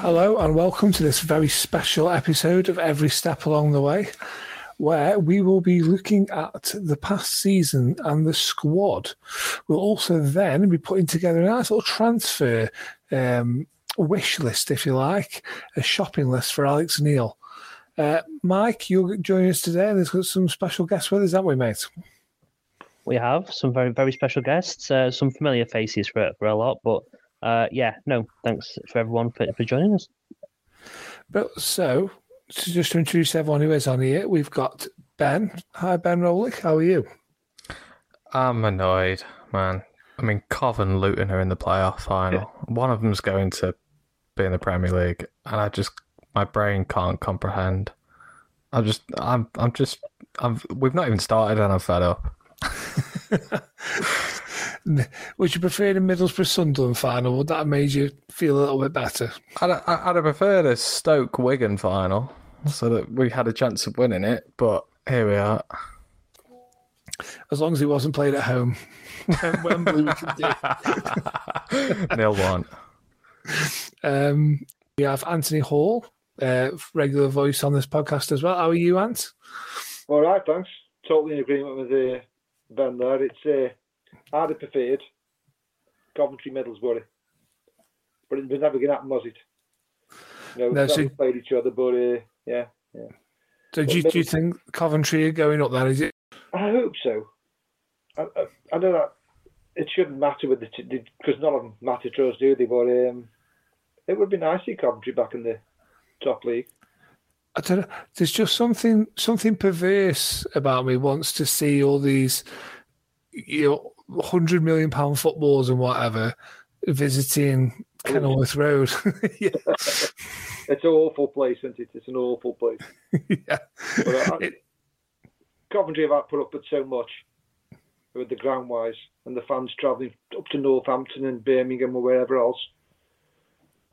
Hello and welcome to this very special episode of Every Step Along the Way, where we will be looking at the past season and the squad. We'll also then be putting together a nice little transfer um, wish list, if you like, a shopping list for Alex Neil. Uh, Mike, you're joining us today. And there's got some special guests with us, haven't we, mate? We have some very, very special guests, uh, some familiar faces for, for a lot, but uh, yeah, no, thanks for everyone for, for joining us. But so, so, just to introduce everyone who is on here, we've got Ben. Hi, Ben Rowlick. How are you? I'm annoyed, man. I mean, Cov and Luton are in the playoff final. Yeah. One of them's going to be in the Premier League, and I just my brain can't comprehend. I'm just, I'm, I'm just, I'm. We've not even started, and I'm fed up. Would you prefer the Middlesbrough Sunderland final? Would that have made you feel a little bit better? I'd, I'd have preferred a Stoke Wigan final so that we had a chance of winning it, but here we are. As long as it wasn't played at home. Wembley, we could do. Nil one. Um, we have Anthony Hall, uh, regular voice on this podcast as well. How are you, Ant? All right, thanks. Totally in agreement with uh, Ben there. It's uh, I'd have preferred Coventry Middlesbrough, but it was never going to happen, was it? You know, no, so, played each other, but uh, yeah, yeah. So do you, do you think Coventry are going up there? Is it? I hope so. I, I, I know that it shouldn't matter with the because none of them matter to us, do they? But um, it would be nice to see Coventry back in the top league. I don't know. There's just something something perverse about me. Wants to see all these, you know, hundred million pound footballs and whatever visiting Kenilworth Road. yeah. It's an awful place, isn't it? It's an awful place. yeah. Uh, it, Coventry have put up with so much with the ground wise and the fans travelling up to Northampton and Birmingham or wherever else.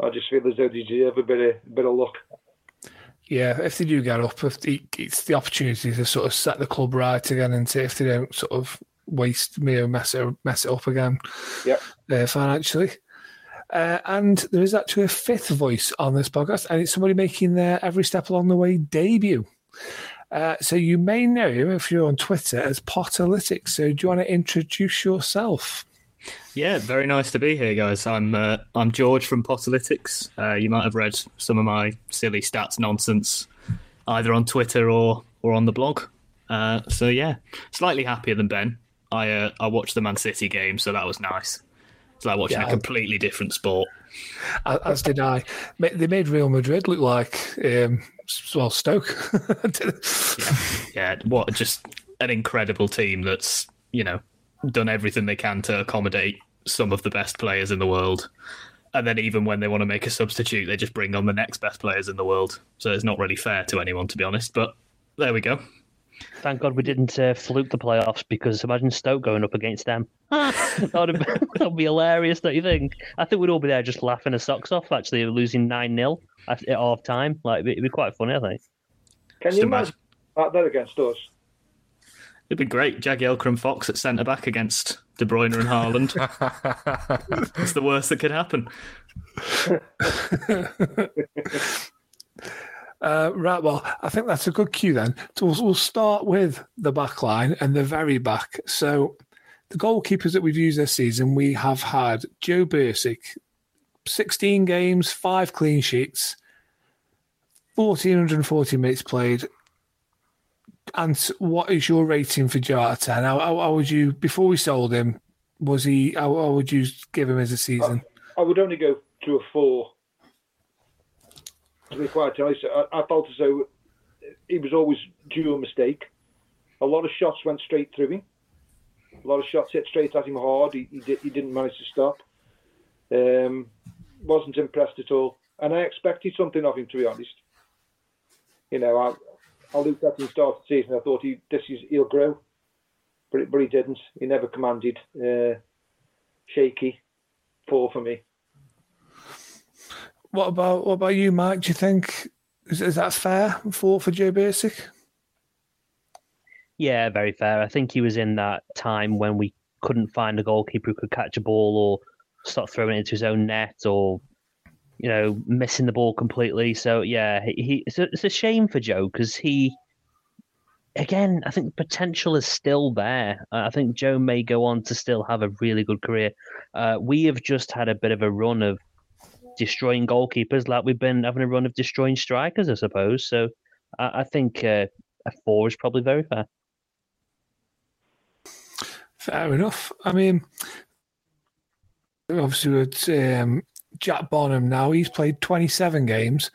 I just feel as though they deserve a bit of a bit of luck. Yeah, if they do get up, if the, it's the opportunity to sort of set the club right again, and if they don't sort of waste me or mess it mess it up again. Yeah, uh, financially. Uh, and there is actually a fifth voice on this podcast, and it's somebody making their every step along the way debut. Uh, so you may know him if you're on Twitter as Potterlytics. So do you want to introduce yourself? Yeah, very nice to be here, guys. I'm uh, I'm George from Potterlytics. Uh, you might have read some of my silly stats nonsense either on Twitter or or on the blog. Uh, so yeah, slightly happier than Ben. I uh, I watched the Man City game, so that was nice. It's like watching yeah, a completely different sport. As did I. They made Real Madrid look like um, well Stoke. yeah. yeah, what just an incredible team that's you know done everything they can to accommodate some of the best players in the world. And then even when they want to make a substitute, they just bring on the next best players in the world. So it's not really fair to anyone, to be honest. But there we go. Thank God we didn't uh, fluke the playoffs because imagine Stoke going up against them. that would be hilarious, don't you think? I think we'd all be there just laughing our socks off, actually, losing 9 0 at half time. Like, it'd be, it'd be, quite funny, I think. Can just you imagine that against us? It'd be great. Jagielka Fox at centre back against De Bruyne and Haaland. it's the worst that could happen. Uh, right, well, I think that's a good cue then. So we'll, we'll start with the back line and the very back. So the goalkeepers that we've used this season, we have had Joe Bursik, 16 games, five clean sheets, 1,440 minutes played. And what is your rating for Joe out of 10? How, how, how would you, before we sold him, was he, how, how would you give him as a season? I would only go to a four. To be quite honest, I, I felt as though he was always due a mistake. A lot of shots went straight through him. A lot of shots hit straight at him hard. He, he, did, he didn't manage to stop. Um, wasn't impressed at all. And I expected something of him, to be honest. You know, I, I looked at him start the season. I thought he this is he'll grow, but but he didn't. He never commanded. Uh, shaky, poor for me. What about what about you, Mike? Do you think is, is that fair? Four for Joe Bursik? Yeah, very fair. I think he was in that time when we couldn't find a goalkeeper who could catch a ball or start throwing it into his own net or you know missing the ball completely. So yeah, he, he it's, a, it's a shame for Joe because he again I think the potential is still there. I think Joe may go on to still have a really good career. Uh, we have just had a bit of a run of destroying goalkeepers, like we've been having a run of destroying strikers, I suppose. So I, I think uh, a four is probably very fair. Fair enough. I mean, obviously with um, Jack Bonham now, he's played 27 games,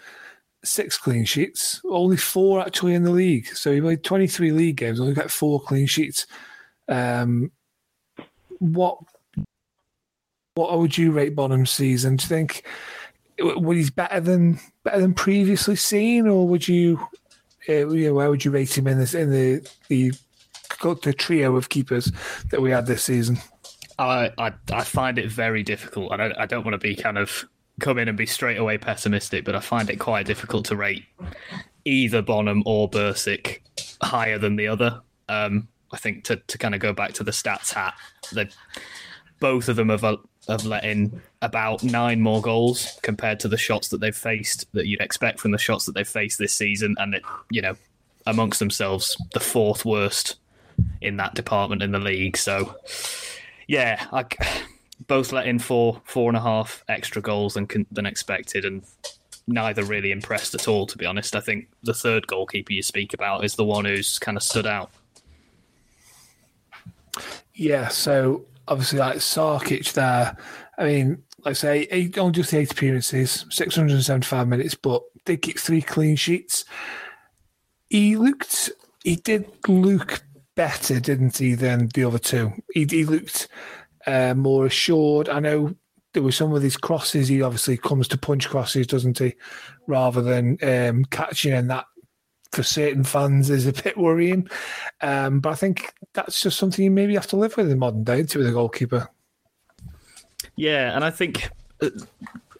six clean sheets, only four actually in the league. So he played 23 league games, only got four clean sheets. Um, what what would you rate Bonham's season? Do you think he's better than better than previously seen, or would you, uh, where would you rate him in this in the the the trio of keepers that we had this season? I, I, I find it very difficult. I don't, I don't want to be kind of come in and be straight away pessimistic, but I find it quite difficult to rate either Bonham or Bursik higher than the other. Um, I think to, to kind of go back to the stats hat, that both of them have, uh, have let in about nine more goals compared to the shots that they've faced that you'd expect from the shots that they've faced this season, and it, you know, amongst themselves, the fourth worst in that department in the league. So yeah, I, both let in four four and a half extra goals than than expected, and neither really impressed at all. To be honest, I think the third goalkeeper you speak about is the one who's kind of stood out. Yeah, so obviously like Sarkic there. I mean, like I say, eight, only just eight appearances, six hundred and seventy-five minutes, but did get three clean sheets. He looked, he did look better, didn't he, than the other two? He, he looked uh, more assured. I know there were some of these crosses. He obviously comes to punch crosses, doesn't he, rather than um, catching, and that for certain fans is a bit worrying. Um, but I think that's just something you maybe have to live with in modern day, to be the goalkeeper. Yeah, and I think uh,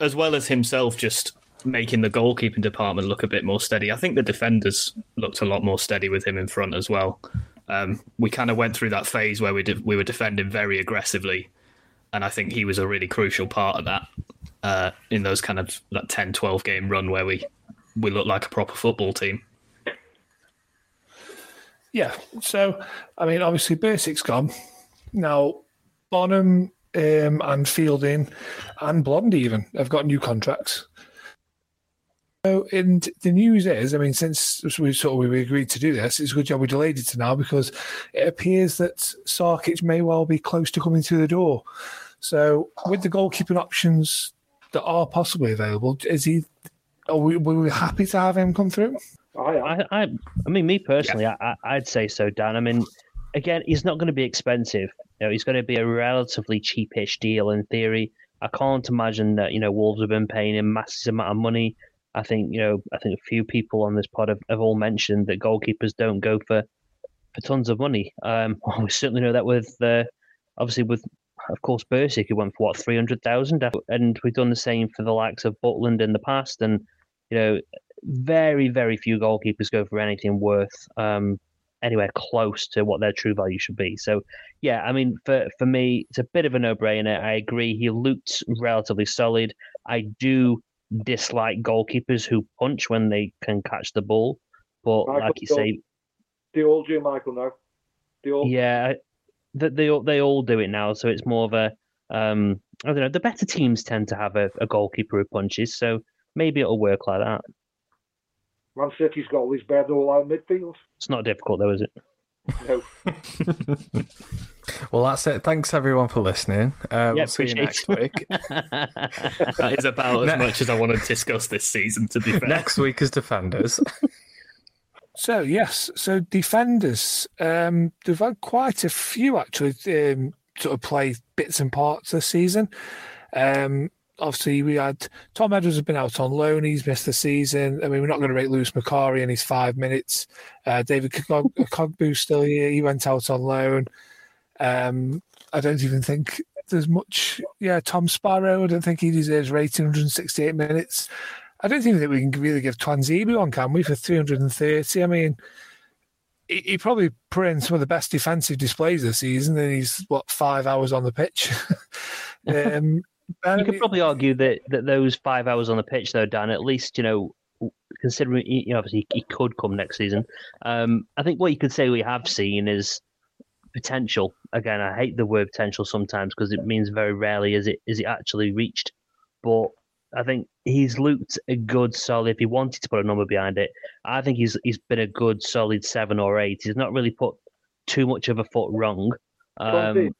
as well as himself just making the goalkeeping department look a bit more steady, I think the defenders looked a lot more steady with him in front as well. Um, we kind of went through that phase where we we were defending very aggressively, and I think he was a really crucial part of that uh, in those kind of that 10, 12 game run where we we looked like a proper football team. Yeah. So, I mean, obviously, Bursik's gone. Now, Bonham um, and Fielding and Blonde even have got new contracts. So, and the news is, I mean, since we sort of we agreed to do this, it's a good job we delayed it to now because it appears that Sarkic may well be close to coming through the door. So, with the goalkeeping options that are possibly available, is he? Are we, were we happy to have him come through? I, I, I mean, me personally, yeah. I, I'd say so, Dan. I mean, again, he's not going to be expensive. You know, he's going to be a relatively cheapish deal in theory. I can't imagine that you know Wolves have been paying him massive amount of money I think you know I think a few people on this pod have, have all mentioned that goalkeepers don't go for for tons of money. Um, we certainly know that with uh, obviously with of course Bursik who went for what three hundred thousand, and we've done the same for the likes of Butland in the past, and you know very very few goalkeepers go for anything worth um, anywhere close to what their true value should be. So yeah, I mean for for me it's a bit of a no brainer. I agree. He looked relatively solid. I do dislike goalkeepers who punch when they can catch the ball. But Michael, like you say, they all do, Michael. Now, they all yeah, they, they all they all do it now. So it's more of a Um, I don't know. The better teams tend to have a, a goalkeeper who punches, so maybe it'll work like that. Man City's got all these better all out midfield. It's not difficult though, is it? No. Well, that's it. Thanks everyone for listening. Uh, we'll see you next week. That is about as much as I want to discuss this season. To be fair, next week is defenders. So yes, so defenders, um, they've had quite a few actually um, sort of play bits and parts this season. Um, obviously, we had Tom Edwards has been out on loan; he's missed the season. I mean, we're not going to rate Lewis Macari in his five minutes. Uh, David Cog- Cogbu's still here; he went out on loan. Um, I don't even think there's much. Yeah, Tom Sparrow. I don't think he deserves rating 168 minutes. I don't even think we can really give Tuanzebe one, can we, for 330? I mean, he, he probably put in some of the best defensive displays this season, and he's, what, five hours on the pitch? um, You could probably argue that, that those five hours on the pitch, though, Dan, at least, you know, considering, you know, obviously he could come next season. Um, I think what you could say we have seen is potential. Again, I hate the word potential sometimes because it means very rarely is it is it actually reached. But I think he's looked a good solid. If he wanted to put a number behind it, I think he's he's been a good solid seven or eight. He's not really put too much of a foot wrong. Um,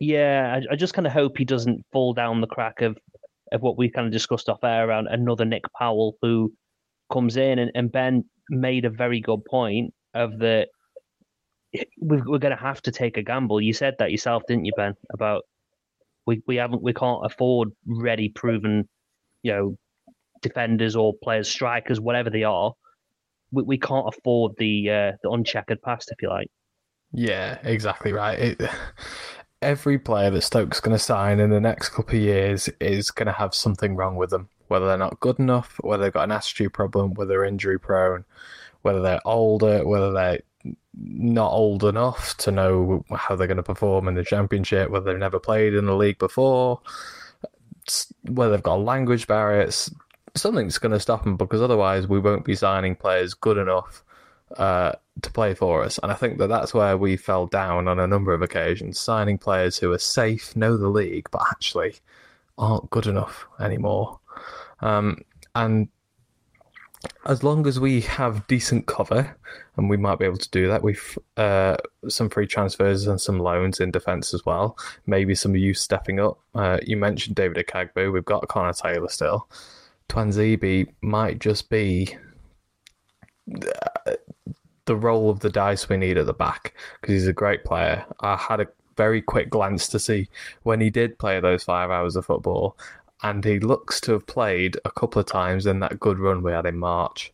yeah, I, I just kind of hope he doesn't fall down the crack of of what we kind of discussed off air around another Nick Powell who comes in and, and Ben made a very good point of the we're, we're going to have to take a gamble. You said that yourself, didn't you, Ben? About we, we haven't we can't afford ready proven, you know, defenders or players, strikers, whatever they are. We, we can't afford the uh, the uncheckered past, if you like. Yeah, exactly right. It, every player that Stoke's going to sign in the next couple of years is going to have something wrong with them. Whether they're not good enough, whether they've got an attitude problem, whether they're injury prone, whether they're older, whether they're not old enough to know how they're going to perform in the championship, whether they've never played in the league before, whether they've got language barriers. Something's going to stop them because otherwise we won't be signing players good enough uh, to play for us. And I think that that's where we fell down on a number of occasions, signing players who are safe, know the league, but actually aren't good enough anymore. Um, and as long as we have decent cover, and we might be able to do that, we've uh, some free transfers and some loans in defence as well. Maybe some of you stepping up. Uh, you mentioned David Okagbue. We've got Connor Taylor still. Tuanzebe might just be the role of the dice we need at the back because he's a great player. I had a very quick glance to see when he did play those five hours of football, and he looks to have played a couple of times in that good run we had in March.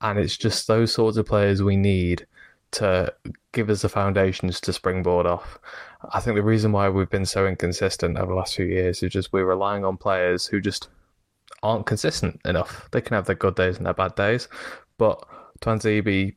And it's just those sorts of players we need to give us the foundations to springboard off. I think the reason why we've been so inconsistent over the last few years is just we're relying on players who just aren't consistent enough. They can have their good days and their bad days, but Tuanzebe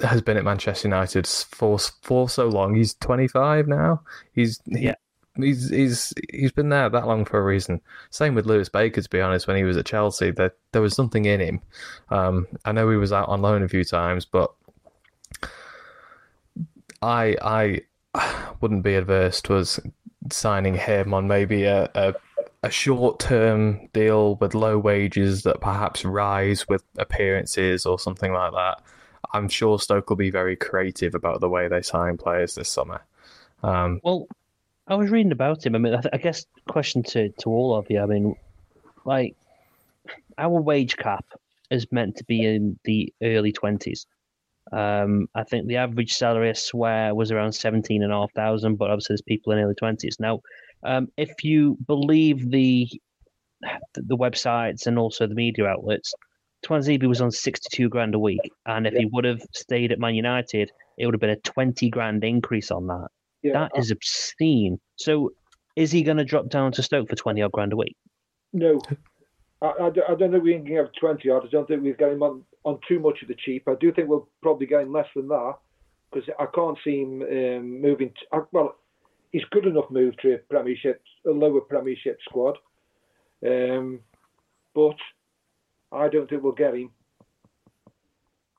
has been at Manchester United for for so long. He's 25 now. He's he, Yeah. He's he's he's been there that long for a reason. Same with Lewis Baker, to be honest. When he was at Chelsea, that there was something in him. Um, I know he was out on loan a few times, but I I wouldn't be adverse to us signing him on maybe a, a a short term deal with low wages that perhaps rise with appearances or something like that. I'm sure Stoke will be very creative about the way they sign players this summer. Um, Well, I was reading about him. I mean, I, th- I guess question to, to all of you. I mean, like our wage cap is meant to be in the early twenties. Um, I think the average salary, I swear, was around seventeen and a half thousand, but obviously there's people in the early twenties now. Um, if you believe the the websites and also the media outlets, Tuanzebe was on sixty-two grand a week, and if he would have stayed at Man United, it would have been a twenty grand increase on that. Yeah, That is obscene. So, is he going to drop down to Stoke for twenty odd grand a week? No, I, I, don't- I don't think we can have 20 odd. I don't think we've got him on, on too much of the cheap. I do think we'll probably get him less than that because I can't see him um, moving. Well, he's good enough move to a Premiership, a lower Premiership squad. Um, but I don't think we'll get him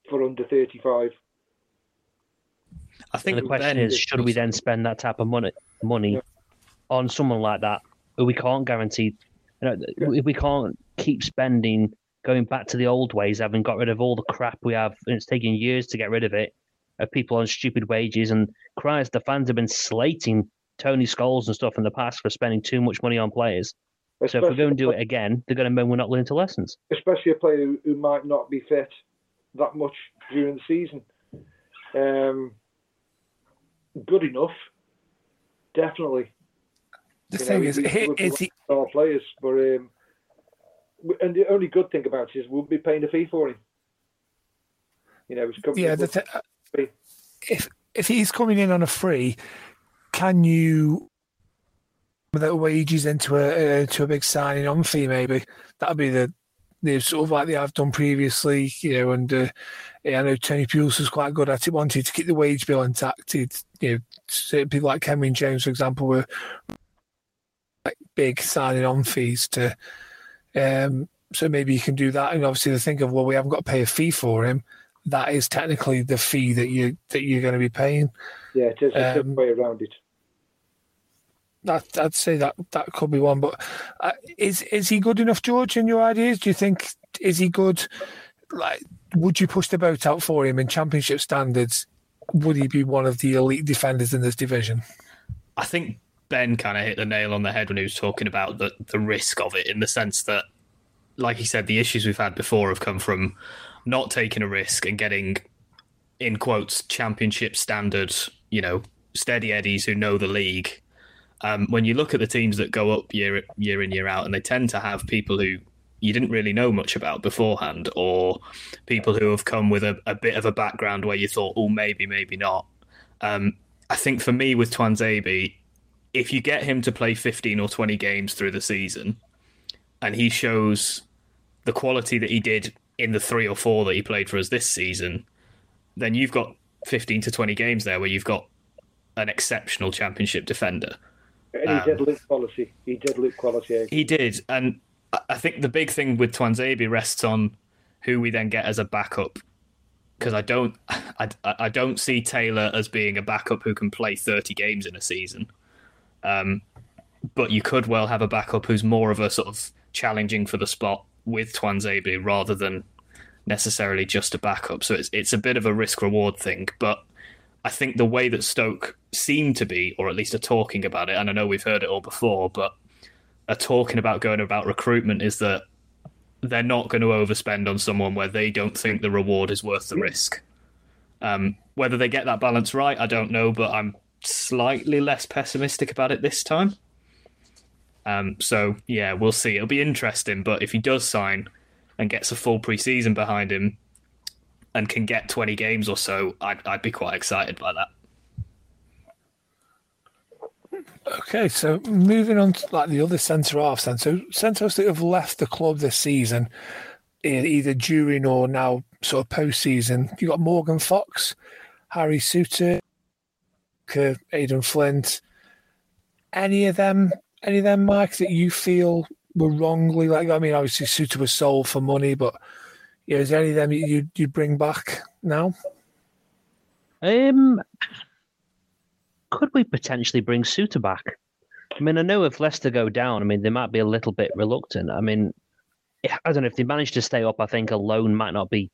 for under 35. I think And the question is, should we then spend that type of money money on someone like that who we can't guarantee. You know, we, we can't keep spending going back to the old ways, having got rid of all the crap we have, and it's taking years to get rid of it. Of people on stupid wages, and Christ, the fans have been slating Tony Scholes and stuff in the past for spending too much money on players. So if we're going to do it again, they're going to moan we're not learning to lessons. Especially a player who, who might not be fit that much during the season. Um, good enough, definitely. The You thing know, is, we- he, is he, Our players, but um, and the only good thing about it is we'll be paying a fee for him. You know, it's coming. yeah, the th- if if he's coming in on a free, can you without wages into a uh, to a big signing on fee? Maybe that'd be the the sort of like they have done previously, you know. And uh, yeah, I know Tony Pulis was quite good at it, wanted to keep the wage bill intact. He'd, you know, certain people like Cameron James, for example, were like big signing on fees to. Um, so maybe you can do that, and obviously the think of well, we haven't got to pay a fee for him. That is technically the fee that you that you're going to be paying. yeah, it is a um, good way around it. That I'd say that that could be one. But uh, is is he good enough, George? In your ideas, do you think is he good? Like, would you push the boat out for him in championship standards? Would he be one of the elite defenders in this division? I think Ben kind of hit the nail on the head when he was talking about the, the risk of it, in the sense that, like he said, the issues we've had before have come from not taking a risk and getting, in quotes, championship standard, you know, steady eddies who know the league. Um, when you look at the teams that go up year year in year out, and they tend to have people who you didn't really know much about beforehand, or people who have come with a, a bit of a background where you thought, oh, maybe, maybe not. Um, I think for me with Tuanzebe, if you get him to play 15 or 20 games through the season and he shows the quality that he did in the three or four that he played for us this season, then you've got 15 to 20 games there where you've got an exceptional championship defender. And he um, did look quality. He did look quality. eh? He did. And I- think the big thing with Tuanzebe rests on who we then get as a backup. Because I don't, I, I don't see Taylor as being a backup who can play 30 games in a season. Um, but you could well have a backup who's more of a sort of challenging for the spot with Tuanzebe rather than necessarily just a backup. So it's it's a bit of a risk reward thing. But I think the way that Stoke seem to be, or at least are talking about it, and I know we've heard it all before, but are talking about going about recruitment is that they're not going to overspend on someone where they don't think the reward is worth the risk. Um, whether they get that balance right, I don't know, but I'm slightly less pessimistic about it this time. Um, so yeah, we'll see. It'll be interesting, but if he does sign and gets a full preseason behind him and can get 20 games or so, I'd, I'd be quite excited by that. Okay, so moving on to like the other centre halves then. So centres that have left the club this season, either during or now sort of post season, you got Morgan Fox, Harry Souttar, Aden Flint. Any of them, any of them, Mike, that you feel were wrongly like? I mean, obviously Souttar was sold for money, but yeah, is there any of them you you bring back now? Um, could we potentially bring Souttar back? I mean, I know if Leicester go down, I mean, they might be a little bit reluctant. I mean, I don't know if they manage to stay up. I think a loan might not be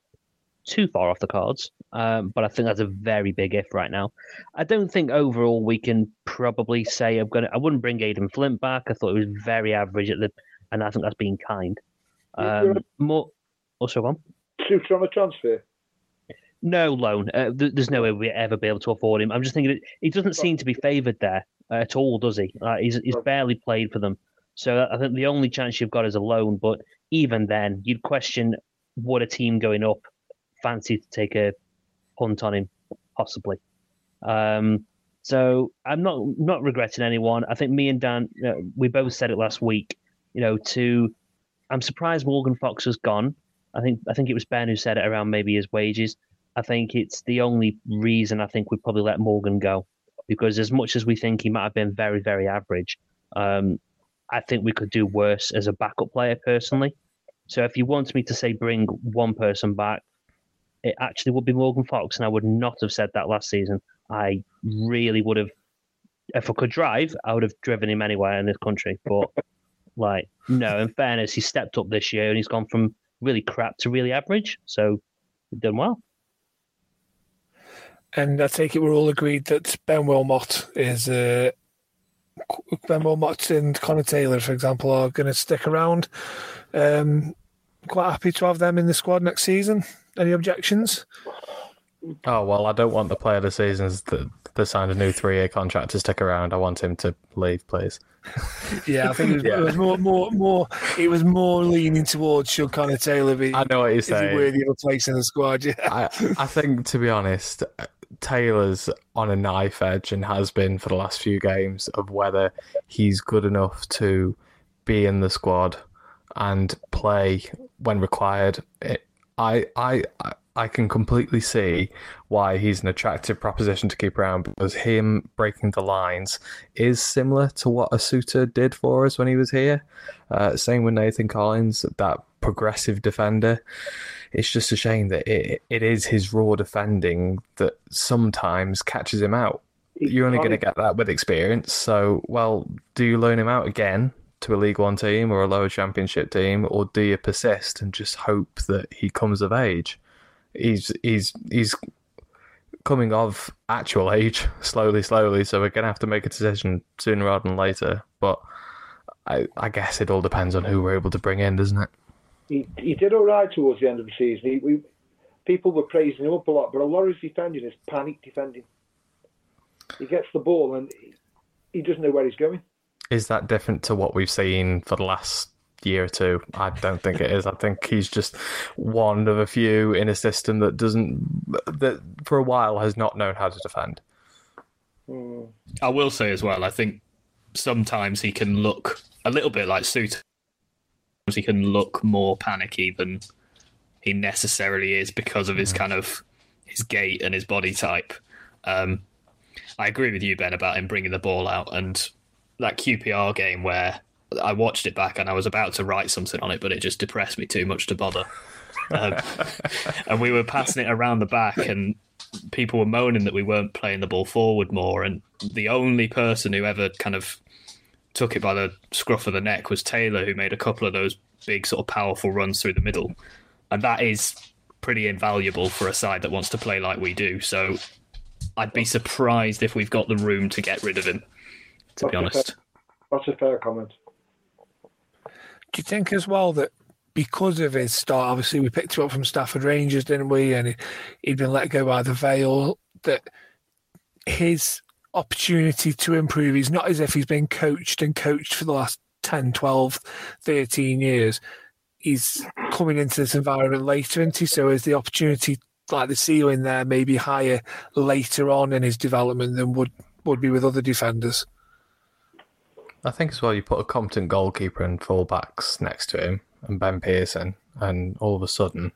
too far off the cards, um, but I think that's a very big if right now. I don't think overall we can probably say I'm gonna. I wouldn't bring Aden Flint back. I thought he was very average at the, and I think that's being kind. Um, more also on. Souttar on a transfer. No loan. Uh, th- there's no way we'll ever be able to afford him. I'm just thinking he doesn't seem to be favoured there uh, at all, does he? Uh, he's he's barely played for them. So I think the only chance you've got is a loan. But even then, you'd question would a team going up fancy to take a punt on him, possibly. Um, so I'm not not regretting anyone. I think me and Dan, uh, we both said it last week. You know, to I'm surprised Morgan Fox has gone. I think I think it was Ben who said it around maybe his wages. I think it's the only reason I think we'd probably let Morgan go because as much as we think he might have been very very average, um, I think we could do worse as a backup player personally. So if you want me to say bring one person back, it actually would be Morgan Fox, and I would not have said that last season. I really would have if I could drive, I would have driven him anywhere in this country. But like, no. In fairness, he stepped up this year and he's gone from really crap to really average. So, he's done well. And I take it we're all agreed that Ben Wilmot is uh, Ben Wilmot and Connor Taylor, for example, are going to stick around. Um, quite happy to have them in the squad next season. Any objections? Oh well, I don't want the player of the seasons that that signed a new three-year contract to stick around. I want him to leave, please. Yeah, I think it was, it was more, more, more. It was more leaning towards should Connor Taylor be? I know what you're is he saying. worthy of a place in the squad? Yeah. I, I think, to be honest, Taylor's on a knife edge and has been for the last few games of whether he's good enough to be in the squad and play when required. It, I, I, I- I can completely see why he's an attractive proposition to keep around because him breaking the lines is similar to what Asuta did for us when he was here. Uh, same with Nathan Collins, that progressive defender. It's just a shame that it, it is his raw defending that sometimes catches him out. You're only going to get that with experience. So, well, do you loan him out again to a League One team or a lower Championship team, or do you persist and just hope that he comes of age? He's he's he's coming of actual age slowly, slowly. So we're going to have to make a decision sooner rather than later. But I, I guess it all depends on who we're able to bring in, doesn't it? He, he did all right towards the end of the season. He, we, people were praising him up a lot, but a lot of his defending is panic defending. He gets the ball and he, he doesn't know where he's going. Is that different to what we've seen for the last year or two? I don't think it is. I think he's just one of a few in a system that doesn't, that for a while has not known how to defend. I will say as well, I think sometimes he can look a little bit like Suit. He can look more panicky than he necessarily is because of his kind of his gait and his body type. Um, I agree with you, Ben, about him bringing the ball out and that QPR game where I watched it back and I was about to write something on it, but it just depressed me too much to bother. Um, and we were passing it around the back, and people were moaning that we weren't playing the ball forward more. And the only person who ever kind of took it by the scruff of the neck was Taylor, who made a couple of those big, sort of powerful runs through the middle. And that is pretty invaluable for a side that wants to play like we do. So I'd be surprised if we've got the room to get rid of him, to be That's a honest. fair- That's a fair comment. Do you think as well that because of his start, obviously we picked him up from Stafford Rangers, didn't we? And he, he'd been let go by the Vale. That his opportunity to improve, he's not as if he's been coached and coached for the last 10, 12, 13 years. He's coming into this environment later, isn't he? So is the opportunity, like the ceiling there, maybe higher later on in his development than would, would be with other defenders? I think as well, you put a competent goalkeeper and fullbacks next to him and Ben Pearson, and all of a sudden,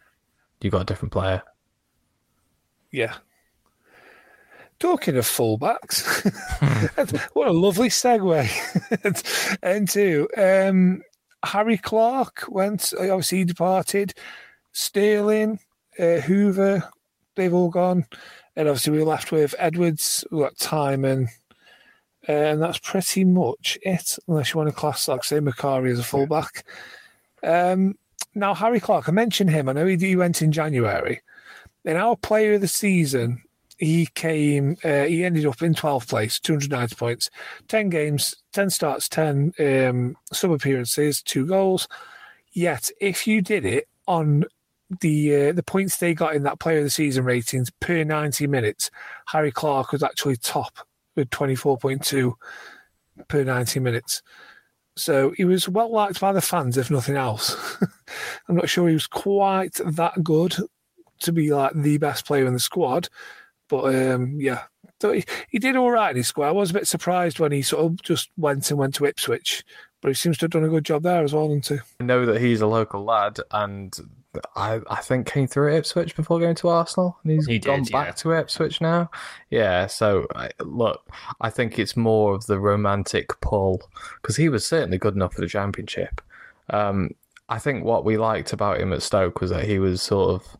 you've got a different player. Yeah. Talking of fullbacks, what a lovely segue into um, Harry Clarke went. Obviously, he departed. Sterling, uh, Hoever, they've all gone, and obviously we we're left with Edwards, we've got Tymon, and that's pretty much it. Unless you want to class, like say, Macari as a fullback. Um, now, Harry Clarke, I mentioned him. I know he, he went in January. In our player of the season, he came, uh, he ended up in 12th place, 290 points, 10 games, 10 starts, 10 um, sub appearances, two goals. Yet, if you did it on the uh, the points they got in that player of the season ratings per 90 minutes, Harry Clarke was actually top with 24.2 per 90 minutes. So he was well liked by the fans, if nothing else. I'm not sure he was quite that good to be like the best player in the squad, but um, yeah, so he, he did all right in his squad. I was a bit surprised when he sort of just went and went to Ipswich, but he seems to have done a good job there as well, hasn't I know that he's a local lad, and I, I think came through Ipswich before going to Arsenal, and he's He did, gone yeah. back to Ipswich now. Yeah, so I, look, I think it's more of the romantic pull because he was certainly good enough for the Championship. Um, I think what we liked about him at Stoke was that he was sort of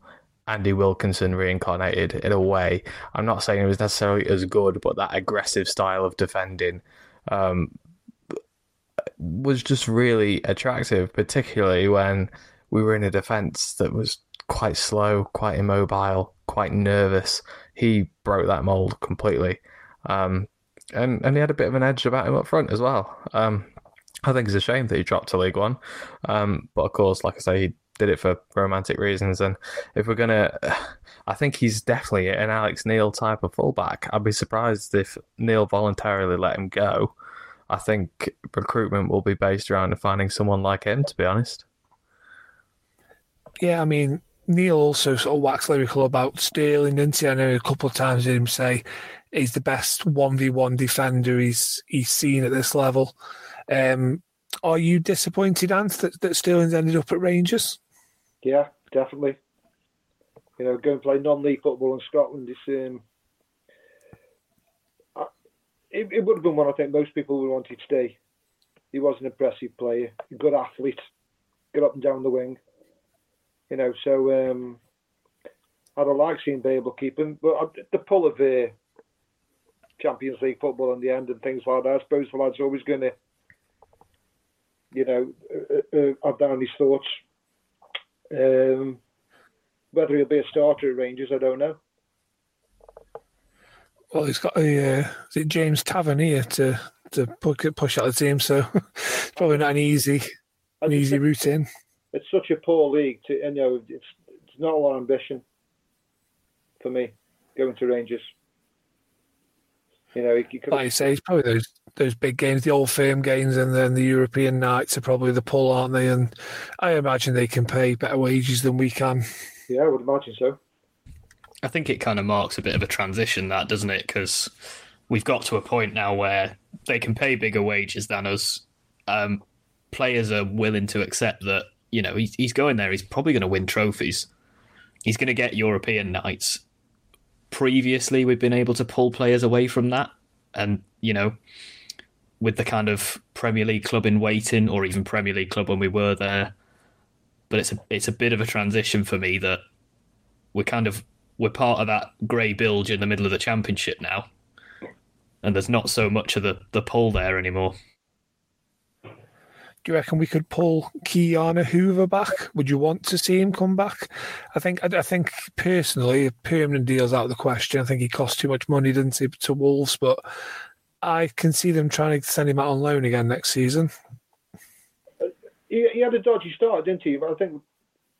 Andy Wilkinson reincarnated in a way. I'm not saying he was necessarily as good, but that aggressive style of defending um, was just really attractive, particularly when we were in a defence that was quite slow, quite immobile, quite nervous. He broke that mould completely. Um, and, and he had a bit of an edge about him up front as well. Um, I think it's a shame that he dropped to League One. Um, but of course, like I say, he did it for romantic reasons. And if we're going to, I think he's definitely an Alex Neil type of fullback. I'd be surprised if Neil voluntarily let him go. I think recruitment will be based around finding someone like him, to be honest. Yeah, I mean, Neil also sort of waxed lyrical about Sterling, didn't he? I know a couple of times did him say he's the best 1v1 defender he's, he's seen at this level. Um, are you disappointed, Ant, that, that Sterling's ended up at Rangers? Yeah, definitely. You know, going to play non-league football in Scotland is um, it, it, would have been one I think most people would want to stay. He was an impressive player, a good athlete, get up and down the wing. You know, so um, I'd have liked seeing Babel keep him, but the pull of uh, Champions League football in the end and things like that, I suppose the lad's always going to, you know, uh, uh, have down his thoughts. Um, whether he'll be a starter at Rangers, I don't know. Well, he's got a uh, is it James Tavernier to to push out the team, so it's probably not an easy an easy route in. It's such a poor league to you know it's it's not a lot of ambition for me going to Rangers. You know, you could, like you say, it's probably those those big games, the old firm games, and then the European nights are probably the pull, aren't they? And I imagine they can pay better wages than we can. Yeah, I would imagine so. I think it kind of marks a bit of a transition, that doesn't it? Because we've got to a point now where they can pay bigger wages than us. Um, players are willing to accept that you know he's, he's going there. He's probably going to win trophies. He's going to get European nights. Previously, we've been able to pull players away from that, and you know, with the kind of Premier League club in waiting, or even Premier League club when we were there. But it's a it's a bit of a transition for me that we're kind of we're part of that grey bilge in the middle of the championship now, and there's not so much of the the pull there anymore. Do you reckon we could pull Ki-Jana back? Would you want to see him come back? I think I, think personally, permanent deal's out of the question. I think he cost too much money, didn't he, to Wolves? But I can see them trying to send him out on loan again next season. He, he had a dodgy start, didn't he? But I think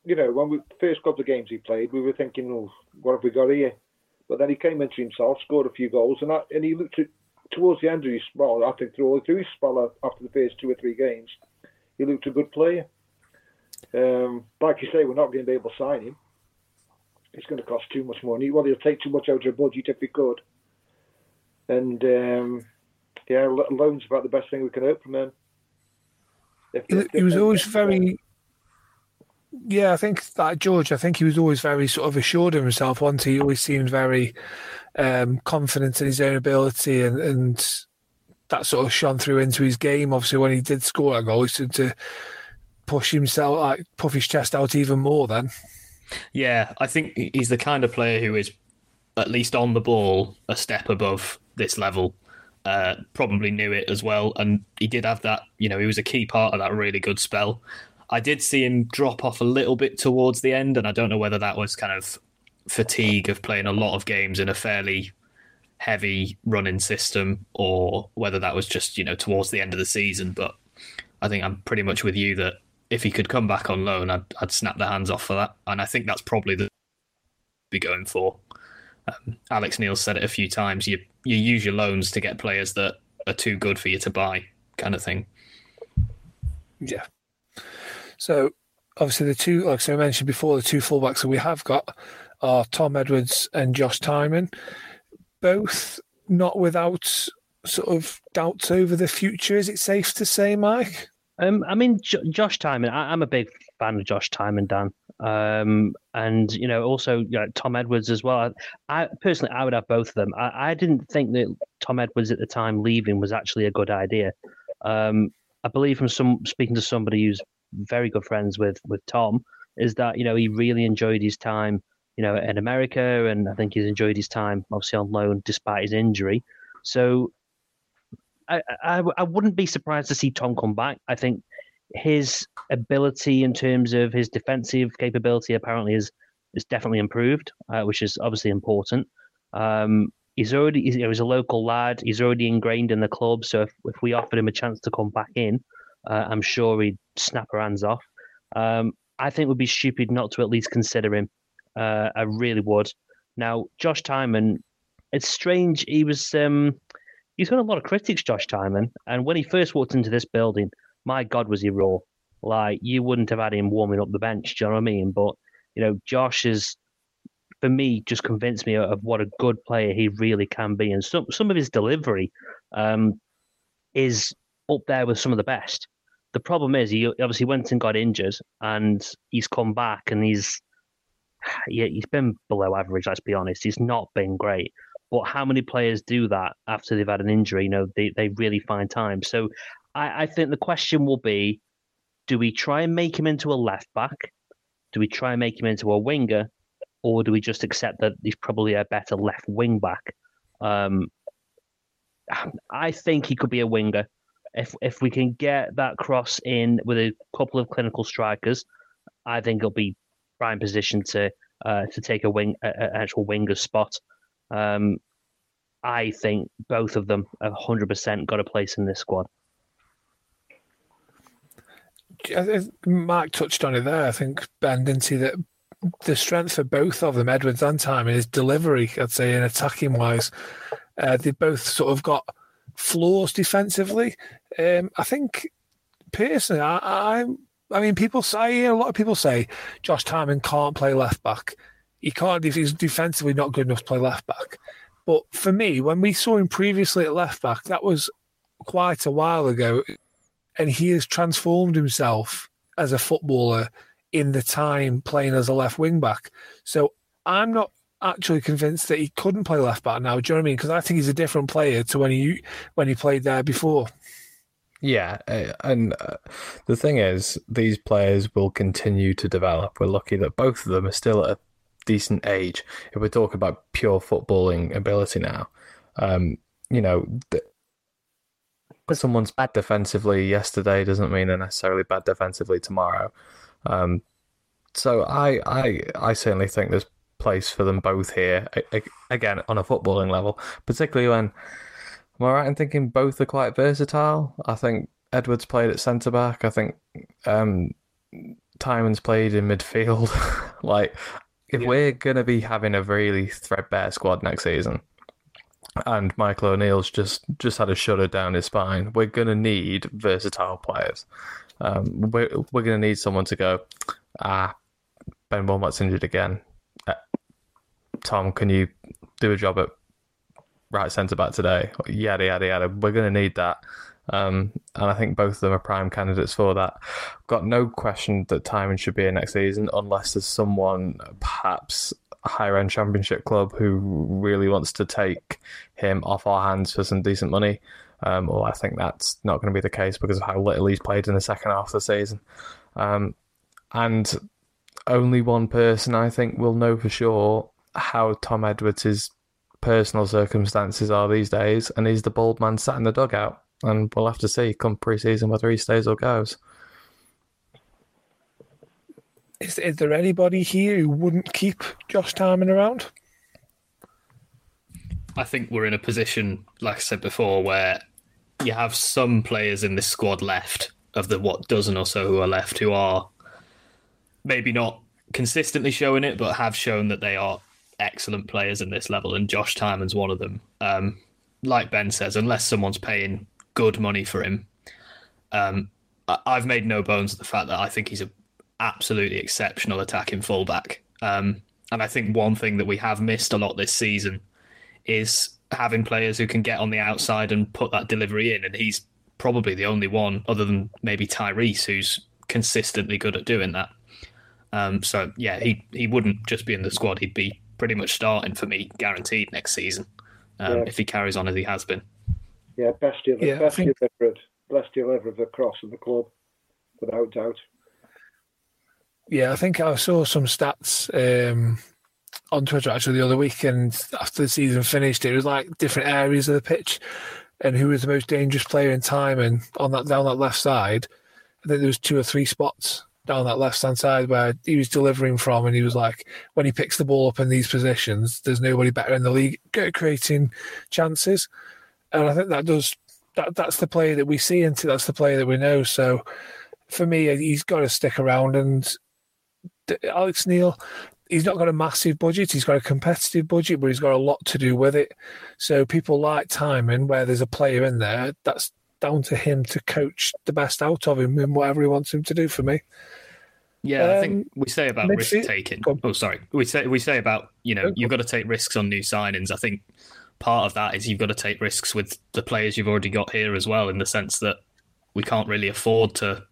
you know, when we first couple of games he played, we were thinking, oh, what have we got here? But then he came into himself, scored a few goals, and and he looked at, towards the end of his spell. I think through, through his spell after the first two or three games, he looked a good player. Um, like you say, we're not going to be able to sign him. It's going to cost too much money. Well, he'll take too much out of the budget if he could. And um, yeah, loans about the best thing we can hope from him. If, if, he was always very yeah, I think that George. I think he was always very sort of assured of himself. Once he always seemed very um, confident in his own ability, and, and that sort of shone through into his game. Obviously, when he did score a goal, he started to push himself, like puff his chest out even more. Then, yeah, I think he's the kind of player who is at least on the ball a step above this level. Uh, probably knew it as well, and he did have that. You know, he was a key part of that really good spell. I did see him drop off a little bit towards the end, and I don't know whether that was kind of fatigue of playing a lot of games in a fairly heavy running system or whether that was just, you know, towards the end of the season. But I think I'm pretty much with you that if he could come back on loan, I'd, I'd snap the hands off for that. And I think that's probably the be going for. Um, Alex Neil said it a few times. You you use your loans to get players that are too good for you to buy, kind of thing. Yeah, so obviously the two, like I mentioned before, the two fullbacks that we have got are Tom Edwards and Josh Tymon, both not without sort of doubts over the future. Is it safe to say, Mike? Um, I mean, J- Josh Tymon. I- am a big fan of Josh Tymon, Dan. Um, and you know, also you know, Tom Edwards as well. I, I, personally, I would have both of them. I, I, didn't think that Tom Edwards at the time leaving was actually a good idea. Um, I believe from some speaking to somebody who's very good friends with with Tom is that you know he really enjoyed his time you know, in America, and I think he's enjoyed his time, obviously on loan despite his injury. So I, I, I wouldn't be surprised to see Tom come back. I think his ability in terms of his defensive capability apparently is is definitely improved, uh, which is obviously important. Um, he's already he's, he's, a local lad. He's already ingrained in the club. So if, if we offered him a chance to come back in, uh, I'm sure he'd snap our hands off. Um, I think it would be stupid not to at least consider him. Uh, I really would. Now, Josh Tymon, it's strange. He was um, he's got a lot of critics, Josh Tymon, and when he first walked into this building, my God, was he raw. Like you wouldn't have had him warming up the bench. Do you know what I mean? But you know, Josh is for me just convinced me of what a good player he really can be, and some some of his delivery um, is up there with some of the best. The problem is he obviously went and got injured, and he's come back and he's yeah he's been below average. Let's be honest, he's not been great. But how many players do that after they've had an injury? You know, they, they really find time. So I, I think the question will be do we try and make him into a left back? Do we try and make him into a winger? Or do we just accept that he's probably a better left wing back? Um, I think he could be a winger. If if we can get that cross in with a couple of clinical strikers, I think he'll be prime position to uh, to take a wing, an actual winger spot. Um, I think both of them have 100% got a place in this squad. Mark touched on it there. I think Ben didn't see that the strength for both of them, Edwards and Tymon, is delivery. I'd say in attacking wise, uh, they both sort of got flaws defensively. Um, I think personally, I, I, I mean, people say a lot of people say Josh Tymon can't play left back. He can't. He's defensively not good enough to play left back. But for me, when we saw him previously at left back, that was quite a while ago, and he has transformed himself as a footballer in the time playing as a left wing back. So I'm not actually convinced that he couldn't play left back now. Do you know what I mean? Because I think he's a different player to when he when he played there before. Yeah, uh, and uh, the thing is, these players will continue to develop. We're lucky that both of them are still at a decent age. If we're talking about pure footballing ability now, um, you know, the, someone's bad defensively yesterday doesn't mean they're necessarily bad defensively tomorrow. Um, so I, I, I certainly think there's place for them both here. Again, on a footballing level, particularly when am I right in thinking both are quite versatile? I think Edwards played at centre back. I think um, Tymon's played in midfield. like, if yeah. we're going to be having a really threadbare squad next season, and Michael O'Neill's just just had a shudder down his spine, we're going to need versatile players. Um, we're we're going to need someone to go. Ah, Ben Wilmot's injured again. Uh, Tom, can you do a job at right centre back today? Yada yada yada. We're going to need that. Um, and I think both of them are prime candidates for that. Got no question that Tymon should be in next season, unless there's someone, perhaps a higher end championship club, who really wants to take him off our hands for some decent money. Um, well, I think that's not going to be the case because of how little he's played in the second half of the season. Um, and only one person, I think, will know for sure how Tom Edwards' personal circumstances are these days, and he's the bald man sat in the dugout. And we'll have to see come pre-season whether he stays or goes. Is, is there anybody here who wouldn't keep Josh Tymon around? I think we're in a position, like I said before, where you have some players in this squad left of the what dozen or so who are left who are maybe not consistently showing it, but have shown that they are excellent players in this level, and Josh Tymon's one of them. Um, like Ben says, unless someone's paying good money for him, um, I- have made no bones of the fact that I think he's an absolutely exceptional attacking fullback. Um, and I think one thing that we have missed a lot this season is having players who can get on the outside and put that delivery in. And he's probably the only one, other than maybe Tyrese, who's consistently good at doing that. Um, so yeah, he he wouldn't just be in the squad; he'd be pretty much starting for me, guaranteed next season, um, yeah. if he carries on as he has been. Yeah, best delivered, yeah, best think... delivered, best delivered across in the club, without doubt. Yeah, I think I saw some stats um, on Twitter actually the other week, and after the season finished, it was like different areas of the pitch and who was the most dangerous player in time and on that down that left side. I think there was two or three spots down that left hand side where he was delivering from, and he was like, when he picks the ball up in these positions, there's nobody better in the league at creating chances, and I think that does that. That's the player that we see, and that's the player that we know. So for me, uh, he's got to stick around. And Alex Neil, he's not got a massive budget. He's got a competitive budget, but he's got a lot to do with it. So people like Tymon where there's a player in there, that's down to him to coach the best out of him and whatever he wants him to do for me. Yeah, I Um, think we say about risk taking. Oh, sorry. We say we say about you know you've got to take risks on new signings. I think part of that is you've got to take risks with the players you've already got here as well, in the sense that we can't really afford to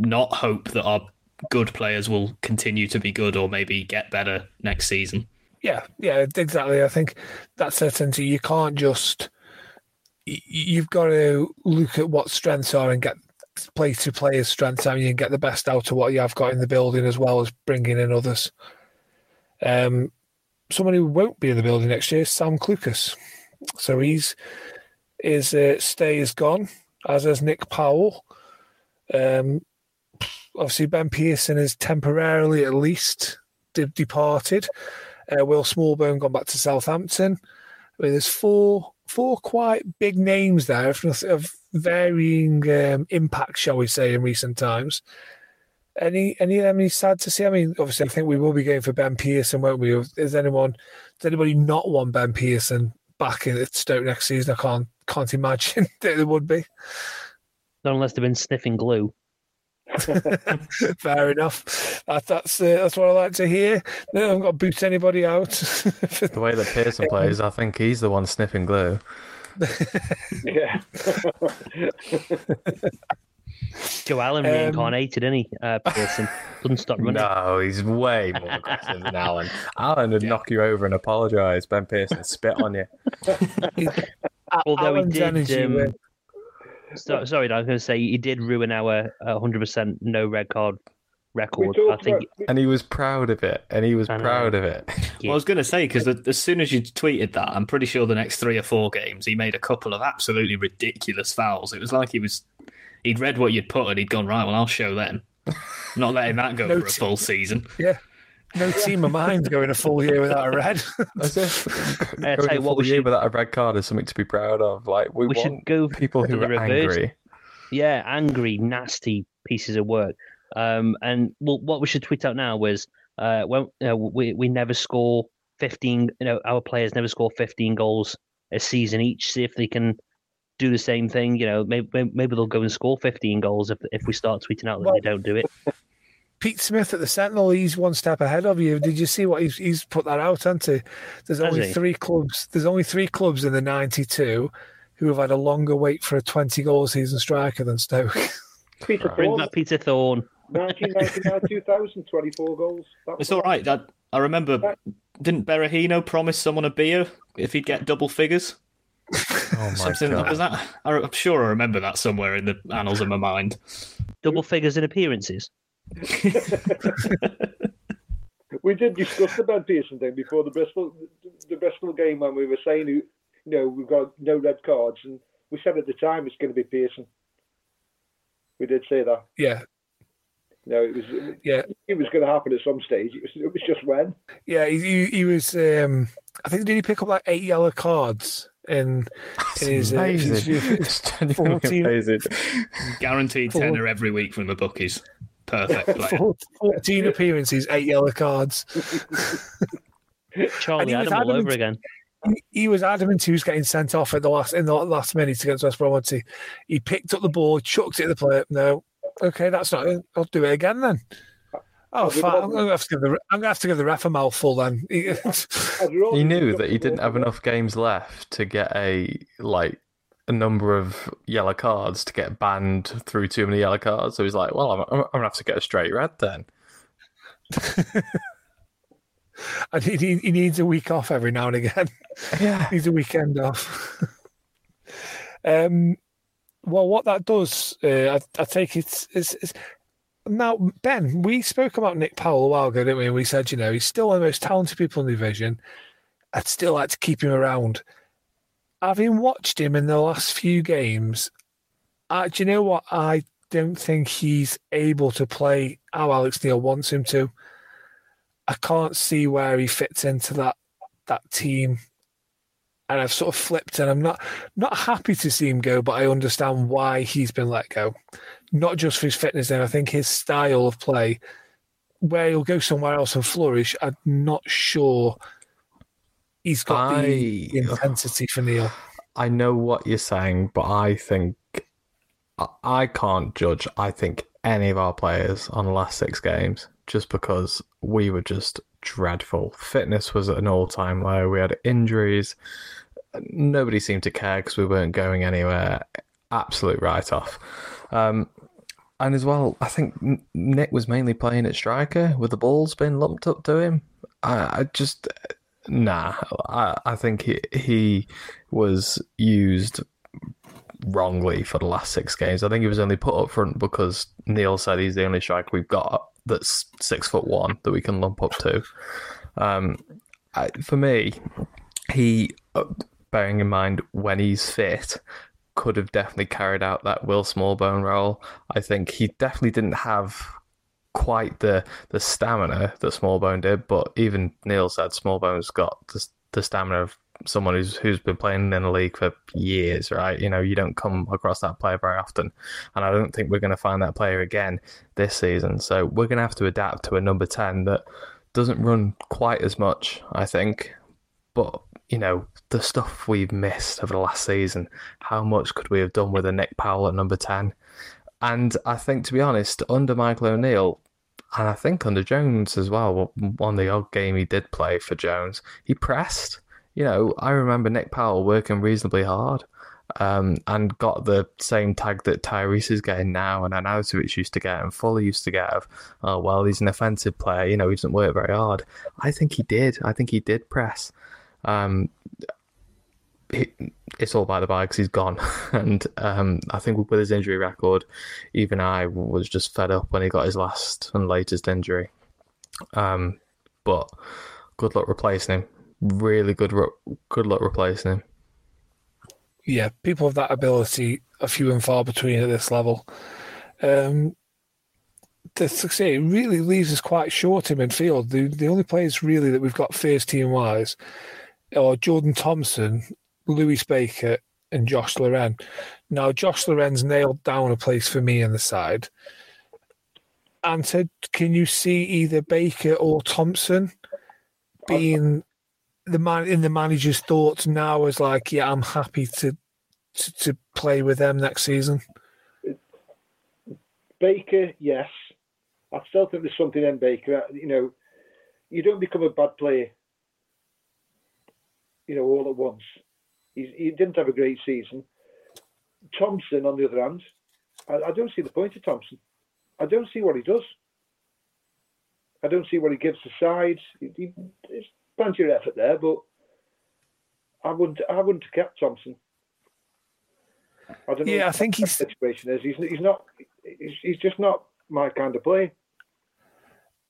not hope that our good players will continue to be good or maybe get better next season. Yeah, yeah, exactly. I think that certainty. You can't just. You've got to look at what strengths are and get play to players' strengths and you can get the best out of what you have got in the building as well as bringing in others. Um, someone who won't be in the building next year is Sam Clucas. So he's his uh, stay is gone, as is Nick Powell. Um, obviously, Ben Pearson is temporarily, at least, de- departed. Uh, Will Smallbone gone back to Southampton. I mean, there's four four quite big names there of, of varying um, impact, shall we say, in recent times. Any any of them is sad to see? I mean, obviously, I think we will be going for Ben Pearson, won't we? Is anyone does anybody not want Ben Pearson back in Stoke next season? I can't can't imagine that there would be. Not unless they've been sniffing glue. Fair enough. That, that's uh, that's what I like to hear. No, I haven't got to boot anybody out. The way that Pearson plays, I think he's the one sniffing glue. Yeah. Joe Allen Um, reincarnated, isn't he? Uh, Pearson doesn't stop running. No, he's way more aggressive than Allen. Allen would knock you over and apologise. Ben Pearson spit on you. Although Allen's he did. energy Um, with- so, sorry, I was going to say he did ruin our uh, 100% no red card record. I think about, And he was proud of it. And he was I know. proud of it. Well, I was going to say because as soon as you tweeted that, I'm pretty sure the next three or four games he made a couple of absolutely ridiculous fouls. It was like he was he'd read what you'd put and he'd gone right. Well, I'll show them. Not letting that go No for a t- full season. yeah, no team of mine's going a full year without a red. As if I going tell you a what, full we year should- without a red card is something to be proud of. Like we, We should want go people who the are reverse. angry. yeah, angry, nasty pieces of work. Um, and well, what we should tweet out now was uh, when you know, we we never score 15. You know, our players never score 15 goals a season each. See if they can do the same thing. You know, maybe maybe they'll go and score 15 goals if if we start tweeting out that Well- they don't do it. Pete Smith at the Sentinel, he's one step ahead of you. Did you see what he's, he's put that out onto? There's Has only he? three clubs. There's only three clubs in the '92 who have had a longer wait for a 20 goal season striker than Stoke. Peter Bring Thorne, back Peter Thorne. 1999 2000, 24 goals. That It's all right. That I remember. Didn't Berahino promise someone a beer if he'd get double figures? Oh my Something god! was that? I'm sure I remember that somewhere in the annals of my mind. Double figures in appearances. We did discuss the Ben Pearson thing before the Bristol the Bristol game when we were saying, you know, we've got no red cards, and we said at the time it's going to be Pearson. We did say that. yeah, No, it was yeah, it was going to happen at some stage. It was, it was just when. yeah. He, he, he was. Um, I think did he pick up like eight yellow cards in, in his, uh, his- amazing. It's 14 amazing. Guaranteed Four. tenner every week from the bookies. Perfect player. 14 appearances, eight yellow cards. Charlie he Adam all adamant- over again. He, he was adamant he was getting sent off at the last in the last minute against West Bromwich. He, he picked up the ball, chucked it at the player. No, okay, that's not. I'll do it again then. Oh, fine. I'm going to have to give the I'm going to have to give the ref a mouthful then. He- I'd rather He knew that he didn't have enough games left to get a like a number of yellow cards to get banned through too many yellow cards. So he's like, "Well, I'm, I'm, I'm gonna have to get a straight red then." and he, he, needs a week off every now and again. Yeah. needs a weekend off. um, well, what that does, uh, I, I take it's, it's, it's now, Ben, we spoke about Nick Powell a while ago, didn't we? And we said, you know, he's still one of the most talented people in the division. I'd still like to keep him around. Having watched him in the last few games, uh, do you know what? I don't think he's able to play how Alex Neil wants him to. I can't see where he fits into that that team. And I've sort of flipped and I'm not not happy to see him go, but I understand why he's been let go. Not just for his fitness and I think his style of play, where he'll go somewhere else and flourish, I'm not sure he's got the intensity for Neil. I know what you're saying, but I think I- I can't judge. I think any of our players on the last six games just because we were just dreadful. Fitness was at an all-time low. We had injuries. Nobody seemed to care because we weren't going anywhere. Absolute write-off. Um, and as well, I think Nick was mainly playing at striker with the balls being lumped up to him. I, I just nah. I, I think he he was used wrongly for the last six games. I think he was only put up front because Neil said he's the only striker we've got that's six foot one that we can lump up to. Um, I, for me, he, uh, bearing in mind when he's fit, could have definitely carried out that Will Smallbone role. I think he definitely didn't have quite the the stamina that Smallbone did, but even Neil said Smallbone's got the, the stamina of someone who's who's been playing in the league for years, right? You know, you don't come across that player very often, and I don't think we're going to find that player again this season. So we're going to have to adapt to a number ten that doesn't run quite as much, I think, but you know the stuff we've missed over the last season. How much could we have done with a Nick Powell at number ten? And I think, to be honest, under Michael O'Neill, and I think under Jones as well, on the odd game he did play for Jones, he pressed. You know, I remember Nick Powell working reasonably hard um, and got the same tag that Tyrese is getting now and Arnautovic used to get and Fuller used to get of, oh, well, he's an offensive player, you know, he doesn't work very hard. I think he did. I think he did press. Um, it's all by the by because he's gone. and um, I think with his injury record, even I was just fed up when he got his last and latest injury. Um, but good luck replacing him. Really good, re- good luck replacing him. yeah, people of that ability are few and far between at this level. Um, to say it really leaves us quite short in midfield. The the only players really that we've got first team wise are Jordan Thompson, Louis Baker, and Josh Laurent. Now Josh Laurent's nailed down a place for me in the side. And so can you see either Baker or Thompson being the man in the manager's thoughts now as like, yeah, I'm happy to to, to play with them next season. Baker, yes. I still think there's something in Baker. You know, you don't become a bad player, you know, all at once. He's, he didn't have a great season. Thompson, on the other hand, I, I don't see the point of Thompson. I don't see what he does. I don't see what he gives the side. He, he, there's plenty of effort there, but I wouldn't. I wouldn't have kept Thompson. I don't know. Yeah, I think the he's- situation is. He's, he's not. He's, he's just not my kind of player.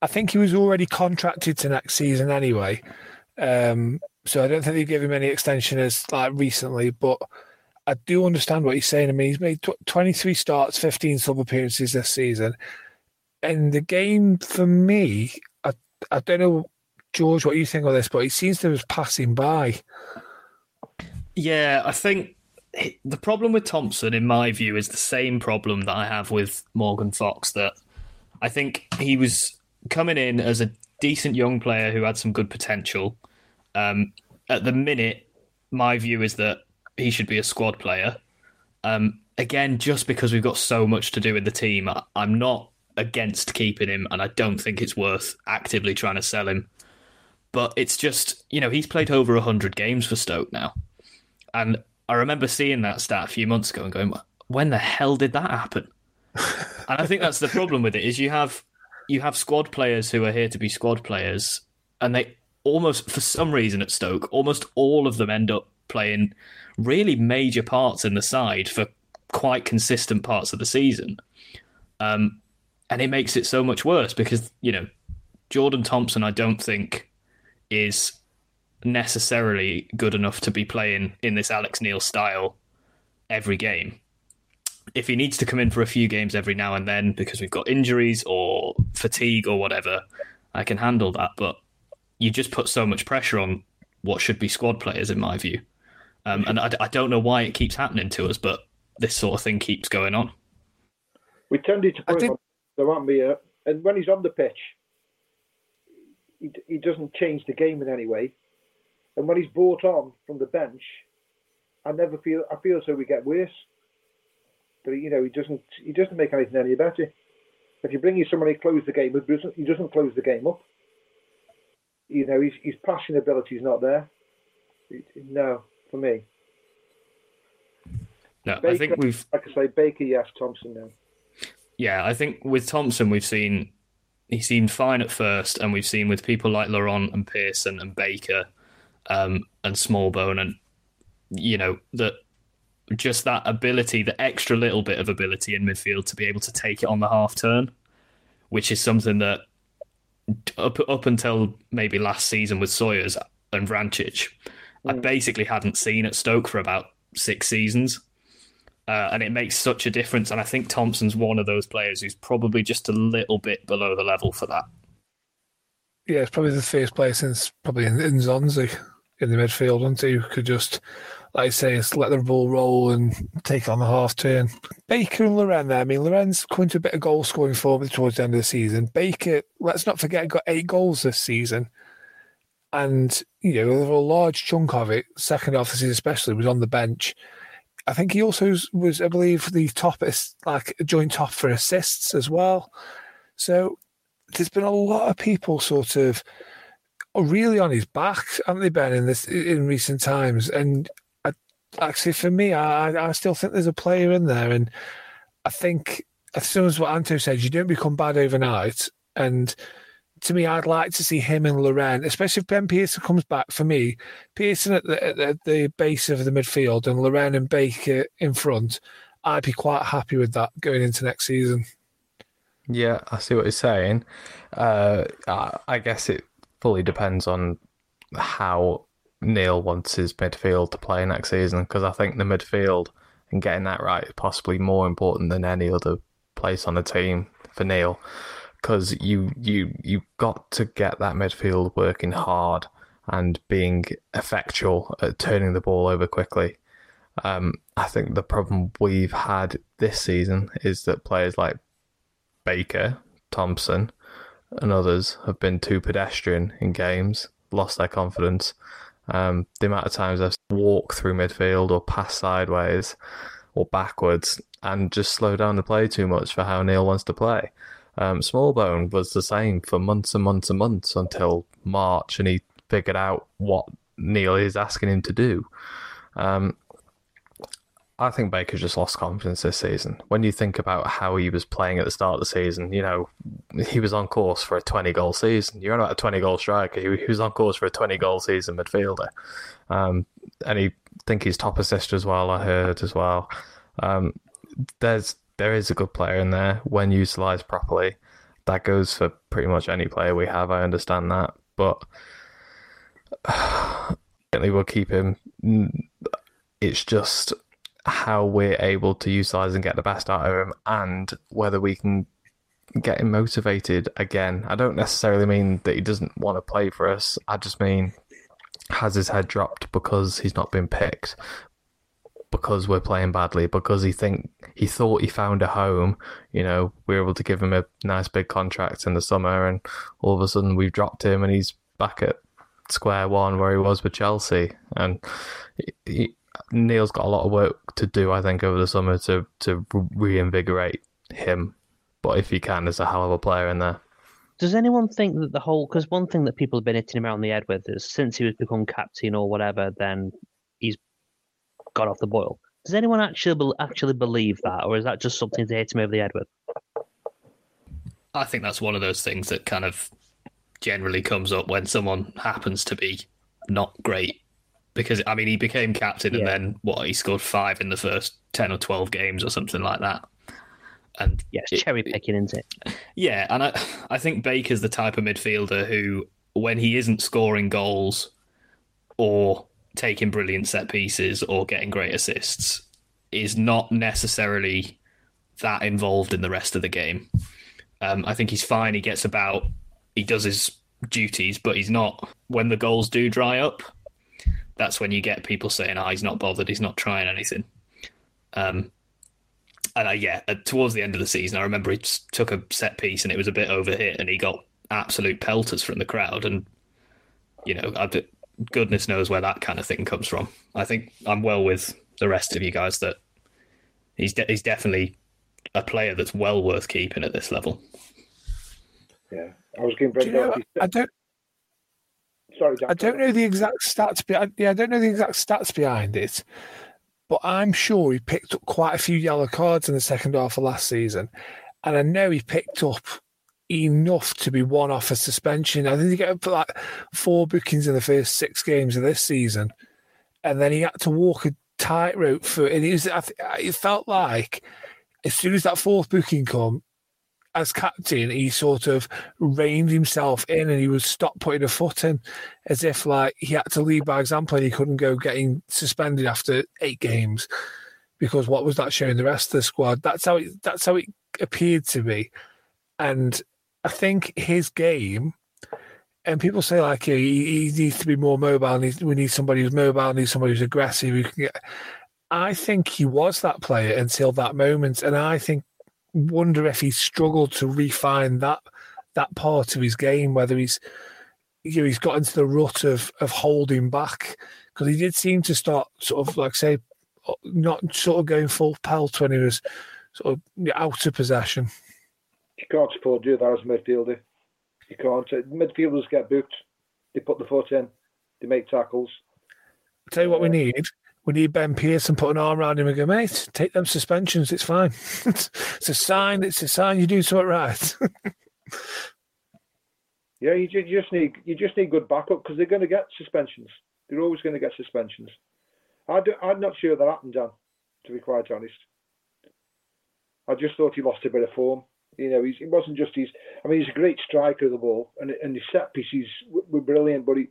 I think he was already contracted to next season anyway. Um, so I don't think they give him any extension as like recently, but I do understand what he's saying. I mean, he's made tw- 23 starts, 15 sub appearances this season. And the game for me, I, I don't know, George, what you think of this, but it seems to have passing by. Yeah, I think the problem with Thompson, in my view, is the same problem that I have with Morgan Fox. That I think he was coming in as a decent young player who had some good potential. Um, at the minute, my view is that he should be a squad player. Um, again, just because we've got so much to do in the team, I, I'm not against keeping him, and I don't think it's worth actively trying to sell him. But it's just, you know, he's played over 100 games for Stoke now. And I remember seeing that stat a few months ago and going, when the hell did that happen? and I think that's the problem with it is you have you have squad players who are here to be squad players, and they almost for some reason at Stoke, almost all of them end up playing really major parts in the side for quite consistent parts of the season. Um, and it makes it so much worse because you know Jordan Thompson, I don't think is necessarily good enough to be playing in this Alex Neil style every game. If he needs to come in for a few games every now and then because we've got injuries or fatigue or whatever, I can handle that. But you just put so much pressure on what should be squad players, in my view. Um, and I, I don't know why it keeps happening to us, but this sort of thing keeps going on. We tended to put him on the one here, and when he's on the pitch, he, he doesn't change the game in any way. And when he's brought on from the bench, I never feel I feel so we get worse. But you know, he doesn't he doesn't make anything any better. If you bring in somebody to close the game, he doesn't, he doesn't close the game up. You know, his, his passing ability is not there. No, for me. No, Baker, I think we've like I say, Baker, yes, Thompson, no. Yeah, I think with Thompson, we've seen he seemed fine at first, and we've seen with people like Laurent and Pearson and Baker um, and Smallbone, and you know that just that ability, the extra little bit of ability in midfield to be able to take it on the half turn, which is something that up up until maybe last season with Sawyers and Vrancic, I basically hadn't seen at Stoke for about six seasons. Uh, and it makes such a difference. And I think Thompson's one of those players who's probably just a little bit below the level for that. Yeah, it's probably the first player since probably in, N'Zonzi in the midfield, wasn't he? Who could just, like I say, just let the ball roll and take on the half turn. Baker and Laurent there. I mean, Laurent's coming to a bit of goal scoring form towards the end of the season. Baker, let's not forget, got eight goals this season. And, you know, a large chunk of it, second half of the season especially, was on the bench. I think he also was, I believe, the top, like joint top for assists as well. So there's been a lot of people sort of really on his back, haven't they, Ben, in this in recent times? And actually, for me, I, I still think there's a player in there, and I think as soon as what Anto says, you don't become bad overnight. And to me, I'd like to see him and Laurent, especially if Ben Pearson comes back. For me, Pearson at the, at the, base of the midfield and Laurent and Baker in front, I'd be quite happy with that going into next season. Yeah, I see what you're saying. Uh, I guess it fully depends on how Neil wants his midfield to play next season because I think the midfield and getting that right is possibly more important than any other place on the team for Neil because you you you got to get that midfield working hard and being effectual at turning the ball over quickly. Um, I think the problem we've had this season is that players like Baker, Thompson, and others have been too pedestrian in games, lost their confidence. Um, the amount of times I've walked through midfield or passed sideways or backwards and just slow down the play too much for how Neil wants to play. Um, Smallbone was the same for months and months and months until March, and he figured out what Neil is asking him to do. Um, I think Baker just lost confidence this season. When you think about how he was playing at the start of the season, you know, he was on course for a 20 goal season. You're not a 20 goal striker. He, was on course for a 20 goal season midfielder. Um, and he think he's top assister as well, I heard as well. Um, there's there is a good player in there when utilised properly. That goes for pretty much any player we have. I understand that, but certainly we'll keep him. It's just how we're able to utilise and get the best out of him, and whether we can get him motivated again. I don't necessarily mean that he doesn't want to play for us. I just mean has his head dropped because he's not been picked because we're playing badly because he think he thought he found a home you know we were able to give him a nice big contract in the summer and all of a sudden we've dropped him and he's back at square one where he was with Chelsea and he, Neil's got a lot of work to do I think over the summer to to reinvigorate him but if he can there's a hell of a player in there does anyone think that the whole because one thing that people have been hitting him out on the head with is since he was become captain or whatever, then he's got off the boil. Does anyone actually actually believe that, or is that just something to hit him over the head with? I think that's one of those things that kind of generally comes up when someone happens to be not great. Because I mean, he became captain, and then what? He scored five in the first ten or twelve games, or something like that. and yeah, it's cherry picking, isn't it? Yeah, and I I think Baker's the type of midfielder who, when he isn't scoring goals, or taking brilliant set pieces or getting great assists, is not necessarily that involved in the rest of the game. Um, I think he's fine. He gets about. He does his duties, but he's not. When the goals do dry up, that's when you get people saying, "Oh, he's not bothered. He's not trying anything." Um, and I, yeah, towards the end of the season, I remember he took a set piece and it was a bit overhit, and he got absolute pelters from the crowd. And you know, I, goodness knows where that kind of thing comes from. I think I'm well with the rest of you guys that he's de- he's definitely a player that's well worth keeping at this level. Yeah, I was going to you know, I don't. Sorry, Jack. I don't know the exact stats. Behind, yeah, I don't know the exact stats behind it, but I'm sure he picked up quite a few yellow cards in the second half of last season, and I know he picked up enough to be one off a suspension. I think he got like four bookings in the first six games of this season, and then he had to walk a tightrope for. And it was, it felt like as soon as that fourth booking come, as captain, he sort of reined himself in and he would stop putting a foot in, as if like he had to lead by example and he couldn't go getting suspended after eight games because what was that showing the rest of the squad? That's how it, that's how it appeared to me, and I think his game. And people say like he, he needs to be more mobile. we need somebody who's mobile. Need somebody who's aggressive. Who can get. I think he was that player until that moment, and I think wonder if he struggled to refine that that part of his game, whether he's you know, he's got into the rut of of holding back because he did seem to start sort of like say not sort of going full pelt when he was sort of out of possession. You can't support do that as a midfielder. You can't. Midfielders get booked. They put the foot in. They make tackles. I'll tell you what we uh, need. We need Ben Pearson put an arm around him and go, mate, take them suspensions. It's fine. it's a sign. It's a sign you do something right. yeah, you just need you just need good backup because they're going to get suspensions. They're always going to get suspensions. I I'm not sure that happened, Dan. To be quite honest, I just thought he lost a bit of form. You know, he wasn't just his. I mean, he's a great striker of the ball, and and his set pieces were brilliant. But he,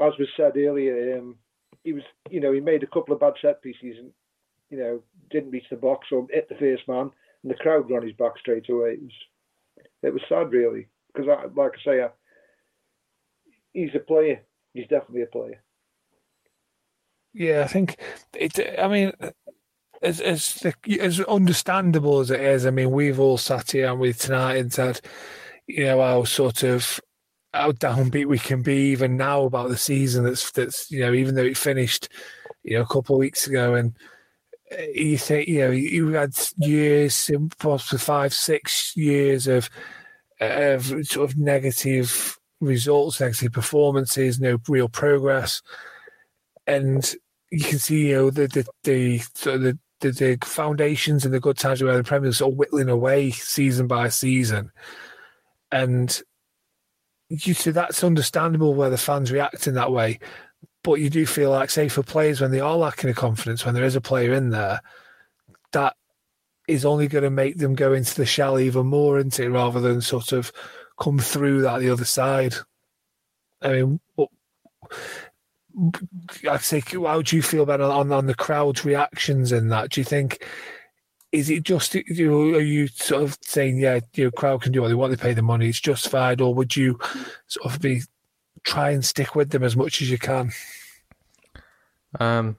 as was said earlier, um, he was, you know, he made a couple of bad set pieces and, you know, didn't reach the box or hit the first man, and the crowd were on his back straight away. It was, it was sad, really, because, I, like I say, I, he's a player. He's definitely a player. Yeah, I think it. I mean, as as as understandable as it is, I mean, we've all sat here and with tonight and said, you know, how sort of how downbeat we can be even now about the season. That's that's you know, even though it finished, you know, a couple of weeks ago, and uh, you think you know you had years, possibly five, six years of of sort of negative results, negative performances, no real progress, and you can see you know the the the the the, the foundations and the good times where the Premier sort of whittling away season by season. And you see that's understandable where the fans react in that way. But you do feel like, say, for players when they are lacking of confidence, when there is a player in there, that is only going to make them go into the shell even more, isn't it? Rather than sort of come through that the other side. I mean, I'd say, how do you feel about on, on the crowd's reactions in that? Do you think is it just you know, are you sort of saying yeah your crowd can do what they want they pay the money it's justified or would you sort of be try and stick with them as much as you can? Um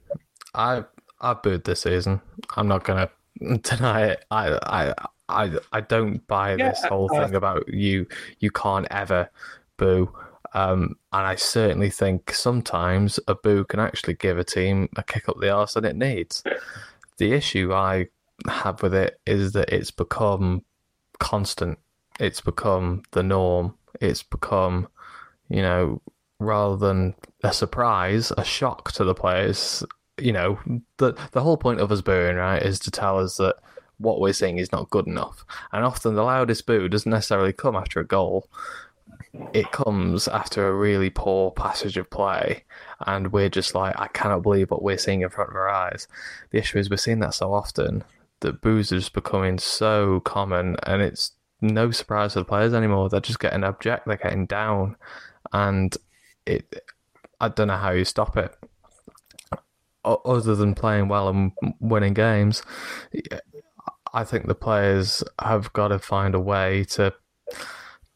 i i booed this season. I'm not gonna deny it. I i i, I don't buy yeah, this whole uh, thing about you you can't ever boo. Um, and I certainly think sometimes a boo can actually give a team a kick up the arse that it needs. The issue I have with it is that it's become constant. It's become the norm. It's become, you know, rather than a surprise, a shock to the players. You know, the the whole point of us booing, right, is to tell us that what we're seeing is not good enough. And often the loudest boo doesn't necessarily come after a goal. It comes after a really poor passage of play, and we're just like, I cannot believe what we're seeing in front of our eyes. The issue is we're seeing that so often that booze is becoming so common, and it's no surprise to the players anymore. They're just getting abject, they're getting down, and it. I don't know how you stop it. Other than playing well and winning games, I think the players have got to find a way to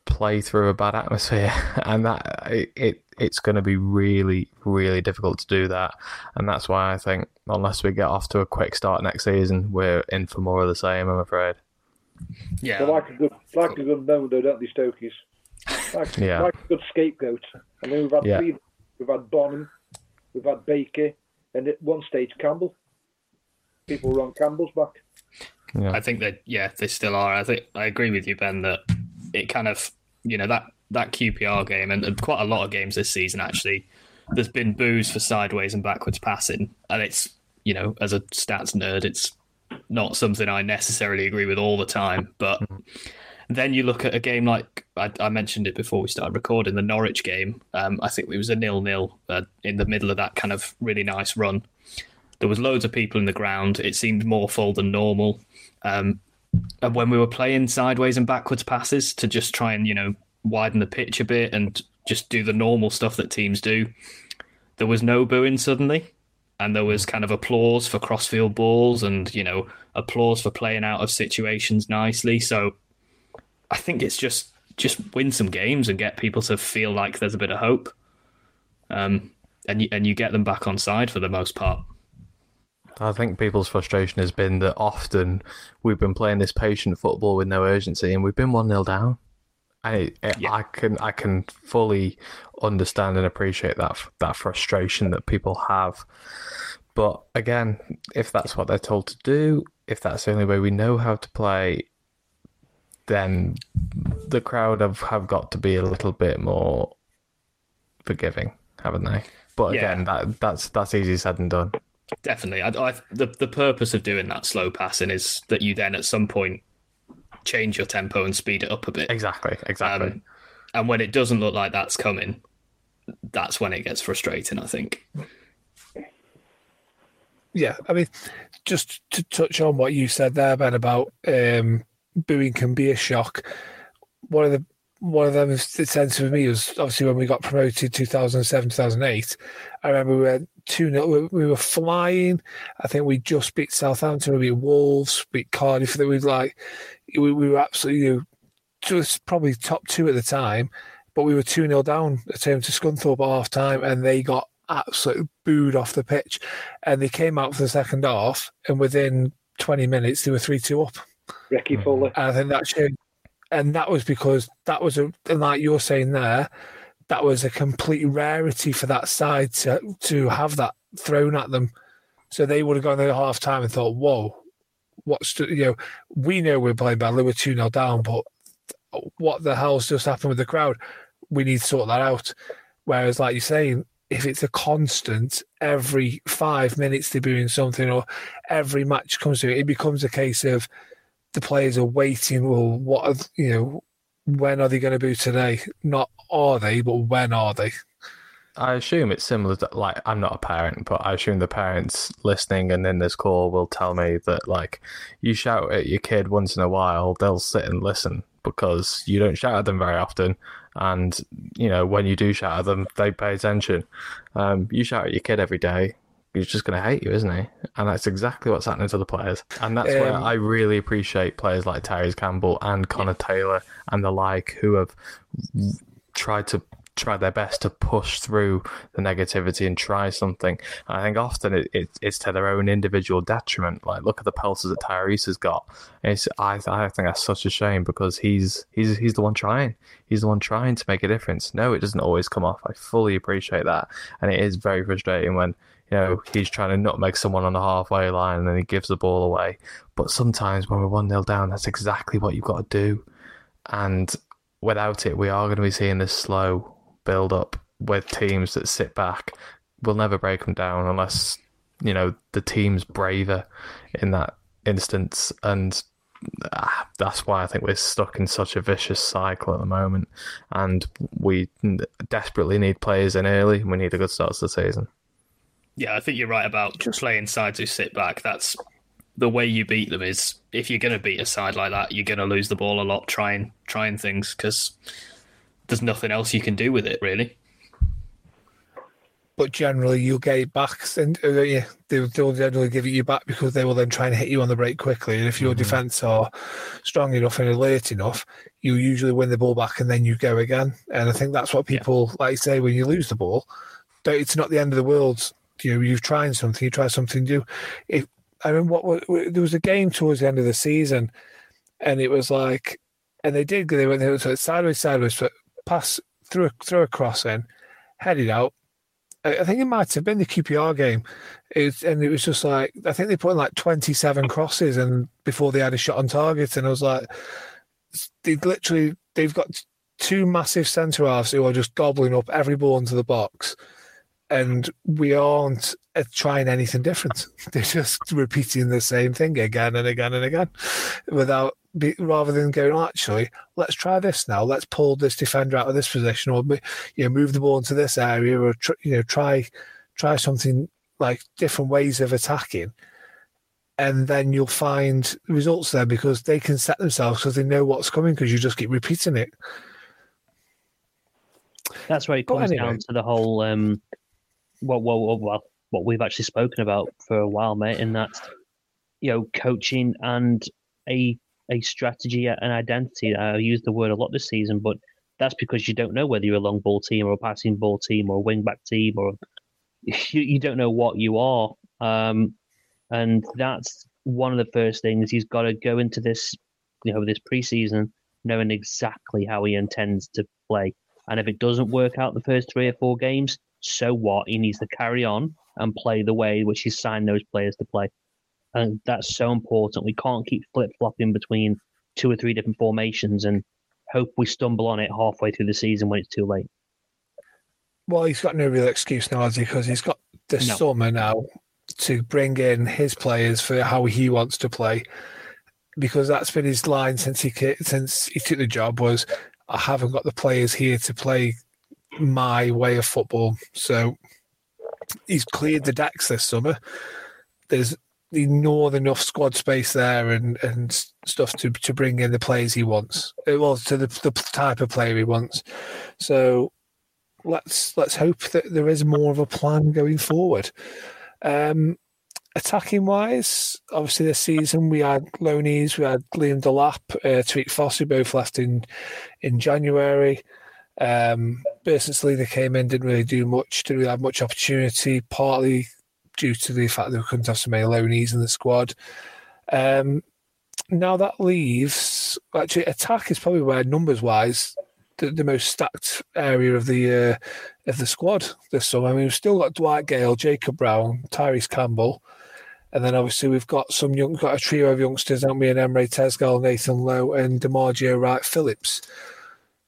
play through a bad atmosphere, and that it, it it's going to be really really difficult to do that, and that's why I think unless we get off to a quick start next season, we're in for more of the same. I'm afraid. Yeah, They like a good, like a good no, though, don't they, Stokies? Like, Yeah. like a good scapegoat. I mean, we've had Yeah. three. We've had Bonham, we've had Baker, and at one stage Campbell. People were on Campbell's back. Yeah. I think that yeah, they still are. I think I agree with you, Ben, that it kind of you know that that QPR game and, and quite a lot of games this season actually. There's been boos for sideways and backwards passing, and it's you know as a stats nerd, it's not something I necessarily agree with all the time. But then you look at a game like I, I mentioned it before we started recording the Norwich game. Um, I think it was a nil-nil uh, in the middle of that kind of really nice run. There was loads of people in the ground. It seemed more full than normal. Um, when we were playing sideways and backwards passes to just try and you know widen the pitch a bit and just do the normal stuff that teams do, there was no booing suddenly, and there was kind of applause for crossfield balls and you know applause for playing out of situations nicely. So I think it's just just win some games and get people to feel like there's a bit of hope, um, and you, and you get them back on side for the most part. I think people's frustration has been that often we've been playing this patient football with no urgency, and we've been one 0 down. It- Yeah. I can I can fully understand and appreciate that that frustration that people have. But again, if that's what they're told to do, if that's the only way we know how to play, then the crowd have, have got to be a little bit more forgiving, haven't they? But Yeah. again, that that's that's easy said and done. Definitely. I, I, the the purpose of doing that slow passing is that you then at some point change your tempo and speed it up a bit. Exactly, exactly. Um, and when it doesn't look like that's coming, that's when it gets frustrating. I think. Yeah, I mean, just to touch on what you said there, Ben, about um, booing can be a shock. One of the one of them that sense for me was obviously when we got promoted 2007 2008 i remember we were 2 0 we were flying. I think we just beat southampton we beat wolves beat cardiff. That we like we, we were absolutely you know, just probably top two at the time but we were 2 0 down at home to scunthorpe at half time and they got absolutely booed off the pitch. And they came out for the second half and within 20 minutes they were 3 2 up. Ricky Fuller. and I think that showed, and that was because that was a, and like you're saying there, that was a complete rarity for that side to to have that thrown at them. So they would have gone there at half time and thought, "Whoa, what's you know? We know we're playing badly, we're two 0 down, but what the hell's just happened with the crowd? We need to sort that out." Whereas, like you're saying, if it's a constant, every five minutes they're doing something, or every match comes to it, it becomes a case of the players are waiting. Well, what are, you know? When are they going to boo today? Not are they, but when are they? I assume it's similar to like I'm not a parent, but I assume the parents listening and in this call will tell me that like you shout at your kid once in a while, they'll sit and listen because you don't shout at them very often, and you know when you do shout at them, they pay attention. Um, you shout at your kid every day, he's just going to hate you, isn't he? And that's exactly what's happening to the players. And that's where Um, I really appreciate players like Tyrese Campbell and Connor Taylor and the like who have tried to try their best to push through the negativity and try something. And I think often it, it, it's to their own individual detriment. Like look at the pelters that Tyrese has got. It's I I think that's such a shame because he's he's he's the one trying. He's the one trying to make a difference. No, it doesn't always come off. I fully appreciate that, and it is very frustrating when you know he's trying to nutmeg someone on the halfway line and then he gives the ball away. But sometimes when we're one 0 down, that's exactly what you've got to do. And without it, we are going to be seeing this slow build up with teams that sit back. We'll never break them down unless you know the team's braver in that instance, and ah, that's why I think we're stuck in such a vicious cycle at the moment. And we desperately need players in early. and We need a good start to the season. Yeah, I think you're right about just playing sides who sit back. That's the way you beat them is if you're going to beat a side like that, you're going to lose the ball a lot trying trying things because there's nothing else you can do with it really. But generally, you'll get it back, and uh, yeah, they'll, they'll generally give it you back because they will then try and hit you on the break quickly. And if your defence are strong enough and alert enough, you usually win the ball back, and then you go again. And I think that's what people like to say when you lose the ball. Don't, it's not the end of the world. You you've tried something, you try something new. If I mean, what, what there was a game towards the end of the season, and it was like, and they did. They went they went sideways, sideways, but pass through a, through a cross in, headed out. I I think it might have been the QPR game, it, and it was just like I think they put in like twenty seven crosses, and before they had a shot on target, and I was like, they literally they've got two massive centre halves who are just gobbling up every ball into the box, and we aren't uh, trying anything different. They're just repeating the same thing again and again and again, without be, rather than going. "Oh, Actually, let's try this now. Let's pull this defender out of this position, or you know, move the ball into this area, or tr- you know, try try something like different ways of attacking. And then you'll find results there because they can set themselves because they know what's coming because you just keep repeating it. That's where it comes anyway. down to the whole um, well, well, well, well, what we've actually spoken about for a while, mate, and that's you know coaching and a a strategy and identity. I use the word a lot this season, but that's because you don't know whether you're a long ball team or a passing ball team or a wing back team or you, you don't know what you are. Um, and that's one of the first things he's got to go into this, you know, this preseason knowing exactly how he intends to play. And if it doesn't work out the first three or four games, so what? He needs to carry on and play the way which he's signed those players to play. And that's so important. We can't keep flip flopping between two or three different formations and hope we stumble on it halfway through the season when it's too late. Well, he's got no real excuse now, has he? Because he's got the No. summer now to bring in his players for how he wants to play. Because that's been his line since he since he took the job was, I haven't got the players here to play my way of football. So he's cleared the decks this summer. There's more than enough squad space there and, and stuff to to bring in the players he wants. Uh, Well, to the the type of player he wants. So let's let's hope that there is more of a plan going forward. Um, attacking wise, obviously this season we had loanees, we had Liam Delap, uh, Tariqe Fosu, who both left in in January. Um, Bersant Celina came in, didn't really do much, didn't really have much opportunity, partly due to the fact that we couldn't have so many loanees in the squad. Um, now that leaves actually attack is probably where numbers wise the, the most stacked area of the uh, of the squad this summer. I mean, we've still got Dwight Gayle, Jacob Brown, Tyrese Campbell, and then obviously we've got some young, got a trio of youngsters, haven't we? And Emre Tezgel, Nathan Lowe, and D'Margio Wright Phillips.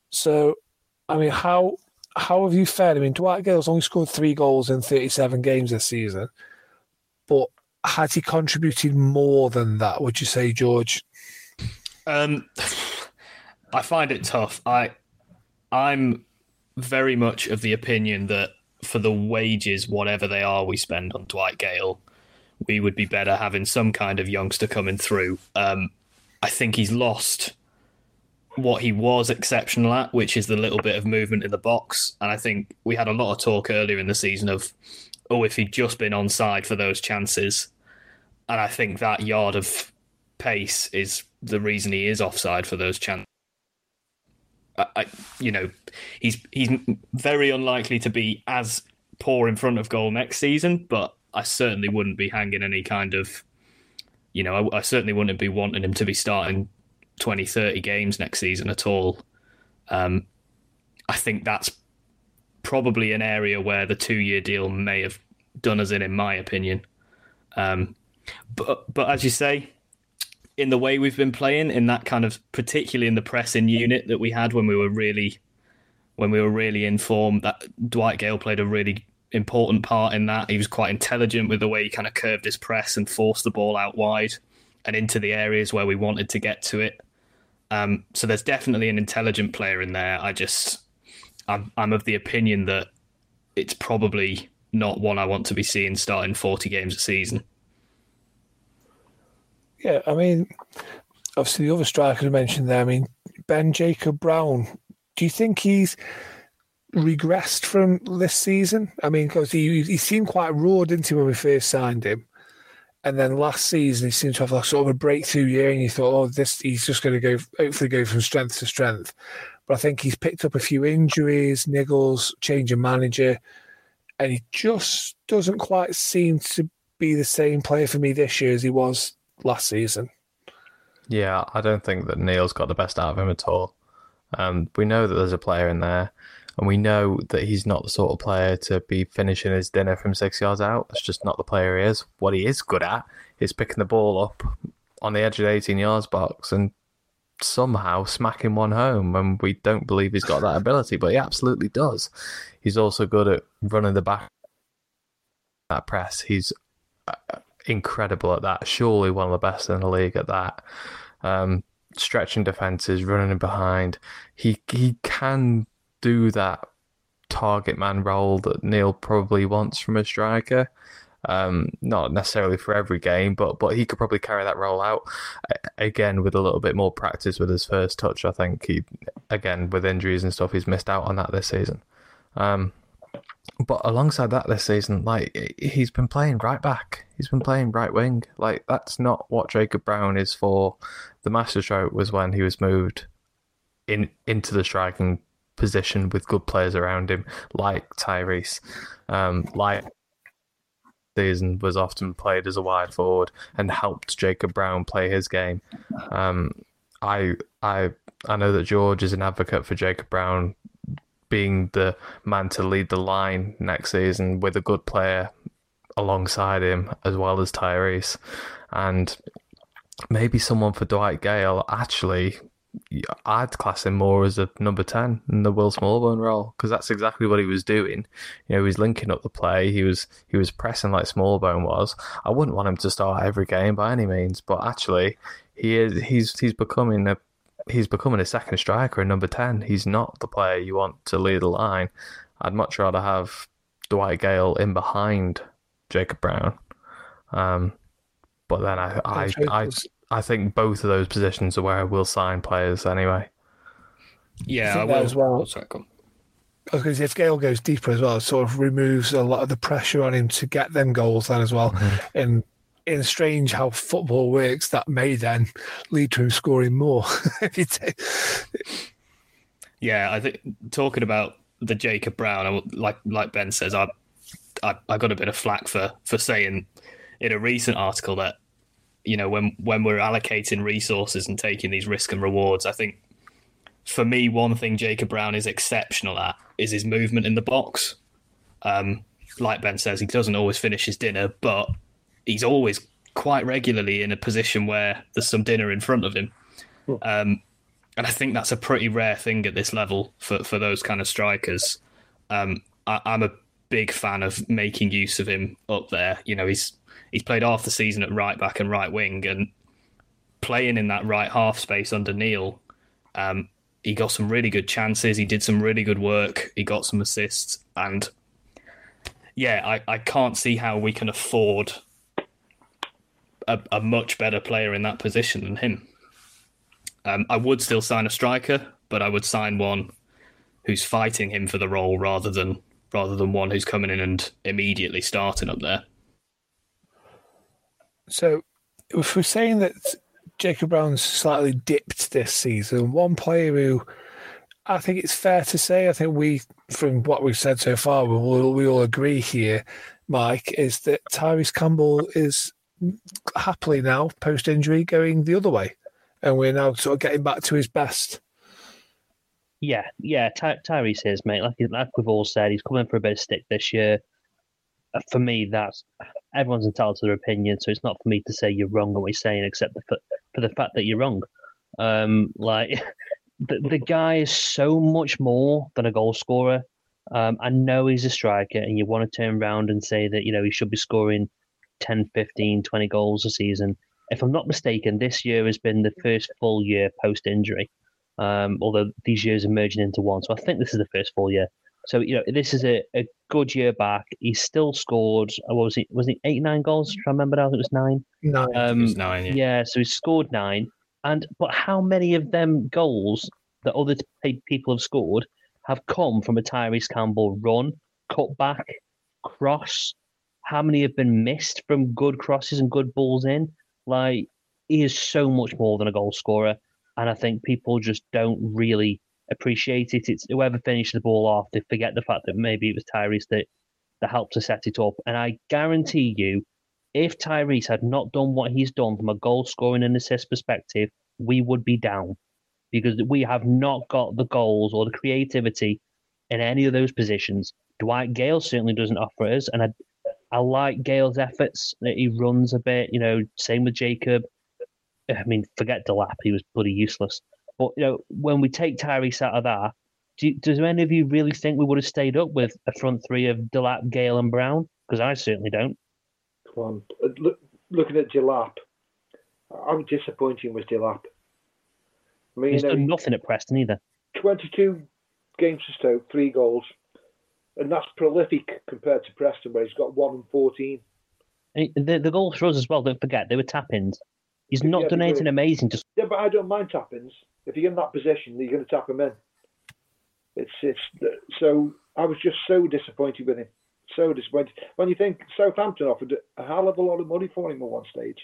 So, I mean, how how have you fared? I mean, Dwight Gayle's only scored three goals in thirty-seven games this season, but has he contributed more than that? Would you say, George? Um, I find it tough. I I'm very much of the opinion that for the wages, whatever they are, we spend on Dwight Gayle, we would be better having some kind of youngster coming through. Um, I think he's lost what he was exceptional at, which is the little bit of movement in the box. And I think we had a lot of talk earlier in the season of, oh, if he'd just been on side for those chances. And I think that yard of pace is the reason he is offside for those chances. I, I, you know, he's he's very unlikely to be as poor in front of goal next season, but I certainly wouldn't be hanging any kind of, you know, I, I certainly wouldn't be wanting him to be starting 20, 30 games next season at all. Um, I think that's probably an area where the two-year deal may have done us in, in my opinion. Um, but but as you say, in the way we've been playing, in that kind of particularly in the pressing unit that we had when we were really when we were really in form, that Dwight Gayle played a really important part in that. He was quite intelligent with the way he kind of curved his press and forced the ball out wide and into the areas where we wanted to get to it. Um, so there's definitely an intelligent player in there. I just I'm I'm of the opinion that it's probably not one I want to be seeing starting 40 games a season. Yeah, I mean, obviously the other striker I mentioned there. I mean, Ben Jacob Brown. Do you think he's regressed from this season? I mean, because he he seemed quite raw, didn't he, when we first signed him? And then last season, he seemed to have sort of a breakthrough year, and you thought, oh, this he's just going to go, hopefully, go from strength to strength. But I think he's picked up a few injuries, niggles, change of manager, and he just doesn't quite seem to be the same player for me this year as he was last season. Yeah, I don't think that Neil's got the best out of him at all. Um, we know that there's a player in there, and we know that he's not the sort of player to be finishing his dinner from six yards out. That's just not the player he is. What he is good at is picking the ball up on the edge of the 18 yards box and somehow smacking one home. And we don't believe he's got that ability, but he absolutely does. He's also good at running the back that press. He's uh, incredible at that. Surely one of the best in the league at that. Um, stretching defenses, running in behind. He he can do that target man role that Neil probably wants from a striker. Um, not necessarily for every game, but but he could probably carry that role out again with a little bit more practice with his first touch. I think he again with injuries and stuff, he's missed out on that this season. Um, but alongside that this season, like he's been playing right back, he's been playing right wing. Like that's not what Jacob Brown is for. The masterstroke was when he was moved in into the striking position with good players around him, like Tyrese, um, like season was often played as a wide forward and helped Jacob Brown play his game. Um, I I I know that George is an advocate for Jacob Brown being the man to lead the line next season with a good player alongside him as well as Tyrese, and maybe someone for Dwight Gayle. Actually I'd class him more as a number 10 in the Will Smallbone role because that's exactly what he was doing. You know, he was linking up the play, he was he was pressing like Smallbone was. I wouldn't want him to start every game by any means, but actually he is he's he's becoming a he's becoming a second striker in number 10. He's not the player you want to lead the line. I'd much rather have Dwight Gayle in behind Jacob Brown. Um, but then I I, I, I think both of those positions are where I will sign players anyway. Yeah, I, I will. as well. Oh, sorry, Because if Gayle goes deeper as well, it sort of removes a lot of the pressure on him to get them goals then as well. Mm-hmm. And in strange how football works, that may then lead to him scoring more. yeah, I think talking about the Jacob Brown, like like Ben says, I, I I got a bit of flack for for saying in a recent article that you know when when we're allocating resources and taking these risk and rewards, I think for me one thing Jacob Brown is exceptional at is his movement in the box. Um, like Ben says, he doesn't always finish his dinner, but he's always quite regularly in a position where there's some dinner in front of him. Um, and I think that's a pretty rare thing at this level for, for those kind of strikers. Um, I, I'm a big fan of making use of him up there. You know, he's he's played half the season at right back and right wing, and playing in that right half space under Neil, um, he got some really good chances. He did some really good work. He got some assists, and yeah, I, I can't see how we can afford a, a much better player in that position than him. Um, I would still sign a striker, but I would sign one who's fighting him for the role rather than rather than one who's coming in and immediately starting up there. So, if we're saying that Jacob Brown's slightly dipped this season, one player who I think it's fair to say, I think we, from what we've said so far, we all, we all agree here, Mike, is that Tyrese Campbell is happily now, post injury, going the other way. And we're now sort of getting back to his best. Yeah, yeah, Ty- Tyrese is, mate. Like, like we've all said, he's coming for a bit of stick this year. Uh, for me, that's everyone's entitled to their opinion, so it's not for me to say you're wrong on what you're saying, except for, for the fact that you're wrong. Um, like the, the guy is so much more than a goal scorer. Um, I know he's a striker, and you want to turn around and say that you know he should be scoring 10, 15, 20 goals a season. If I'm not mistaken, this year has been the first full year post injury. Um, although these years are merging into one, so I think this is the first full year. So you know, this is a, a good year back. He still scored. uh, What was it? Was it eight nine goals? I remember now. I think it was nine. No, Um, It was nine, yeah. yeah, so he scored nine. And but how many of them goals that other people have scored have come from a Tyrese Campbell run, cut back, cross? How many have been missed from good crosses and good balls in? Like he is so much more than a goal scorer, and I think people just don't really appreciate it. It's whoever finished the ball off, they forget the fact that maybe it was Tyrese that that helped to set it up. And I guarantee you, if Tyrese had not done what he's done from a goal scoring and assist perspective, we would be down because we have not got the goals or the creativity in any of those positions. Dwight Gayle certainly doesn't offer us, and I, I like Gayle's efforts that he runs a bit. You know, same with Jacob. I mean, forget Delap; he was bloody useless. But you know, when we take Tyrese out of that, do, does any of you really think we would have stayed up with a front three of Delap, Gayle, and Brown? Because I certainly don't. Come on. Uh, Look, looking at Delap, how disappointing was Delap? I mean, He's you know, done nothing at Preston either. 22 games to Stoke, three goals. And that's prolific compared to Preston, where he's got one and 14. And the, the goals for us as well, don't forget, they were tap ins. He's not Yeah, done anything amazing. Just Yeah, but I don't mind tap-ins. If you're in that position, you're going to tap him in. It's it's so. I was just so disappointed with him. So disappointed. When you think Southampton offered a hell of a lot of money for him at one stage,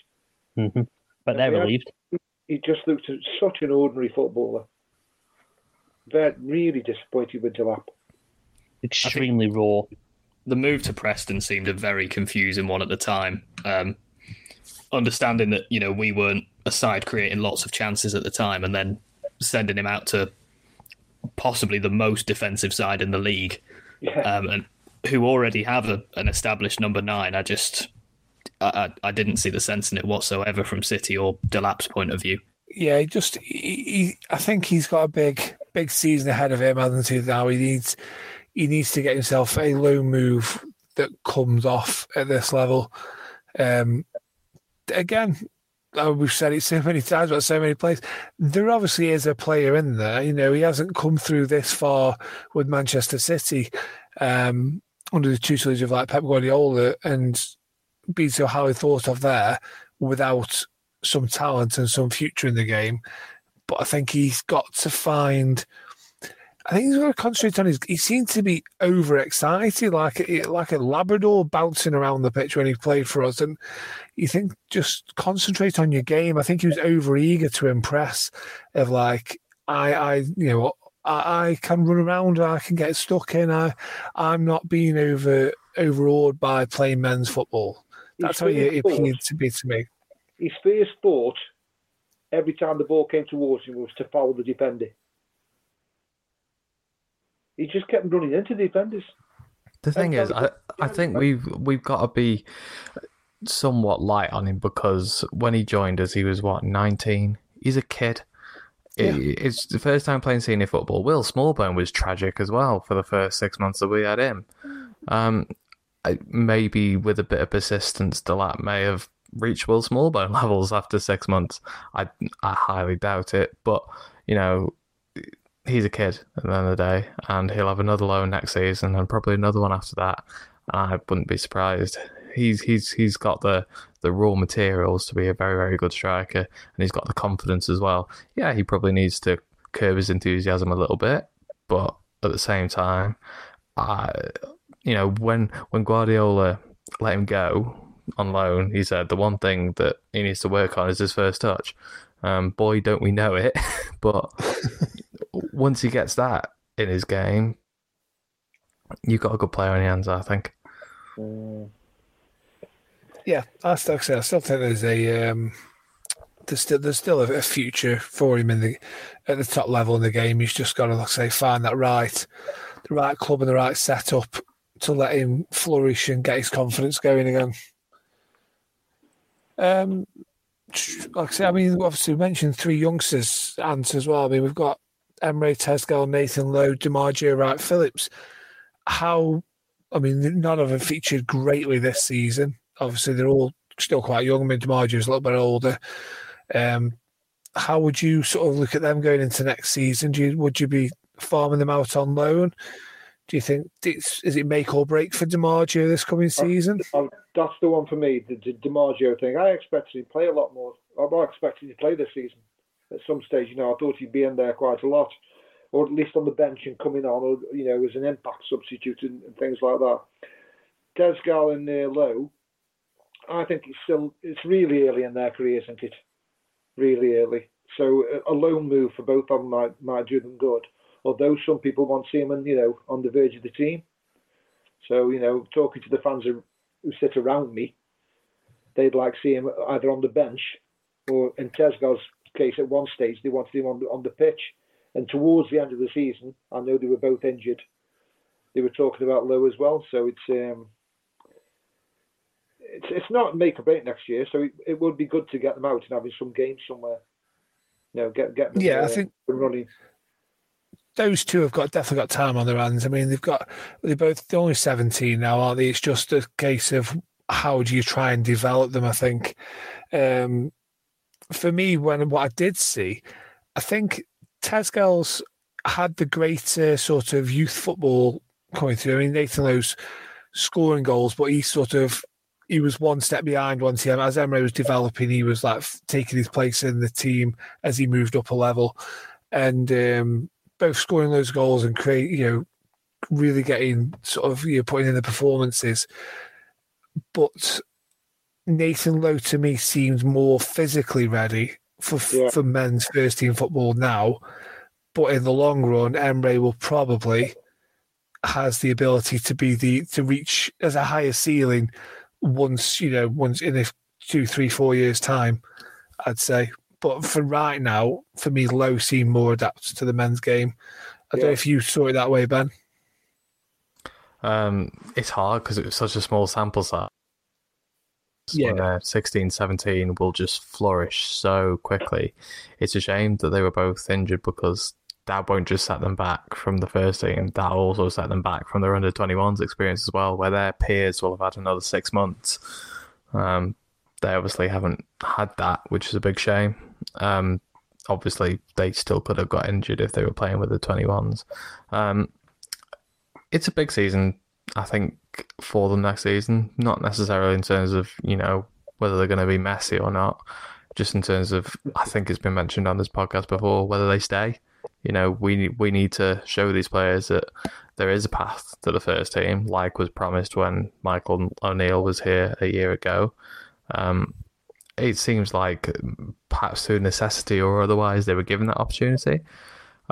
Mhm. But they're Yeah. relieved. he just looked such an ordinary footballer. Very really disappointed with Delap. Extremely raw. the move to Preston seemed a very confusing one at the time. Um, understanding that you know we weren't a side creating lots of chances at the time, and then sending him out to possibly the most defensive side in the league, Yeah. um, and who already have a, an established number nine. I just I, I, didn't see the sense in it whatsoever from City or Delap's point of view. Yeah, he just he, he, I think he's got a big big season ahead of him, hasn't he? Now he needs he needs to get himself a low move that comes off at this level. Um, again, uh, we've said it so many times about so many players. There obviously is a player in there. You know, he hasn't come through this far with Manchester City um, under the tutelage of like Pep Guardiola and been so highly thought of there without some talent and some future in the game. But I think he's got to find. I think he's got to concentrate on his. He seemed to be overexcited, like a, like a Labrador bouncing around the pitch when he played for us. And you think just concentrate on your game. I think he was over eager to impress. Of like, I, I, you know, I, I can run around. I can get stuck in. I, I'm not being over overawed by playing men's football. That's how he His appeared to be to me. His first thought every time the ball came towards him was to foul the defender. He just kept running into the defenders. The thing is, I, I think we've we've got to be somewhat light on him because when he joined us, he was what nineteen. He's a kid. It- it's the first time playing senior football. Will Smallbone was tragic as well for the first six months that we had him. Um, maybe with a bit of persistence, Delap may have reached Will Smallbone levels after six months. I I highly doubt it, but you know he's a kid at the end of the day, and he'll have another loan next season and probably another one after that. And I wouldn't be surprised. He's he's he's got the the raw materials to be a very very good striker, and he's got the confidence as well. Yeah, he probably needs to curb his enthusiasm a little bit, but at the same time, I you know when when Guardiola let him go on loan, he said the one thing that he needs to work on is his first touch. Um, boy, don't we know it! but once he gets that in his game, you've got a good player in your hands. I think. Yeah, I still I still think there's a um, there's still there's still a, a future for him in the at the top level in the game. He's just got to like say find that right the right club and the right setup to let him flourish and get his confidence going again. Um, like I say, I mean, obviously we mentioned three youngsters, Ant as well. I mean, we've got Emre Tezgel, Nathan Lowe, D'Margio, Wright Phillips. How, I mean, none of them featured greatly this season. Obviously, they're all still quite young. I mean, D'Margio's a little bit older. Um, how would you sort of look at them going into next season? Do you, would you be farming them out on loan? Do you think it's, is it make or break for D'Margio this coming season? Oh, that's the one for me, the, the D'Margio thing. I expected him to play a lot more. I was expecting him to play this season at some stage. You know, I thought he'd be in there quite a lot, or at least on the bench and coming on, or you know, as an impact substitute and, and things like that. Tezgel and uh, Lowe, I think it's still it's really early in their careers, isn't it? Really early. So a loan move for both of them might might do them good. Although some people want to see them, you know, on the verge of the team. So you know, talking to the fans who, sit around me, they'd like to see him either on the bench or, in Tezgel's case, at one stage they wanted him on the on the pitch. And towards the end of the season, I know they were both injured. They were talking about Lowe as well. So it's um, it's it's not make or break next year. So it, it would be good to get them out and having some games somewhere. You know, get get them, Yeah, I uh, think- running. those two have got definitely got time on their hands. I mean, they've got they're both they're only seventeen now, aren't they? It's just a case of how do you try and develop them. I think um, for me, when what I did see, I think Tezgel's had the greater sort of youth football coming through. I mean, Nathan Lowe's scoring goals, but he sort of he was one step behind once he as Emre was developing. He was like taking his place in the team as he moved up a level, and um, both scoring those goals and create, you know, really getting sort of you know putting in the performances. But Nathan Lowe to me seems more physically ready for Yeah. for men's first team football now. But in the long run, Emre will probably has the ability to be the to reach as a higher ceiling once you know once in a two three four years time i'd say but for right now for me low seem more adapted to the men's game i don't know if you saw it that way ben Um, it's hard because it was such a small sample size. Yeah. When they're 16, 17 will just flourish so quickly. It's a shame that they were both injured because that won't just set them back from the first team. That'll also set them back from their under 21s experience as well, where their peers will have had another six months. Um, they obviously haven't had that, which is a big shame. Um, obviously, they still could have got injured if they were playing with the 21s. Um, it's a big season, I think, for them next season. Not necessarily in terms of, you know, whether they're going to be messy or not. Just in terms of, I think it's been mentioned on this podcast before, whether they stay. You know, we we need to show these players that there is a path to the first team, like was promised when Michael O'Neill was here a year ago. Um, it seems like perhaps through necessity or otherwise they were given that opportunity.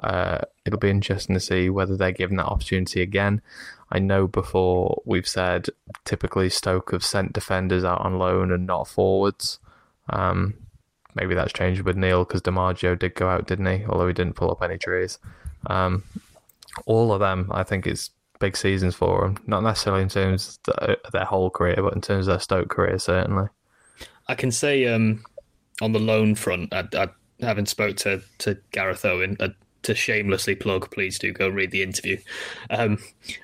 Uh, it'll be interesting to see whether they're given that opportunity again. I know before we've said typically Stoke have sent defenders out on loan and not forwards. Um, maybe that's changed with Neil because D'Margio did go out, didn't he? Although he didn't pull up any trees. Um, all of them, I think, is big seasons for them. Not necessarily in terms of their whole career, but in terms of their Stoke career, certainly. I can say um, on the loan front, I, I haven't spoke to, to Gareth Owen. Uh, to shamelessly plug, please do go read the interview. Um,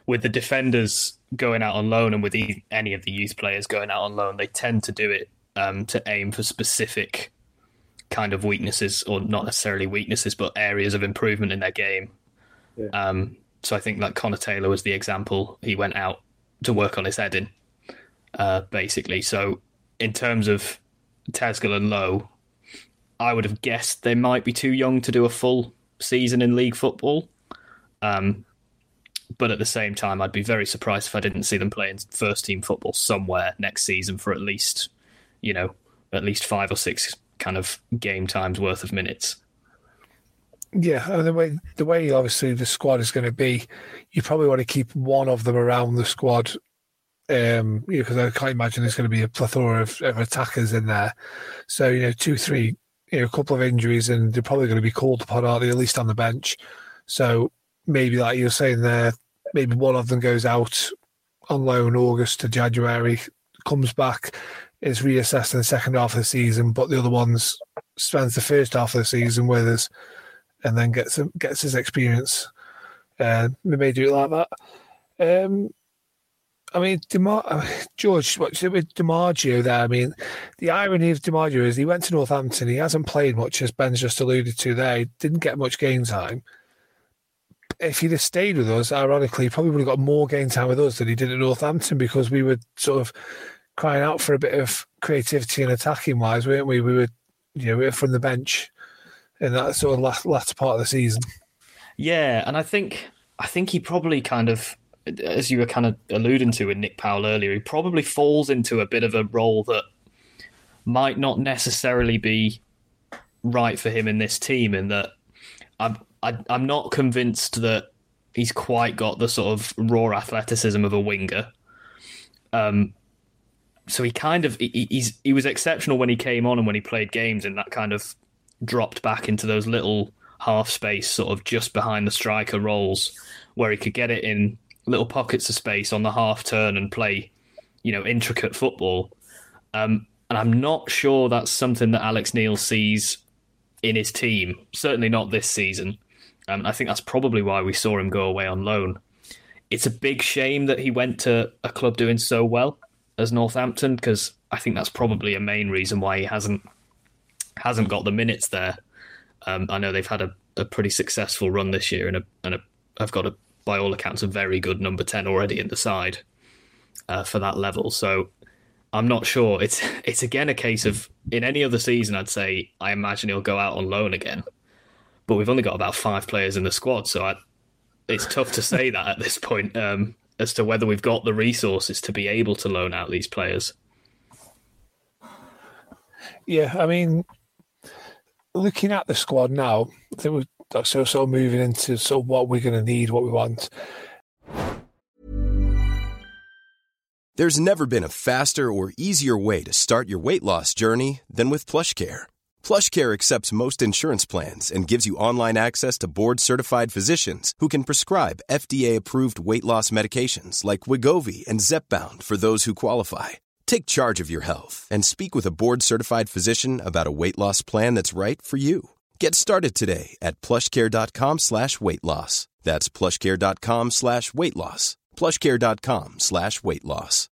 with the defenders going out on loan and with the, any of the youth players going out on loan, they tend to do it um, to aim for specific kind of weaknesses, or not necessarily weaknesses, but areas of improvement in their game. Yeah. Um, so I think like Connor Taylor was the example. He went out to work on his heading, uh, basically. So in terms of Tezgel and Lowe, I would have guessed they might be too young to do a full season in league football. Um, but at the same time, I'd be very surprised if I didn't see them playing first team football somewhere next season for at least, you know, at least five or six kind of game times worth of minutes. yeah and the way the way obviously the squad is going to be you probably want to keep one of them around the squad um because i can't imagine there's going to be a plethora of, of attackers in there so you know two three you know a couple of injuries and they're probably going to be called upon aren't they at least on the bench so maybe like you're saying there maybe one of them goes out on loan august to january comes back is reassessed in the second half of the season but the other ones spends the first half of the season with us and then gets gets his experience. Uh, we may do it like that. Um, I mean, Demar- George, what's it with D'Margio there? I mean, the irony of D'Margio is he went to Northampton. He hasn't played much, as Ben's just alluded to there. He didn't get much game time. if he'd have stayed with us, ironically, he probably would have got more game time with us than he did at Northampton because we were sort of crying out for a bit of creativity and attacking wise, weren't we? We were, you know, we were from the bench in that sort of last, last part of the season. Yeah, and I think I think he probably kind of, as you were kind of alluding to with Nick Powell earlier, he probably falls into a bit of a role that might not necessarily be right for him in this team. In that, I'm I, I'm not convinced that he's quite got the sort of raw athleticism of a winger. Um, so he kind of he, he's he was exceptional when he came on and when he played games and that kind of dropped back into those little half space sort of just behind the striker roles where he could get it in little pockets of space on the half turn and play you know intricate football. Um, and I'm not sure that's something that Alex Neil sees in his team certainly not this season. Um, I think that's probably why we saw him go away on loan. It's a big shame that he went to a club doing so well as Northampton because I think that's probably a main reason why he hasn't hasn't got the minutes there. Um, I know they've had a, a, pretty successful run this year and a, and a, I've got a by all accounts a very good number ten already in the side uh, for that level. So I'm not sure. It's it's again a case of in any other season I'd say I imagine he'll go out on loan again, but we've only got about five players in the squad, so I, it's tough to say that at this point. Um, as to whether we've got the resources to be able to loan out these players. Yeah, I mean, looking at the squad now, I think we're so moving into what we're going to need, what we want. There's never been a faster or easier way to start your weight loss journey than with PlushCare. PlushCare accepts most insurance plans and gives you online access to board-certified physicians who can prescribe FDA-approved weight loss medications like Wegovy and Zepbound for those who qualify. Take charge of your health and speak with a board-certified physician about a weight loss plan that's right for you. Get started today at plushcare.com slash weight loss. That's plushcare.com slash weight loss. plushcare.com slash weight loss.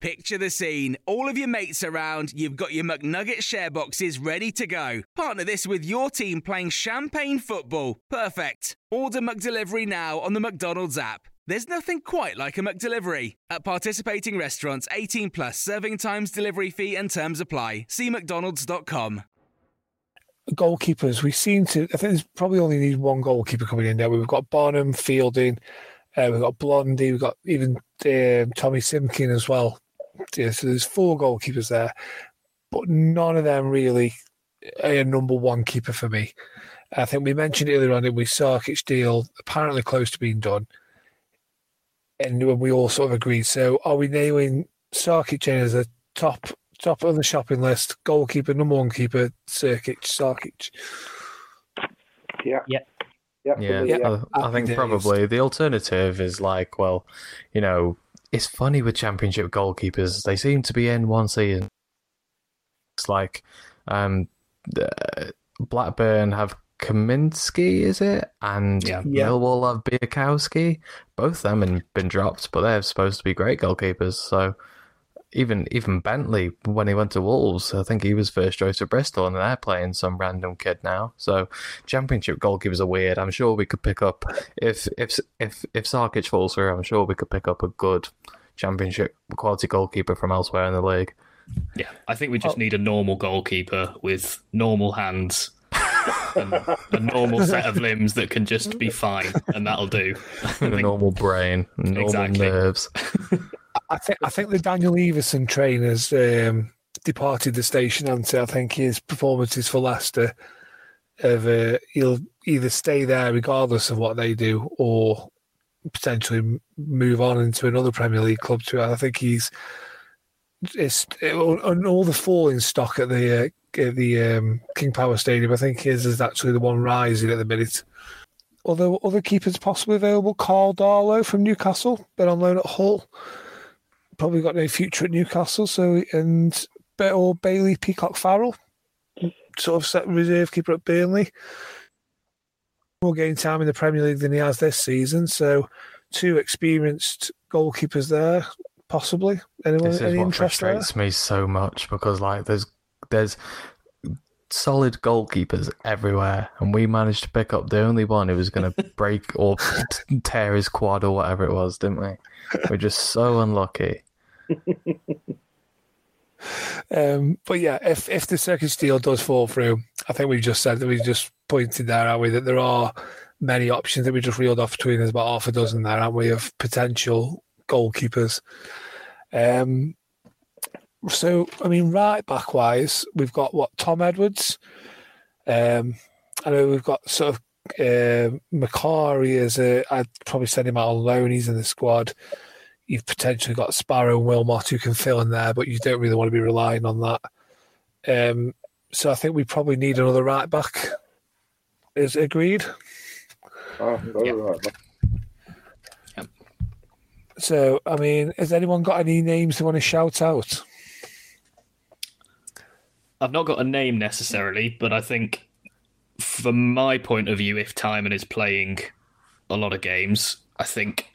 Picture the scene. All of your mates around, you've got your McNugget share boxes ready to go. Partner this with your team playing champagne football. Perfect. Order McDelivery now on the McDonald's app. There's nothing quite like a McDelivery. At participating restaurants, 18 plus serving times, delivery fee, and terms apply. See McDonald's.com. Goalkeepers, we seem to, I think there's probably only need one goalkeeper coming in there. We've got Bonham, Fielding, uh, we've got Blondie, we've got even um, Tommy Simkin as well. Yeah, so there's four goalkeepers there, but none of them really a number one keeper for me. I think we mentioned earlier on, did we? Sarkic deal apparently close to being done and we all sort of agreed. So are we nailing Sarkic in as a top top of the shopping list? Goalkeeper, number one keeper, Sarkic, Sarkic. Yeah. Yeah. Yeah, yeah. I, I think Happy probably the alternative is like, well, you know, it's funny with championship goalkeepers; they seem to be in one season. It's like, um, the- Blackburn have Kaminski, is it? And Yeah. Yeah. Millwall have Bialkowski. Both them have been dropped, but they're supposed to be great goalkeepers. So even even Bentley, when he went to Wolves, I think he was first choice at Bristol, and they're playing some random kid now. So championship goalkeepers are weird. I'm sure we could pick up if if if if Sarkic falls through. I'm sure we could pick up a good championship quality goalkeeper from elsewhere in the league. Yeah, I think we just need a normal goalkeeper with normal hands and a normal set of limbs that can just be fine, and that'll do. a normal brain, normal Exactly. nerves. I think I think the Daniel Iversen train has um, departed the station, and I think his performances for Leicester have uh, he'll either stay there regardless of what they do, or potentially move on into another Premier League club. Too, I think he's it's on all the falling stock at the uh, at the um, King Power Stadium. I think his is actually the one rising at the minute. Although other keepers possibly available, Karl Darlow from Newcastle, been on loan at Hull probably got no future at Newcastle. So and or Bailey Peacock Farrell, sort of set reserve keeper at Burnley. More game time in the Premier League than he has this season. So two experienced goalkeepers there, possibly. Anyone This is any what interest there? frustrates me so much because like there's there's solid goalkeepers everywhere, and we managed to pick up the only one who was going to break or t- tear his quad or whatever it was, didn't we? We're just so unlucky. Um, but yeah, if if the Sarkic deal does fall through, I think we've just said that we just pointed there, aren't we, that there are many options that we just reeled off between us about half a dozen there, aren't we, of potential goalkeepers. Um, so I mean, right back wise, we've got what Tom Edwards. Um, I know we've got sort of uh, Macari as a. I'd probably send him out on loan. He's in the squad. You've potentially got Sparrow and Wilmot who can fill in there, but you don't really want to be relying on that. Um, so I think we probably need another right back. Is it agreed? Oh, yeah. right back. So I mean, has anyone got any names they want to shout out? I've not got a name necessarily, but I think from my point of view, if Tymon is playing a lot of games, I think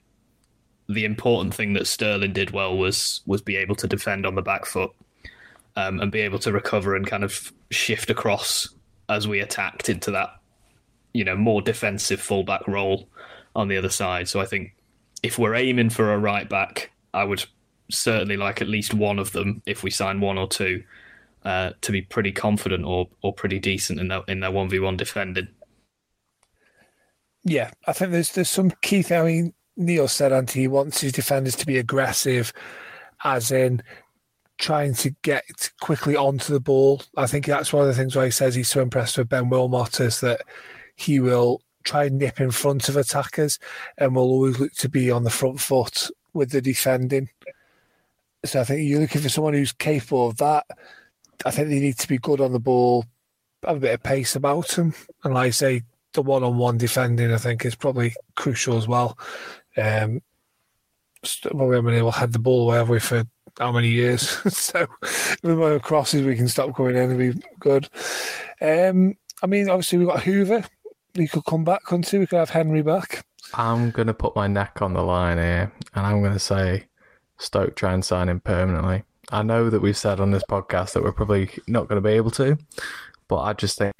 the important thing that Sterling did well was was be able to defend on the back foot um, and be able to recover and kind of shift across as we attacked into that you know more defensive fullback role on the other side. So I think if we're aiming for a right back, I would certainly like at least one of them if we sign one or two uh, to be pretty confident or or pretty decent in their in their one v one defending. Yeah, I think there's there's some key. I mean, Neil said, he wants his defenders to be aggressive, as in trying to get quickly onto the ball. I think that's one of the things why he says he's so impressed with Ben Wilmot is that he will try and nip in front of attackers and will always look to be on the front foot with the defending. So I think you're looking for someone who's capable of that. I think they need to be good on the ball, have a bit of pace about them. And like I say, the one on one defending, I think, is probably crucial as well. Um, well, we haven't been able to head the ball away, have we, for how many years? so with my crosses, we can stop going in and be good. Um, I mean, obviously, we've got Hoever. He could come back, couldn't he? We could have Henry back. I'm going to put my neck on the line here, and I'm going to say Stoke try and sign him permanently. I know that we've said on this podcast that we're probably not going to be able to, but I just think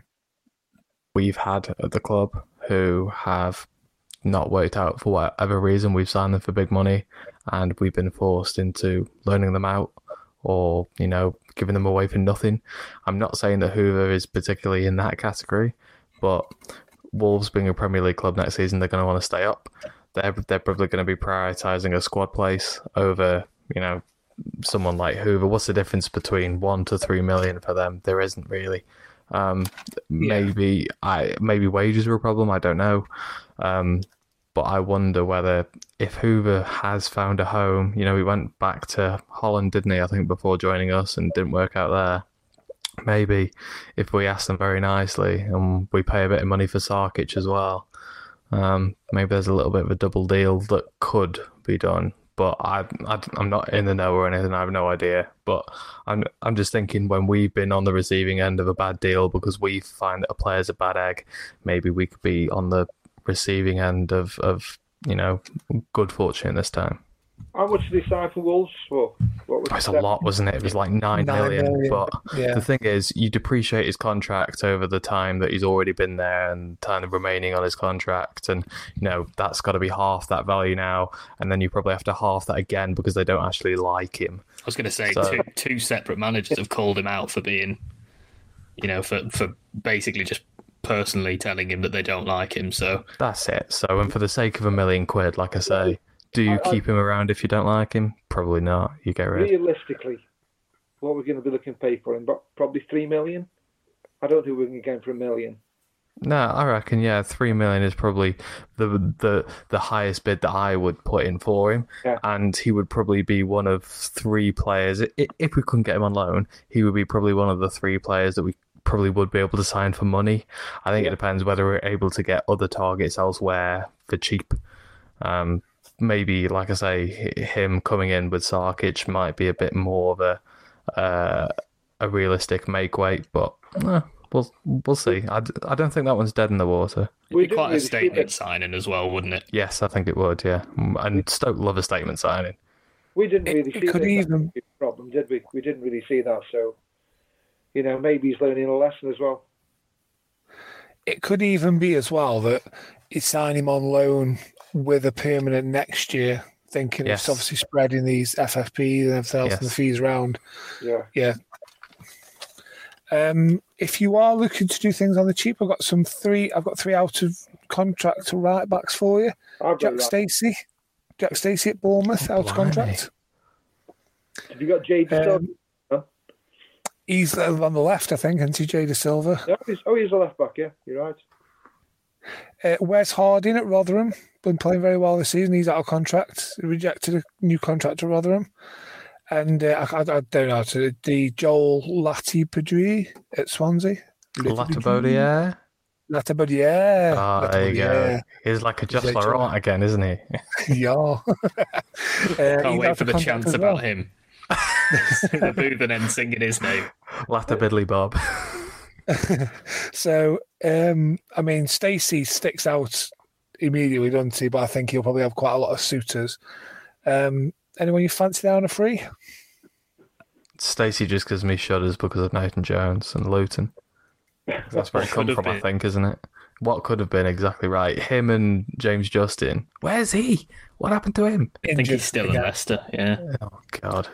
we've had at the club who have not worked out for whatever reason. We've signed them for big money and we've been forced into loaning them out or, you know, giving them away for nothing. I'm not saying that Hoever is particularly in that category, but Wolves being a Premier League club next season, they're going to want to stay up. They're, they're probably going to be prioritising a squad place over, you know, someone like Hoever. What's the difference between one to three million for them? There isn't really. Um, yeah. Maybe I maybe wages are a problem. I don't know. Um, but I wonder whether if Hoever has found a home, you know, he went back to Holland, didn't he? I think before joining us and didn't work out there. Maybe if we ask them very nicely and we pay a bit of money for Sarkic as well, um, maybe there's a little bit of a double deal that could be done. But I, I, am not in the know or anything. I have no idea. But I'm, I'm just thinking when we've been on the receiving end of a bad deal because we find that a player's a bad egg, maybe we could be on the receiving end of, of you know, good fortune this time. How much did he sign for Wolves for? What was it a lot, wasn't it? It was like nine, nine million. million. But yeah. the thing is, you depreciate his contract over the time that he's already been there and kind of remaining on his contract, and you know that's got to be half that value now, and then you probably have to half that again because they don't actually like him. I was going to say so, two, two separate managers have called him out for being, you know, for for basically just personally telling him that they don't like him. So that's it. So, and for the sake of a million quid, like I say, do you I, keep him around if you don't like him? Probably not. You get rid. Realistically, what we're going to be looking pay for him, but probably three million. I don't think we're going to get him for a million. No, I reckon yeah, three million is probably the the the highest bid that I would put in for him, yeah. and he would probably be one of three players. If we couldn't get him on loan, he would be probably one of the three players that we probably would be able to sign for money. I think yeah. it depends whether we're able to get other targets elsewhere for cheap. Um, maybe, like I say, him coming in with Sarkic might be a bit more of a uh, a realistic make weight, but eh, we'll we'll see. I, I don't think that one's dead in the water. It'd be quite a statement signing as well, wouldn't it? Yes, I think it would. Yeah, and Stoke love a statement signing. We didn't really it, see it could even... problem, did we? We didn't really see that. So you know, maybe he's learning a lesson as well. It could even be as well that you sign him on loan with a permanent next year, thinking Yes. it's obviously spreading these FFPs and everything else and the fees around. Yeah. Yeah. Um, if you are looking to do things on the cheap, I've got some three. I've got three out of contract right backs for you. I've Jack. Stacey, Jack Stacey at Bournemouth out of contract. Have you got Jade? Um, he's on the left, I think, and TJ De Silva. No, he's, oh, he's a left back. Yeah, you're right. Uh, Wes Harding at Rotherham, been playing very well this season. He's out of contract. He rejected a new contract to Rotherham. And uh, I, I, I don't know, to the Joel Latibeaudiere at Swansea. Latibeaudiere. Latibeaudiere. Ah, there you go. He's like a Just He's Laurent again, isn't he? Yeah. uh, Can't wait for the chance chants about well. him. the booth and then singing his name. Latabidley Bob. So, um, I mean, Stacey sticks out immediately, doesn't he? But I think he'll probably have quite a lot of suitors. Um, anyone you fancy down on a free? Stacey just gives me shudders because of Nathan Jones and Luton. That's where it Could come have from, I think, isn't it? What could have been exactly right? Him and James Justin. Where's he? What happened to him? I think he's still at again. Leicester. Yeah. Oh God.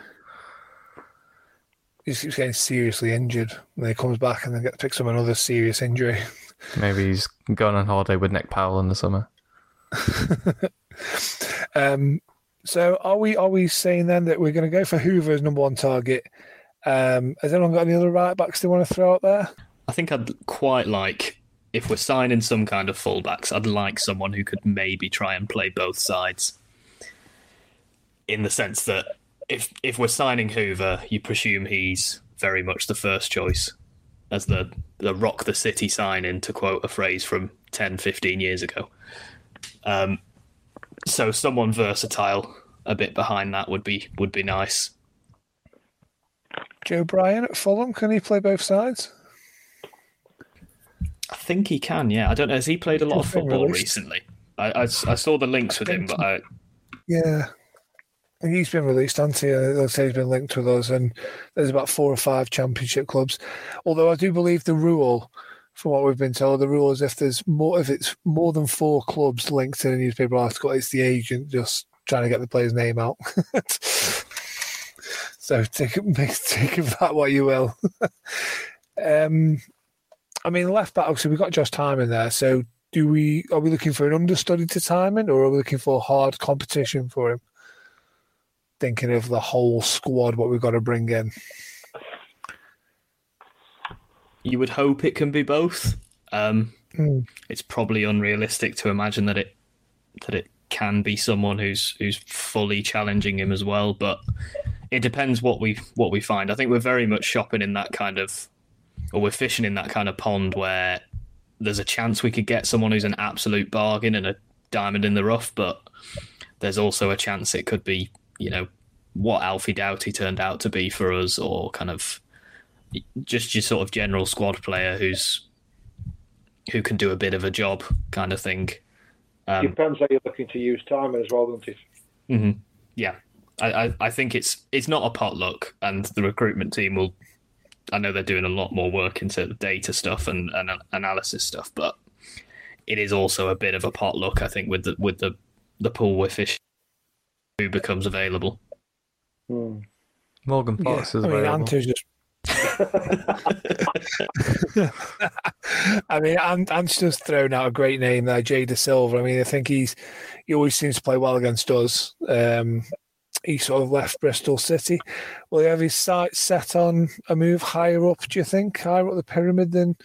He's he's getting seriously injured. And then he comes back and then gets picks up another serious injury. Maybe he's going on holiday with Nick Powell in the summer. Um, so are we are we saying then that we're going to go for Hoever as number one target? Um, has anyone got any other right backs they want to throw out there? I think I'd quite like if we're signing some kind of fullbacks. I'd like someone who could maybe try and play both sides. In the sense that if if we're signing Hoever, you presume he's very much the first choice as the the rock the city signing to quote a phrase from 10 15 years ago. Um so someone versatile a bit behind that would be would be nice. Joe Bryan at Fulham, can he play both sides? I think he can, yeah. I don't know. Has he played a lot of football released. recently? I, I, I saw the links with him, but I, Yeah. He's been released, hasn't he? Uh, They'll say he's been linked with us, and there's about four or five championship clubs. Although I do believe the rule, from what we've been told, the rule is if there's more, if it's more than four clubs linked in a newspaper article, it's the agent just trying to get the player's name out. so take take of that what you will. um, I mean, left back. Obviously, we've got Josh Tymon there. So, do we are we looking for an understudy to Tymon, or are we looking for hard competition for him? Thinking of the whole squad, what we've got to bring in. you would hope it can be both. Um, Mm. It's probably unrealistic to imagine that it that it can be someone who's who's fully challenging him as well. But it depends what we what we find. I think we're very much shopping in that kind of, or we're fishing in that kind of pond where there's a chance we could get someone who's an absolute bargain and a diamond in the rough, but there's also a chance it could be, you know, what Alfie Doughty turned out to be for us, or kind of just your sort of general squad player who's who can do a bit of a job, kind of thing. Um, Depends how you're looking to use time as well, doesn't it? mhm. Yeah, I, I, I think it's it's not a potluck, and the recruitment team will. I know they're doing a lot more work into the data stuff and, and analysis stuff, but it is also a bit of a potluck. I think with the with the the pool we're fishing, who becomes available. Hmm. Morgan Yeah, is I mean, available. Anto's just. I mean, Ant, Ant's just thrown out a great name there, Jay Dasilva. I mean, I think he's he always seems to play well against us. Um, he sort of left Bristol City. Will he have his sights set on a move higher up? Do you think higher up the pyramid than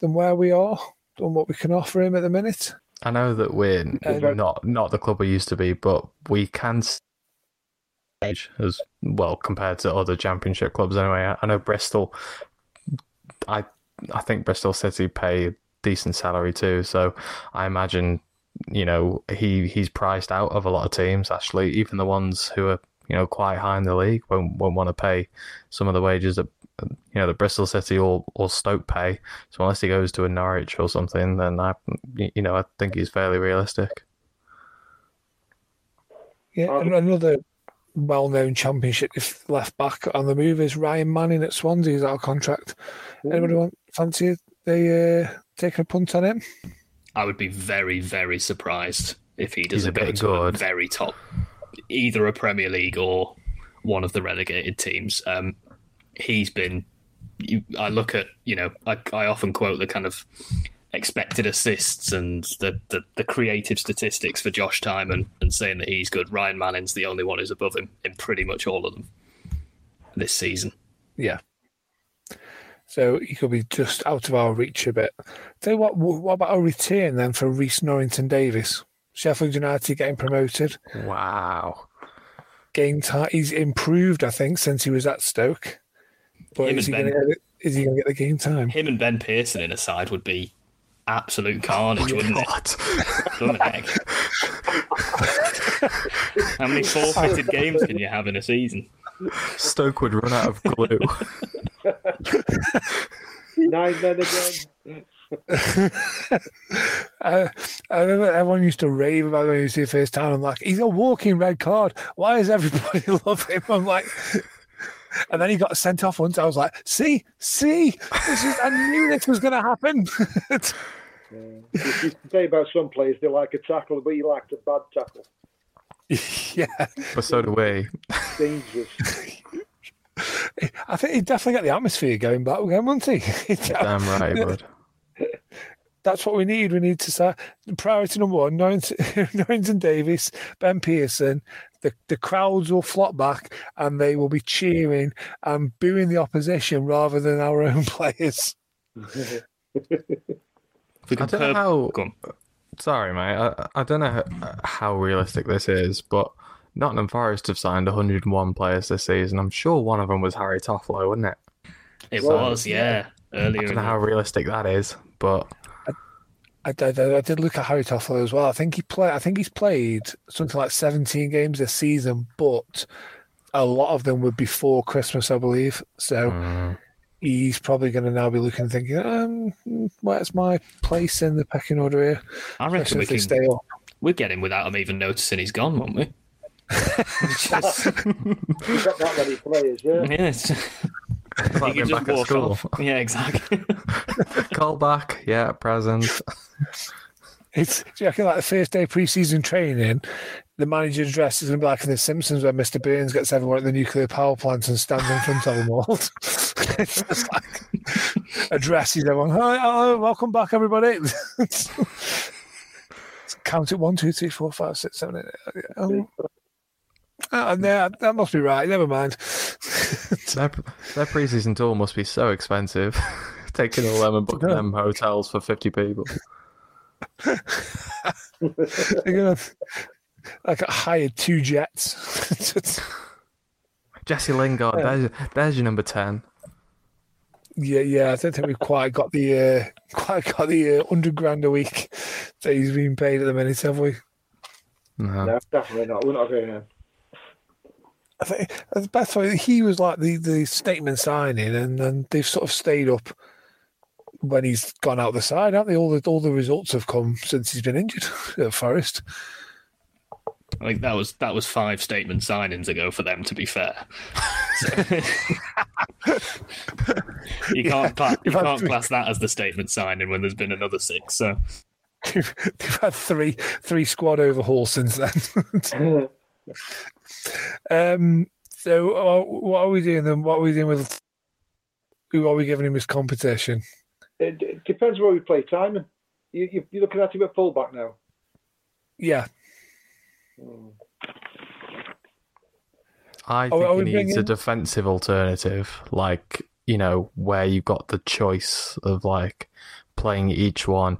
than where we are, than what we can offer him at the minute? I know that we're not not the club we used to be, but we can stage as well compared to other championship clubs. Anyway, I, I know Bristol. I I think Bristol City pay a decent salary too, so I imagine you know he he's priced out of a lot of teams. Actually, even the ones who are you know quite high in the league won't won't want to pay some of the wages that you know the Bristol City or or Stoke pay. So unless he goes to a Norwich or something, then I you know I think he's fairly realistic. Yeah, and another well-known Championship left back on the move is Ryan Manning at Swansea. He's out of contract. Anybody want fancy they uh, taking a punt on him? I would be very, very surprised if he He's a doesn't go bit to a good. very top, either a Premier League or one of the relegated teams. Um, he's been. You, I look at you know I, I often quote the kind of expected assists and the, the, the creative statistics for Josh Tymon and saying that he's good. Ryan Manning's the only one who's above him in pretty much all of them this season. Yeah. So he could be just out of our reach a bit. Tell you what, what about a return then for Rhys Norrington Davies? Sheffield United getting promoted. Wow. Game time. He's improved, I think, since he was at Stoke. But Him is he and going Ben- to is he going to get the game time? Him and Ben Pearson in a side would be absolute carnage, wouldn't it? What? Blimey heck. How many forfeited games can you have in a season? Stoke would run out of glue. Nine men again. Uh, I remember everyone used to rave about when he was here first time. I'm like, he's a walking red card. Why does everybody love him? I'm like, and then he got sent off once. I was like, see, see, this is, I knew this was going to happen. You used to say about some players they like a tackle, but you liked a bad tackle. yeah, but so do we. Dangerous. I think he'd definitely get the atmosphere going back again, wouldn't he? Damn right, he would. That's what we need. We need to start priority number one: Norrington, Norrington Davies, Ben Pearson. The the crowds will flock back and they will be cheering and booing the opposition rather than our own players. I don't know how. Sorry, mate. I, I don't know how, how realistic this is, but Nottingham Forest have signed 101 players this season. I'm sure one of them was Harry Toffolo, wasn't it? It Well, was, yeah, Earlier. I earlier. don't know how realistic that is, but I did, I did look at Harry Toffolo as well. I think he play. I think he's played something like 17 games this season, but a lot of them were before Christmas, I believe. So mm, he's probably going to now be looking, thinking, um, "Where's my place in the pecking order here?" I reckon Especially we can. stay up. We'd get him without him even noticing he's gone, won't we? Just- You've got that many players, yeah. yeah, it's it's like he just back at walk school. off. Yeah, exactly. Call back, yeah, present. It's do you reckon like the first day pre-season training, the manager's dress is going to be like in The Simpsons when Mr. Burns gets everyone at the nuclear power plant and stands in front of them all. it's just like addresses everyone. Hi, hello, welcome back, everybody. Count it one, two, three, four, five, six, seven, eight. eight. Oh. Oh, no, that must be right. Never mind. their, their preseason tour must be so expensive. Taking all them and booking them hotels for 50 people. They're gonna like hired two jets. Jesse Lingard, there's, there's your number 10. Yeah, yeah. I don't think we've quite got the uh, quite got the uh, hundred grand a week that he's being paid at the minute, have we? No. No, definitely not. We're not going there. I think uh, the best way he was like the, the statement signing, and then they've sort of stayed up when he's gone out the side, haven't they? All the all the results have come since he's been injured at Forest. I think that was that was five statement signings ago for them. To be fair, So- you can't cla- you can't class that as the statement signing when there's been another six. So they've had three three squad overhauls since then. Um. So uh, what are we doing then? What are we doing with? Who are we giving him as competition? It, it depends where we play Tymon. You, you, you're looking at him at fullback now. Yeah, I think are he we needs a defensive alternative, like you know, where you've got the choice of like playing each one,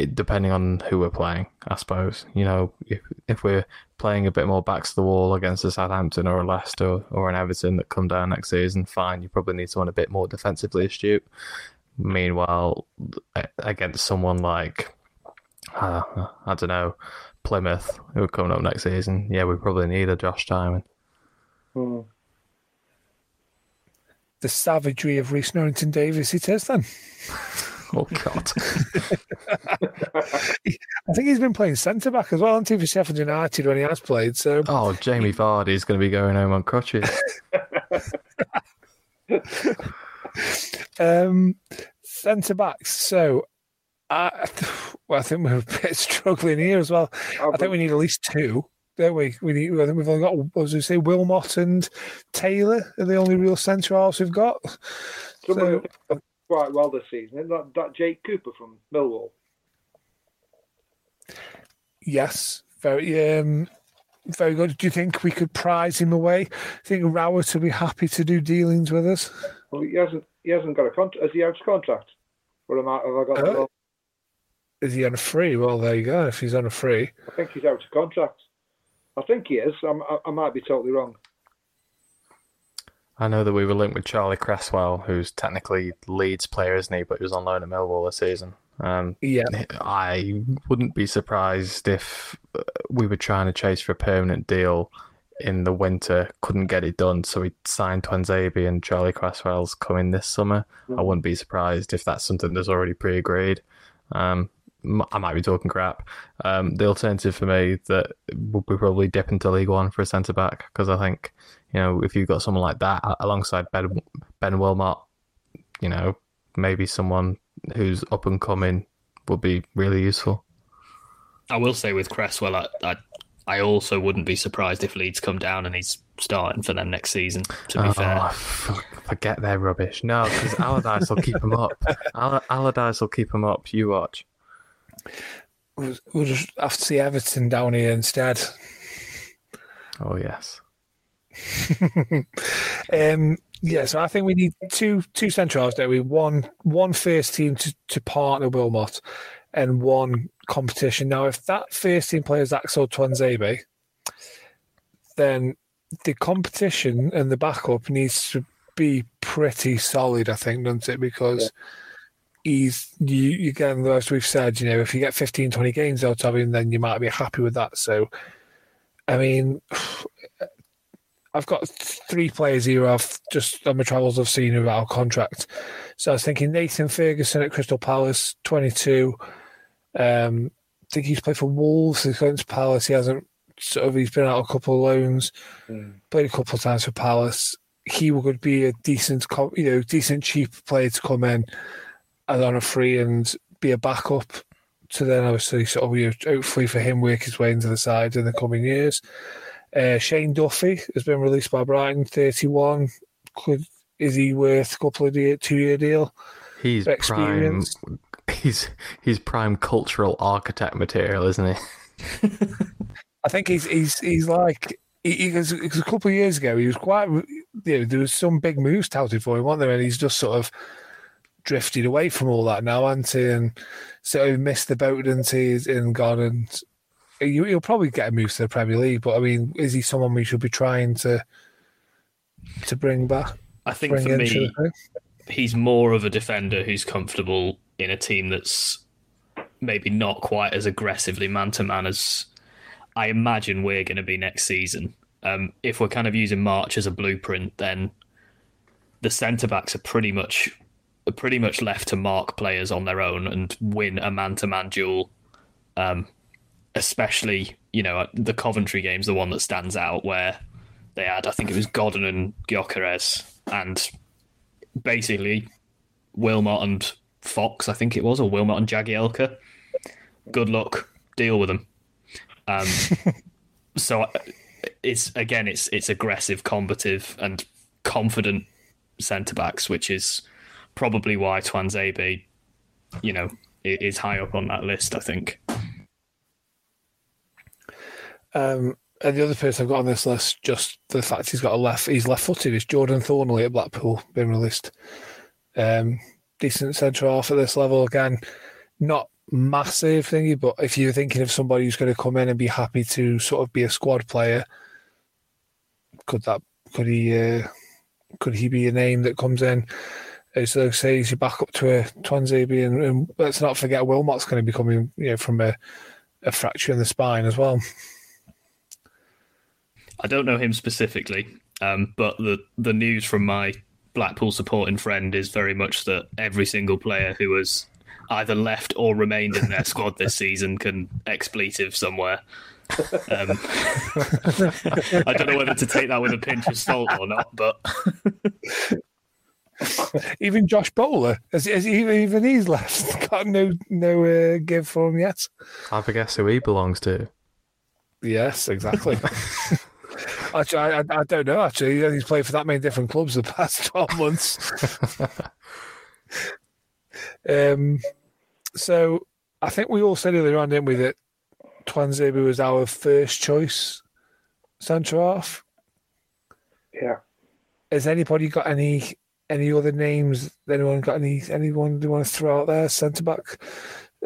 it, depending on who we're playing. I suppose you know if if we're playing a bit more backs to the wall against a Southampton or a Leicester or an Everton that come down next season, fine. You probably need someone a bit more defensively astute. Meanwhile, against someone like uh, I don't know Plymouth who are coming up next season, yeah, we probably need a Josh Tymon. Hmm. the savagery of Rhys Norrington Davies. It is then. Oh God! I think he's been playing centre back as well, hasn't he, for Sheffield United when he has played. So Oh, Jamie Vardy is going to be going home on crutches. um, centre backs. So I, well, I think we're a bit struggling here as well. I think we need at least two. Don't we? We need. I think we've only got. as was we say? Wilmot and Taylor are the only real centre halves we've got. Somebody So, who's done quite well this season. Isn't that, that Jake Cooper from Millwall? yes, very, um, very good. Do you think we could prize him away? Do you think Rowett will be happy to do dealings with us? Well, he hasn't. He hasn't got a contract. Has he out of contract? Or am I, have I got Uh. Is he on a free? Well, there you go. If he's on a free, I think he's out of contract. I think he is. I'm, I, I might be totally wrong. I know that we were linked with Charlie Cresswell, who's technically Leeds player, isn't he? But he was on loan at Millwall this season. Um, yeah. I wouldn't be surprised if uh, we were trying to chase for a permanent deal in the winter, couldn't get it done, so we signed Tuanzebe and Charlie Cresswell's coming this summer. I wouldn't be surprised if that's something that's already pre-agreed. Um, I might be talking crap. Um, the alternative for me that would be probably dip into League One for a centre back because I think you know if you've got someone like that alongside Ben Ben Wilmot, you know maybe someone who's up and coming would be really useful. I will say with Cresswell, I, I, I also wouldn't be surprised if Leeds come down and he's starting for them next season. To be oh, fair, f- forget their rubbish. No, because Allardyce will keep them up. All- Allardyce will keep them up. You watch. we'll, we'll just have to see Everton down here instead. Oh yes. um, yeah, so I think we need two two centrals. There, we one one first team to, to partner Wilmot, and one competition. Now, if that first team player is Axel Tuanzebe, then the competition and the backup needs to be pretty solid. I think, doesn't it? Because he's you again, as we've said, you know, if you get 15, 20 games out of him, then you might be happy with that. So, I mean. I've got three players here I've just on my travels I've seen who are out of contract. So I was thinking Nathan Ferguson at Crystal Palace, 22. Um, I think he's played for Wolves against Palace. He hasn't sort of, he's been out a couple of loans, played a couple of times for Palace. He would be a decent, you know, decent cheap player to come in and on a free and be a backup to then obviously sort of, you know, hopefully for him work his way into the side in the coming years. Uh, Shane Duffy has been released by Brighton, 31. Could is he worth a couple of year, two year deal? He's for prime. experience? He's he's prime cultural architect material, isn't he? I think he's he's he's like he, he was, a couple of years ago. He was quite you know there was some big moves touted for him, weren't there? And he's just sort of drifted away from all that now, hasn't he? And sort of missed the boat, and he's in gone and. You, he'll probably get a move to the Premier League, but I mean, is he someone we should be trying to to bring back? I think for me, he's more of a defender who's comfortable in a team that's maybe not quite as aggressively man to man as I imagine we're going to be next season. Um, if we're kind of using March as a blueprint, then the centre backs are pretty much are pretty much left to mark players on their own and win a man to man duel. Um, especially, you know, the Coventry game's the one that stands out where they had, I think it was Godden and Gyökeres, and basically Wilmot and Fox, I think it was, or Wilmot and Jagielka. Good luck, deal with them. Um, so it's again, it's it's aggressive, combative, and confident centre backs, which is probably why Tuanzebe, you know, is high up on that list. I think. Um, and the other person I've got on this list, just the fact he's got a left, he's left-footed, is Jordan Thorniley at Blackpool, been released. Um, decent centre half at this level again, not massive thingy, but if you're thinking of somebody who's going to come in and be happy to sort of be a squad player, could that could he uh, could he be a name that comes in? As they say, he's your backup to a Tuanzebe, and, and let's not forget Wilmot's going to be coming, you know, from a, a fracture in the spine as well. I don't know him specifically, um, but the the news from my Blackpool supporting friend is very much that every single player who has either left or remained in their squad this season can expletive somewhere. Um, I don't know whether to take that with a pinch of salt or not, but even Josh Bowler, has, has even, even he's left. Got no no uh, give for him yet. Have a guess who he belongs to. Yes, exactly. actually, I, I, I don't know. Actually, he's played for that many different clubs the past twelve months. um, so I think we all said earlier on, didn't we, that Tuanzebe was our first choice centre half. Yeah. Has anybody got any any other names? Anyone got any anyone do you want to throw out there? Centre back?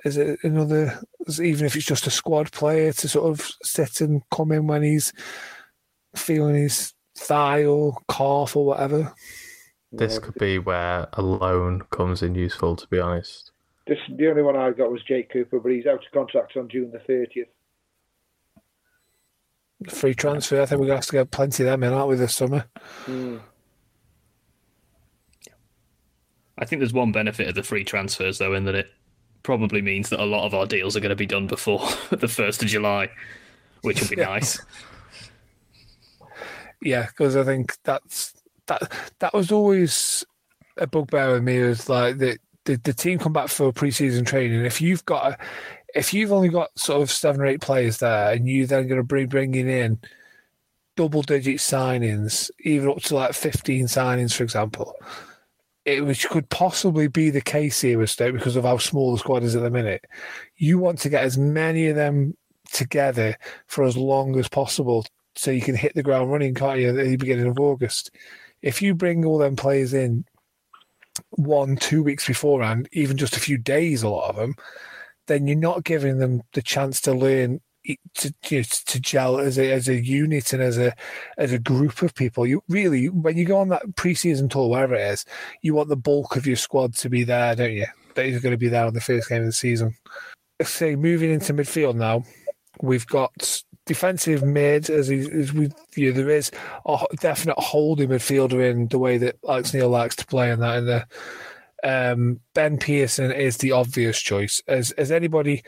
Is it another? Even if it's just a squad player to sort of sit and come in when he's feeling his thigh or calf or whatever. This could be where a loan comes in useful, to be honest. This the only one I got was Jake Cooper, but he's out of contract on June the thirtieth. Free transfer. I think we're gonna have to get plenty of them in, aren't we, this summer? Hmm. I think there's one benefit of the free transfers though, in that it probably means that a lot of our deals are going to be done before the first of July, which will be nice. Yeah, because I think that's that that was always a bugbear with me. Was like the, the the team come back for preseason training. If you've got a, if you've only got sort of seven or eight players there, and you then going to bring bringing in double digit signings, even up to like fifteen signings, for example. It which could possibly be the case here with Stoke because of how small the squad is at the minute. You want to get as many of them together for as long as possible so you can hit the ground running, can't you, at the beginning of August? If you bring all them players in one, two weeks beforehand, even just a few days, a lot of them, then you're not giving them the chance to learn to you know, to gel as a as a unit and as a as a group of people. You really, when you go on that preseason tour, wherever it is, you want the bulk of your squad to be there, don't you? That is going to be there on the first game of the season. Say moving into midfield now, we've got defensive mid as, he, as we you know, there is a definite holding midfielder in the way that Alex Neil likes to play and that in the um, Ben Pearson is the obvious choice. As as anybody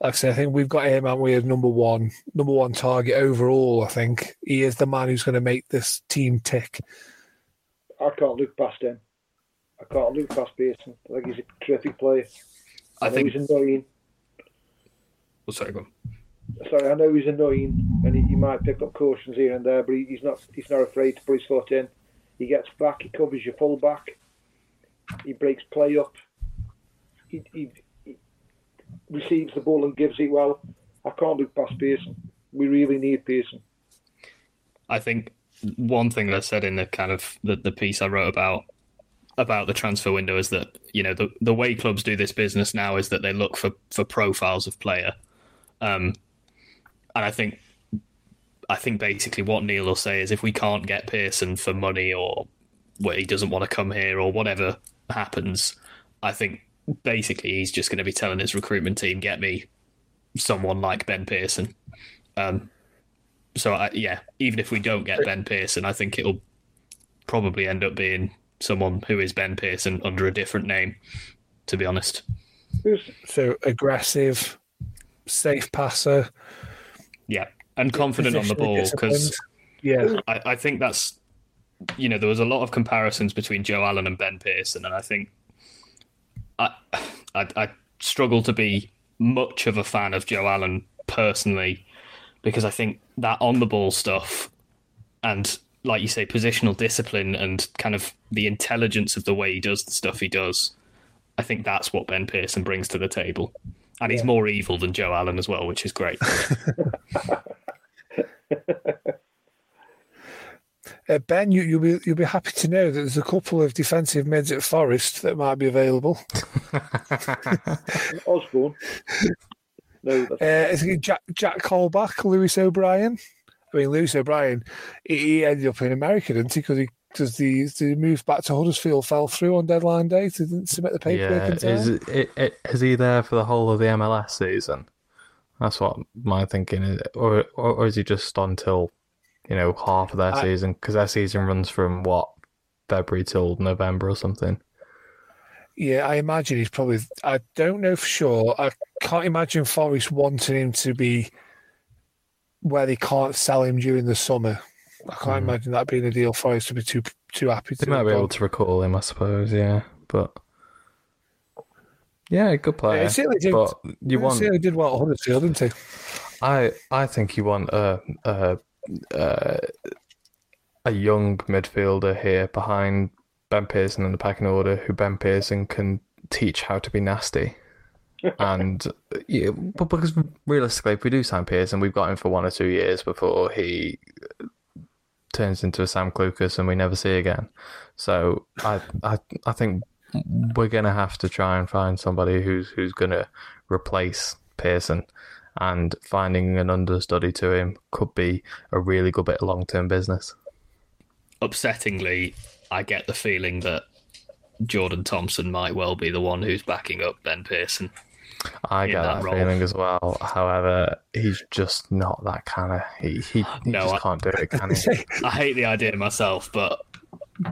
like I say, I think we've got him and we as number one number one target overall, I think. He is the man who's going to make this team tick. I can't look past him. I can't look past Pearson. I think he's a terrific player. I I, know think- he's annoying. Oh, sorry, go on. Sorry, I know he's annoying, and he, he might pick up cautions here and there, but he, he's not. He's not afraid to put his foot in. He gets back. He covers your full back. He breaks play up. He, he, he receives the ball and gives it well. I can't look past Pearson. We really need Pearson. I think one thing that I said in the kind of the, the piece I wrote about about the transfer window is that you know the the way clubs do this business now is that they look for for profiles of player, um, and I think I think basically what Neil will say is if we can't get Pearson for money or where he doesn't want to come here or whatever happens, I think basically he's just going to be telling his recruitment team get me someone like Ben Pearson. Um, so I, yeah, even if we don't get Ben Pearson, I think it'll probably end up being someone who is Ben Pearson under a different name. To be honest, So aggressive, safe passer. Yeah, and confident on the ball because yeah, I, I think that's you know there was a lot of comparisons between Joe Allen and Ben Pearson, and I think I I, I struggle to be much of a fan of Joe Allen personally because I think that on the ball stuff and like you say positional discipline and kind of the intelligence of the way he does the stuff he does I think that's what Ben Pearson brings to the table and he's more evil than Joe Allen as well which is great Uh, ben, you, you'll be you'll be happy to know that there's a couple of defensive mids at Forest that might be available. Osborne. No, Uh, is it Jack Jack Colback, Lewis O'Brien. I mean, Lewis O'Brien, he, he ended up in America, didn't he? Because he does the the move back to Huddersfield fell through on deadline day to didn't submit the paperwork Yeah, is it, it, is he there for the whole of the MLS season? That's what my thinking is, or or, or is he just until you know half of their I- season? Because their season runs from what February till November or something. Yeah, I imagine he's probably. I don't know for sure. I can't imagine Forest wanting him to be where they can't sell him during the summer. I can't imagine that being a deal. for us to be too too happy They to. might be able to recall him, I suppose. Yeah, but yeah, good player. Yeah, certainly did. But you want certainly did well at Huddersfield, didn't he? I I think you want a a a, a young midfielder here behind Ben Pearson in the packing order, who Ben Pearson can teach how to be nasty. and yeah, but because realistically, if we do sign Pearson, we've got him for one or two years before he turns into a Sam Clucas and we never see again. So I I I think we're gonna have to try and find somebody who's who's gonna replace Pearson, and finding an understudy to him could be a really good bit of long term business. Upsettingly, I get the feeling that Jordan Thompson might well be the one who's backing up Ben Pearson. I get that that, feeling as well. However, he's just not that kind of. He he, he No, just I- can't do it, can he? I hate the idea myself, but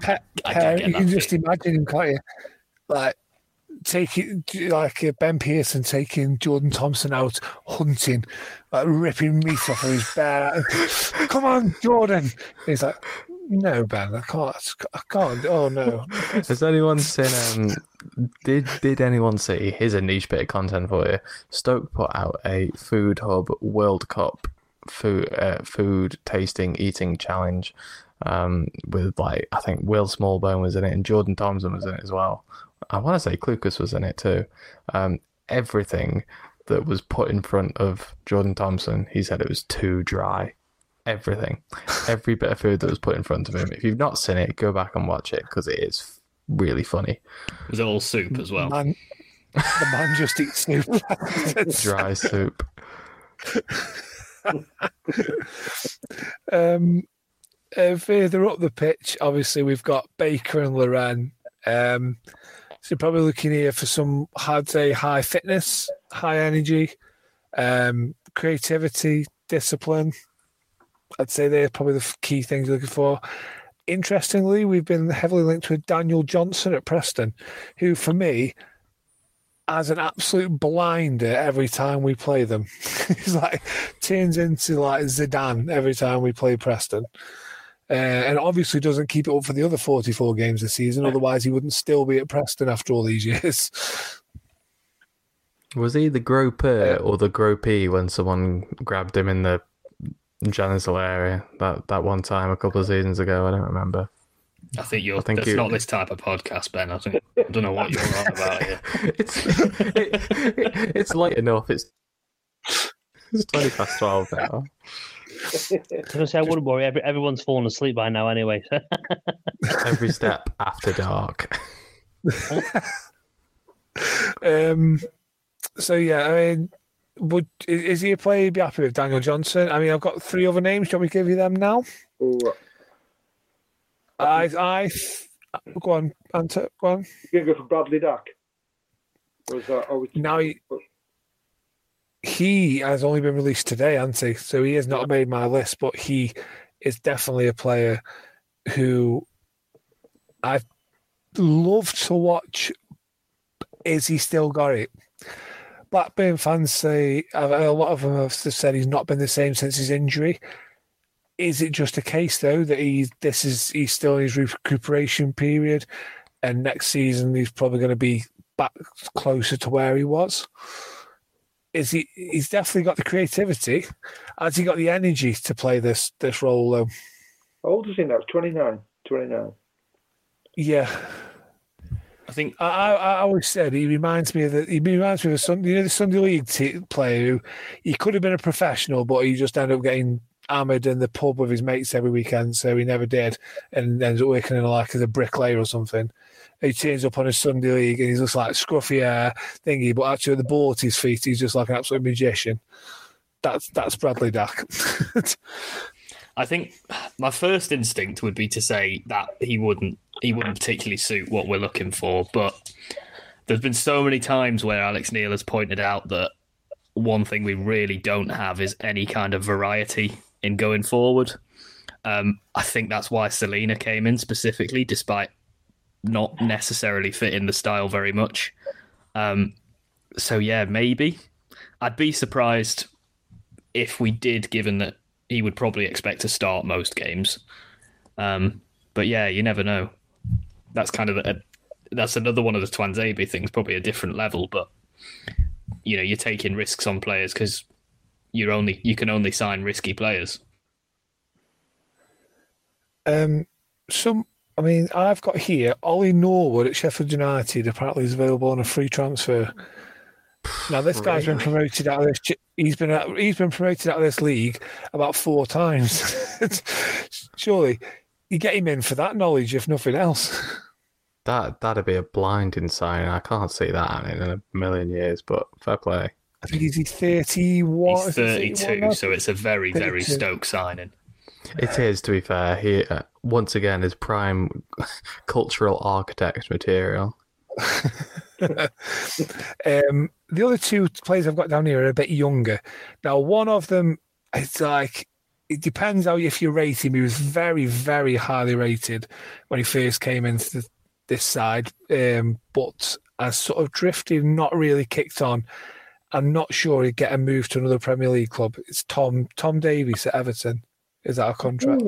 Pe- I Pe- don't get you can just imagine him, can't you? Like taking like uh, Ben Pearson taking Jordan Thompson out hunting, like ripping meat off of his bear. Come on, Jordan. He's like, no, Ben, I can't. I can't. Oh no. Has anyone seen? Um, did did anyone see? Here's a niche bit of content for you. Stoke put out a Food Hub World Cup food uh, food tasting eating challenge. Um, with like I think Will Smallbone was in it and Jordan Thompson was in it as well. I want to say Clucas was in it too. Um, everything that was put in front of Jordan Thompson, he said it was too dry. Everything, every bit of food that was put in front of him. If you've not seen it, go back and watch it because it is really funny. it was all soup as well. Man, the man just eats soup. Dry soup. Um, uh, further up the pitch, obviously we've got Baker and Laurent. Um, so probably looking here for some, I'd say, high fitness, high energy, um, creativity, discipline. I'd say they're probably the key things you're looking for. Interestingly, we've been heavily linked with Daniel Johnson at Preston, who for me has an absolute blinder every time we play them. He's like turns into like Zidane every time we play Preston. Uh, and obviously doesn't keep it up for the other 44 games this season. Otherwise, he wouldn't still be at Preston after all these years. Was he the groper or the gropee when someone grabbed him in the genital area that, that one time a couple of seasons ago? I don't remember. I think you're. I think that's you- not this type of podcast, Ben. I think I don't know what you're on about here. It's it, it's late enough. It's it's twenty past twelve now. I say I wouldn't worry. Every, everyone's fallen asleep by now anyway. So. Every step after dark. Um, so yeah, I mean, would is, he a player you'd be happy with, Daniel Johnson? I mean, I've got three other names. Shall you want me to give you them now? I, I, go on, Anta, go on. you go for Bradley Dack? Was that? Now he, he has only been released today, hasn't he? So he has not made my list, but he is definitely a player who I've loved to watch. Is he still got it? Blackburn fans say a lot of them have said he's not been the same since his injury. Is it just a case though that he this is he's still in his recuperation period, and next season he's probably going to be back closer to where he was? Is he? He's definitely got the creativity. Has he got the energy to play this this role though? How old is he now? 29. 29. Yeah, I think I, I, I always said he reminds me of he reminds me of a Sun, you know the Sunday League t- player who he could have been a professional, but he just ended up getting hammered in the pub with his mates every weekend, so he never did, and ends up working in like as a bricklayer or something. He turns up on a Sunday League and he's just like scruffy hair thingy, but actually the ball at his feet, he's just like an absolute magician. That's that's Bradley Dack. I think my first instinct would be to say that he wouldn't he wouldn't particularly suit what we're looking for, but there's been so many times where Alex Neil has pointed out that one thing we really don't have is any kind of variety in going forward. Um, I think that's why Celina came in specifically, despite not necessarily fit in the style very much. Um, so yeah, maybe I'd be surprised if we did, given that he would probably expect to start most games. Um, but yeah, you never know. That's kind of a, that's another one of the Tuanzebe things, probably a different level, but you know, you're taking risks on players because you're only you can only sign risky players. Um, some, I mean, I've got here Ollie Norwood at Sheffield United. Apparently, is available on a free transfer. Now, this guy's been promoted out of this. He's been out, he's been promoted out of this league about four times. Surely, you get him in for that knowledge, if nothing else. That that'd be a blinding sign. I can't see that in a million years. But fair play. I think he's 31. He's 32, now? so it's a very very 32. Stoke signing. It is, to be fair. He uh, once again is prime cultural architect material. um, the other two players I've got down here are a bit younger. Now, one of them, it's like it depends how if you rate him. He was very, very highly rated when he first came into the, this side, um, but has sort of drifted, not really kicked on. I'm not sure he'd get a move to another Premier League club. It's Tom Tom Davies at Everton. Is that a contract?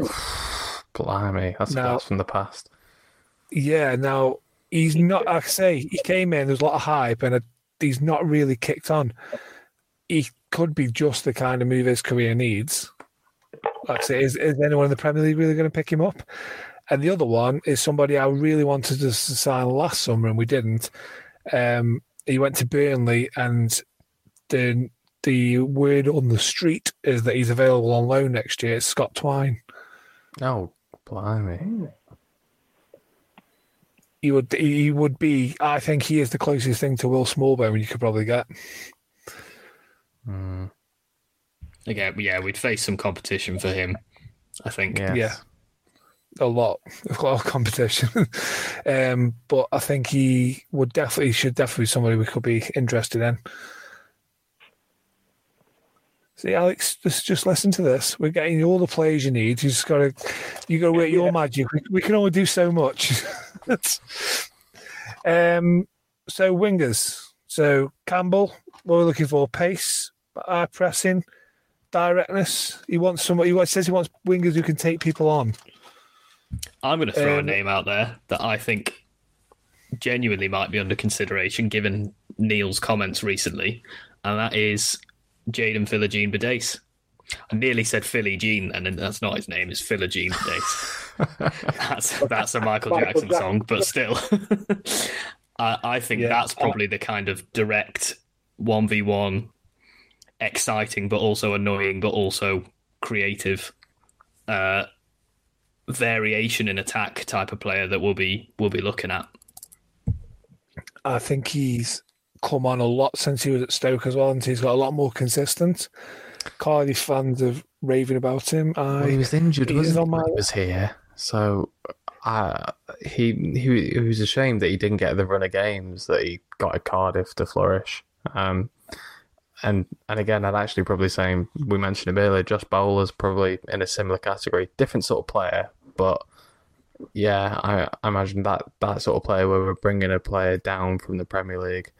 Blimey, that's a Now- blast from the past. Yeah, now he's not. I say, he came in. There's a lot of hype, and uh he's not really kicked on. He could be just the kind of move his career needs. Like I say, is, is anyone in the Premier League really going to pick him up? And the other one is somebody I really wanted to sign last summer, and we didn't. Um, he went to Burnley, and the the word on the street is that he's available on loan next year. It's Scott Twine. Oh, blimey. He would he would be I think he is the closest thing to Will Smallbone you could probably get. Hmm. Again, yeah, we'd face some competition for him. I think. Yes. Yeah. A lot. We've a lot of competition. um, but I think he would definitely should definitely be somebody we could be interested in. See, Alex, just just listen to this. We're getting all the players you need. You just gotta you gotta work your magic. We, we can only do so much. um so wingers. So Campbell, what we're looking for, pace, eye pressing, directness. He wants somebody he says he wants wingers who can take people on. I'm going to throw Um, a name out there that I think genuinely might be under consideration given Neil's comments recently, and that is Jaden Philogene Bidace. I nearly said Philly Jean, and that's not his name. It's Philogene Bidace. that's that's a Michael Michael Jackson Jackson. song, but still, I, I think Yeah. that's probably the kind of direct one v one, exciting but also annoying, but also creative uh, variation in attack type of player that we'll be we'll be looking at. I think he's come on a lot since he was at Stoke as well, and he's got a lot more consistent. Cardiff fans are raving about him. I, Well, he was injured, he wasn't he, on my- he was here? So uh, he, he was ashamed that he didn't get the run of games that he got at Cardiff to flourish. Um, and and again, I'd actually probably say we mentioned him earlier. Josh Bowler's probably in a similar category, different sort of player, but yeah, I, I imagine that that sort of player where we're bringing a player down from the Premier League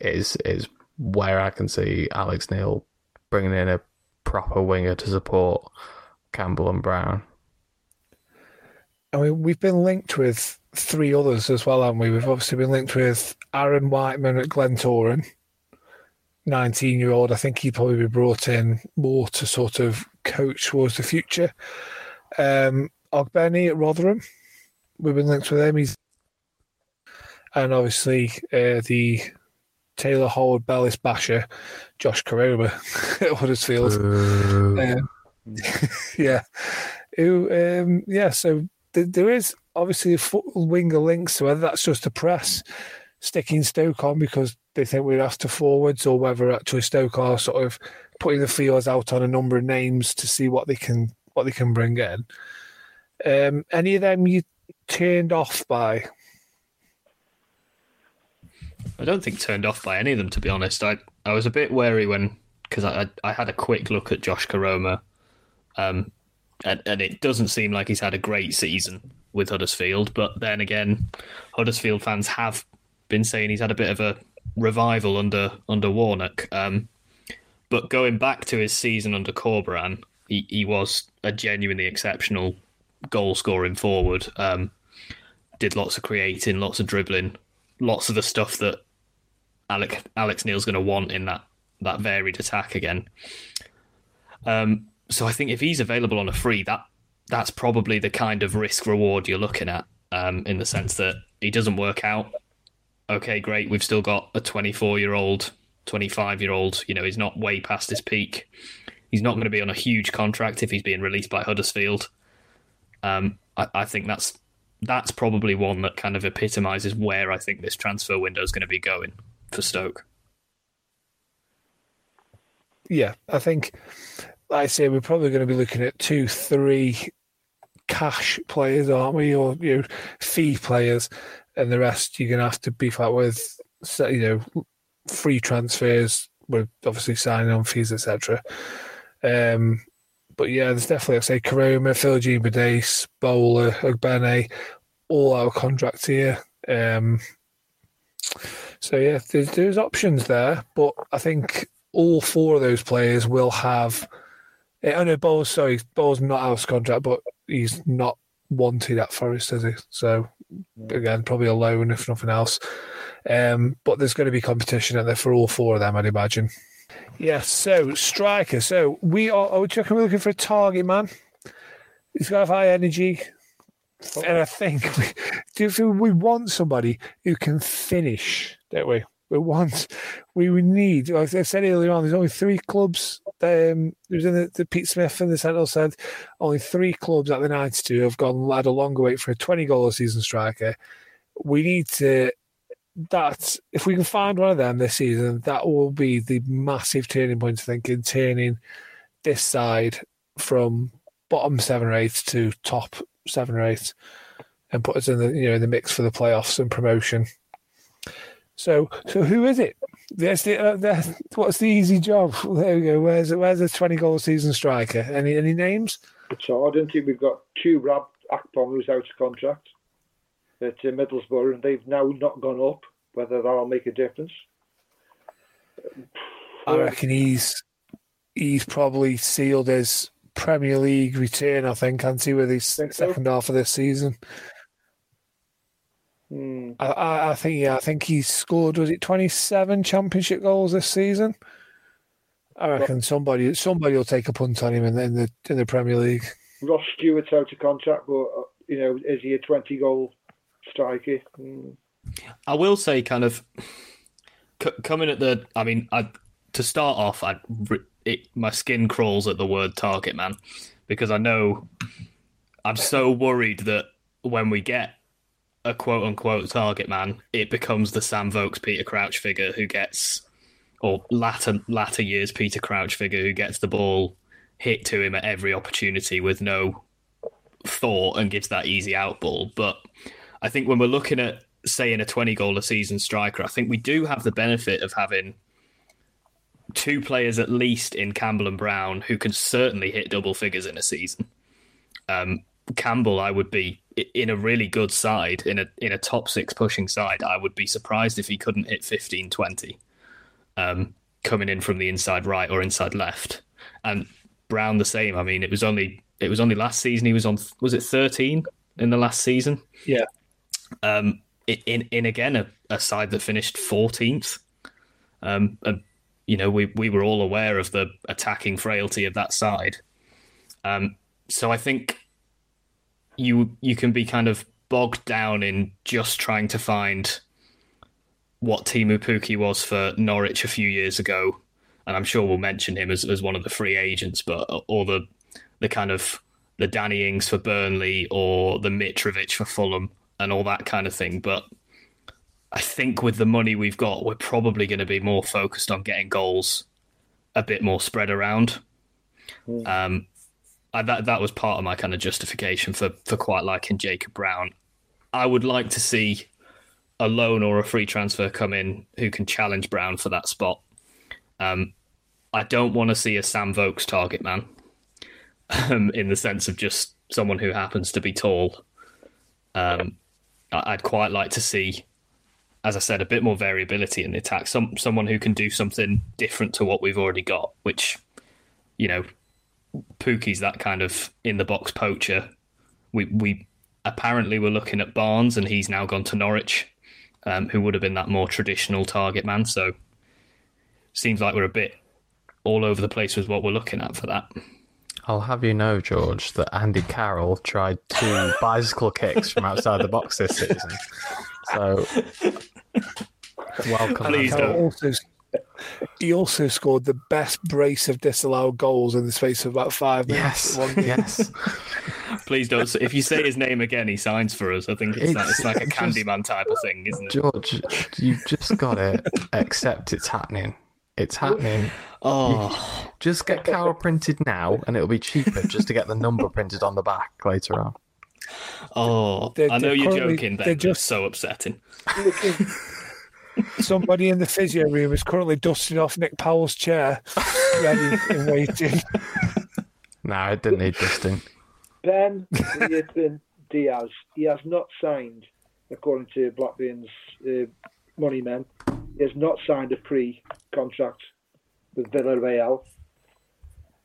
is is where I can see Alex Neil bringing in a proper winger to support Campbell and Brown. I mean, we've been linked with three others as well, haven't we? We've obviously been linked with Aaron Whiteman at Glentoran, 19 year old. I think he'd probably be brought in more to sort of coach towards the future. Um, Ogbene at Rotherham, we've been linked with him. He's and obviously uh, the Taylor Harwood Bellis Basher, Josh Koroma at Huddersfield. Um, yeah, who, um, yeah. So there is obviously a foot winger links so whether that's just a press sticking Stoke on because they think we're after forwards, or whether actually Stoke are sort of putting the feelers out on a number of names to see what they can what they can bring in. Um, any of them you turned off by? I don't think turned off by any of them, to be honest. I I was a bit wary when because I I had a quick look at Josh Koroma um, and and it doesn't seem like he's had a great season. with Huddersfield. But then again, Huddersfield fans have been saying he's had a bit of a revival under under Warnock. Um, but going back to his season under Corberan, he, he was a genuinely exceptional goal scoring forward. Um, did lots of creating, lots of dribbling, lots of the stuff that Alex Alex Neil's going to want in that that varied attack again. Um, so I think if he's available on a free, that that's probably the kind of risk reward you're looking at. Um, in the sense that he doesn't work out. Okay, great. We've still got a 24 year old, 25 year old. You know, he's not way past his peak. He's not going to be on a huge contract if he's being released by Huddersfield. Um, I, I think that's that's probably one that kind of epitomises where I think this transfer window is going to be going for Stoke. Yeah, I think, like I say, we're probably going to be looking at two, three cash players, aren't we, or you know, fee players, and the rest you're going to have to beef up with, you know, free transfers. We're obviously signing on fees, etc. Um, but yeah, there's definitely, like I say, Koroma, Philogene Bidace, Bowler, Ogbene, all our contracts here. Um, so yeah, there's, there's options there, but I think all four of those players will have. I know Bowles, sorry, Bowles not out of contract, but he's not wanted at Forest, is he? So again, probably a loan if nothing else. Um, but there's going to be competition out there for all four of them, I'd imagine. Yes, so striker. So we are, are we checking, we're looking for a target man. He's got to have high energy. And I think we, do we want somebody who can finish, don't we? We want, we, need, like I said earlier on, there's only three clubs. Um, in the, the Pete Smith and the Sentinel said only three clubs at the 92 have gone had a longer wait for a 20 goal a season striker. We need to that if we can find one of them this season, that will be the massive turning point. I think in turning this side from bottom seven or eight to top seven or eight, and put us in the you know in the mix for the playoffs and promotion. So, so who is it? That's the, uh, what's the easy job? There we go. Where's where's the twenty goal season striker? Any any names? It's hard, isn't it? We've got Chuba Akpom who's out of contract at uh, Middlesbrough, and they've now not gone up. Whether that'll make a difference, I reckon he's he's probably sealed his Premier League return. I think, and see with his second so? half of this season. Hmm. I, I, I, think yeah, I think he's scored was it twenty seven championship goals this season. I reckon somebody somebody will take a punt on him in, in the in the Premier League. Ross Stewart's out of contract, but uh, you know, is he a twenty goal striker? Hmm. I will say, kind of c- coming at the. I mean, I, to start off, I it, my skin crawls at the word target man because I know I'm so worried that when we get a quote unquote target man, it becomes the Sam Vokes Peter Crouch figure who gets, or latter latter years Peter Crouch figure who gets the ball hit to him at every opportunity with no thought and gives that easy out ball. But I think when we're looking at saying a 20 goal a season striker, I think we do have the benefit of having two players at least in Campbell and Brown who can certainly hit double figures in a season. Um, Campbell, I would be in a really good side, in a in a top six pushing side. I would be surprised if he couldn't hit 15, 20, um, coming in from the inside right or inside left. And Brown the same. I mean, it was only it was only last season he was on. Was it 13 in the last season? Yeah. Um, in in again a, a side that finished 14th. Um, and you know we we were all aware of the attacking frailty of that side. Um, so I think you you can be kind of bogged down in just trying to find what Teemu Pukki was for Norwich a few years ago, and I'm sure we'll mention him as, as one of the free agents, but or the the kind of the Danny Ings for Burnley or the Mitrovic for Fulham and all that kind of thing. But I think with the money we've got, we're probably going to be more focused on getting goals a bit more spread around. Um, I, that that was part of my kind of justification for for quite liking Jacob Brown. I would like to see a loan or a free transfer come in who can challenge Brown for that spot. Um, I don't want to see a Sam Vokes target man, um, in the sense of just someone who happens to be tall Um, I'd quite like to see, as I said, a bit more variability in the attack. Some someone who can do something different to what we've already got. Which, you know, Pukki's that kind of in the box poacher. We we apparently were looking at Barnes, and he's now gone to Norwich, um, who would have been that more traditional target man. So, seems like we're a bit all over the place with what we're looking at for that. I'll have you know, George, that Andy Carroll tried two bicycle kicks from outside the box this season. So, welcome. Please don't. Also, he also scored the best brace of disallowed goals in the space of about five minutes. Yes, one yes. Please don't. If you say his name again, he signs for us. I think it's, like, It's- it's like a Candyman type of thing, isn't it? George, you've just got to accept it's happening. It's happening. Oh, Just get Carroll printed now, and it'll be cheaper just to get the number printed on the back later on. oh! They're- I know you're currently- joking. they're Then just just- so upsetting. Somebody in the physio room is currently dusting off Nick Powell's chair, ready and waiting. No, it didn't need dusting. Ben Brereton Diaz. He has not signed, according to Blackburn's uh, money men, he has not signed a pre-contract with Villarreal.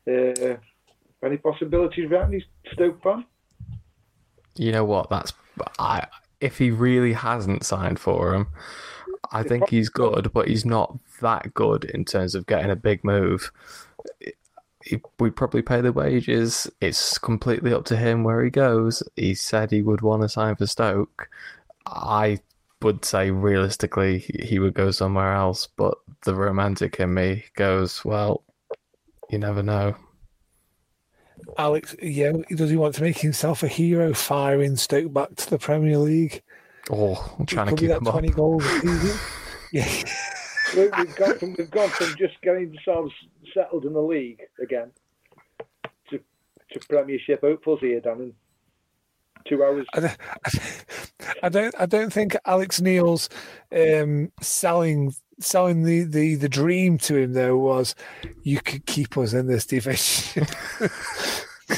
Uh, any possibilities around he's Stoke fan? You know what? That's I. If he really hasn't signed for him, I think he's good, but he's not that good in terms of getting a big move. We probably pay the wages. It's completely up to him where he goes. He said he would want to sign for Stoke. I would say realistically he would go somewhere else, but the romantic in me goes, well, you never know. Alex, yeah, does he want to make himself a hero, firing Stoke back to the Premier League? Oh, I'm trying to Could keep that him up. twenty goals a season. Yeah, We- We've gone from we've gone from just getting ourselves settled in the league again to to Premiership hopefuls here, Dan. In two hours. I don't, I don't, I don't think Alex Neil's um, selling selling the, the, the dream to him though was you could keep us in this division.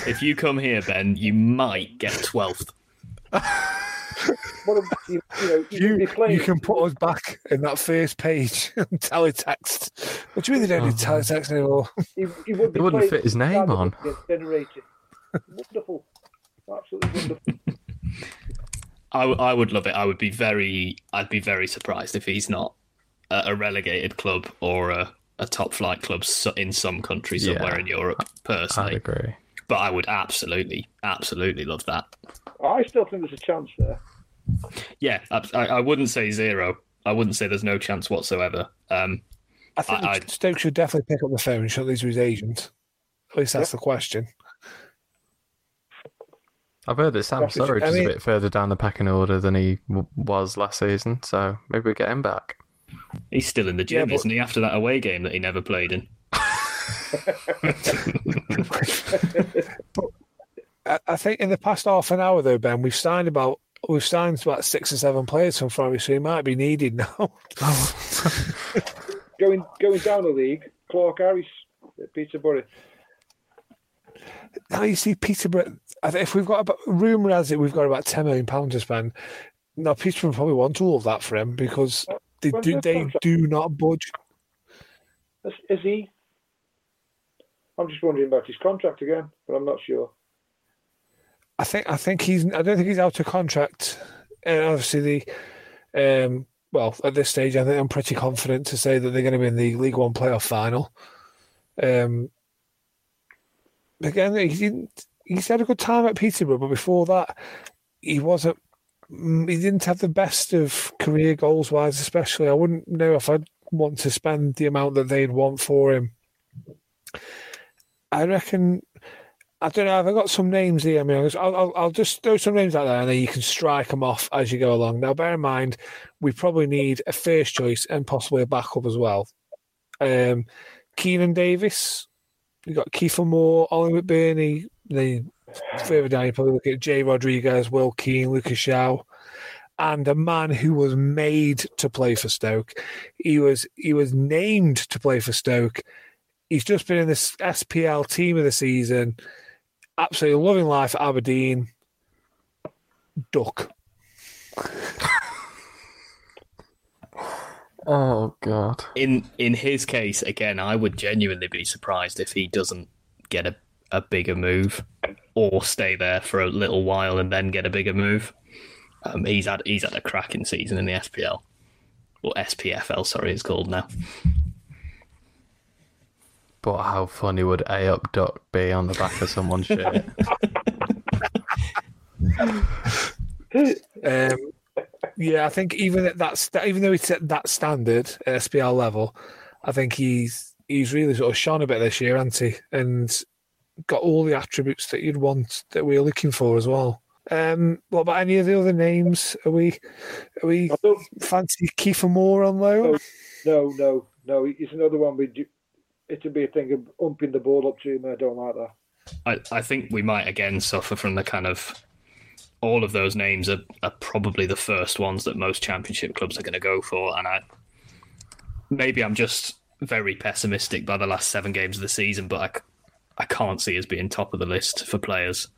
If you come here, Ben, you might get twelfth. What a, you, you know, you, you, playing. you can put us back in that first page on teletext. What do you mean they don't need oh, teletext anymore? He, he would be It wouldn't fit his name on. against Generated. Wonderful. Absolutely wonderful. I, w- I would love it. I would be very. I'd be very surprised if he's not a, a relegated club or a, a top flight club in some country Yeah. somewhere in Europe. Personally, I'd agree. But I would absolutely, absolutely love that. I still think there's a chance there. Yeah, I, I I wouldn't say zero. I wouldn't say there's no chance whatsoever. Um, I think I- I- Stoke should definitely pick up the phone and shut these to his agent. At least that's the question. I've heard that Sam That's Surridge I is a bit further down the pecking order than he w- was last season, so maybe we get him back. he's still in the Yeah, gym, but- isn't he? After that away game that he never played in. I, I think in the past half an hour though, Ben, we've signed about we've signed about six or seven players from Forest, so he might be needed now. Going going down the league, Clarke-Harris Peterborough. now you see Peterborough. If we've got about rumor has it we've got about ten million pounds to spend. Now Peterborough probably want all of that for him because they do they contract? do not budge. Is, is he? I'm just wondering about his contract again, but I'm not sure. I think I think he's I don't think he's out of contract. And obviously the um well at this stage I think I'm pretty confident to say that they're going to be in the League One playoff final. Um again he didn't he's had a good time at Peterborough, but before that he wasn't mm, he didn't have the best of career goals wise, especially. I wouldn't know if I'd want to spend the amount that they'd want for him. I reckon I don't know. I've got some names here. I mean, I'll, I'll, I'll just throw some names out there, and then you can strike them off as you go along. Now, bear in mind, we probably need a first choice and possibly a backup as well. Um, Keinan Davis, you got Kiefer Moore, Ollie McBurnie. Then further down, you probably look at Jay Rodriguez, Will Keane, Lucas Shaw, and a man who was made to play for Stoke. He was he was named to play for Stoke. He's just been in this SPL team of the season. Absolutely loving life at Aberdeen. Duk. oh god. In in his case, again, I would genuinely be surprised if he doesn't get a, a bigger move or stay there for a little while and then get a bigger move. Um, he's had he's had a cracking season in the SPL. Or SPFL, sorry, it's called now. But how funny would A up duck be on the back of someone's shirt? Um, yeah, I think even at that, st- even though he's at that standard SPL level, I think he's he's really sort of shone a bit this year, hasn't he? And got all the attributes that you'd want that we're looking for as well. Um, what about any of the other names? Are we are we I don't, fancy Kiefer Moore on loan? no, no, no. He's another one. We do, it'd be a thing of umping the ball up to him. I don't like that. I, I think we might again suffer from the kind of all of those names are, are probably the first ones that most championship clubs are going to go for, and I maybe I'm just very pessimistic by the last seven games of the season, but I can't see us being top of the list for players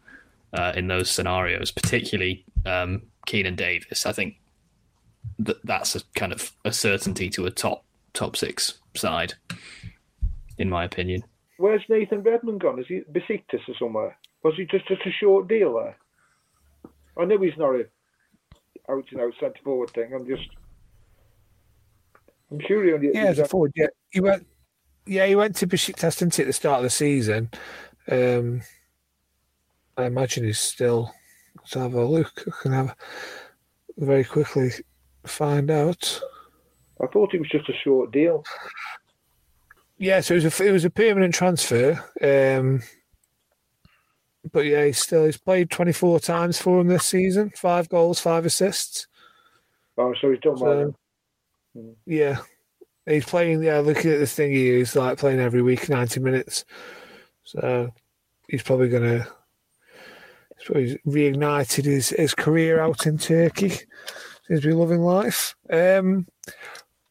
uh, in those scenarios, particularly um, Keinan Davis. I think that that's a kind of a certainty to a top top six side, in my opinion. Where's Nathan Redmond gone? Is he Besiktas or somewhere? Was he just, just a short deal there? I know he's not a out and out centre forward thing. I'm just. I'm sure he only. Yeah, as a forward. Yeah, he went. Yeah, he went to Besiktas didn't he, at the start of the season. Um, I imagine he's still. Let's have a look. I can have very quickly find out. I thought it was just a short deal. Yeah, so it was a it was a permanent transfer. Um, but yeah, he's still he's played twenty four times for him this season. Five goals, five assists. Oh, so he's done well. So, yeah, he's playing. Yeah, looking at the thing, he he's like playing every week, ninety minutes. So he's probably gonna. He's probably reignited his, his career out in Turkey. Seems to be loving life. Um,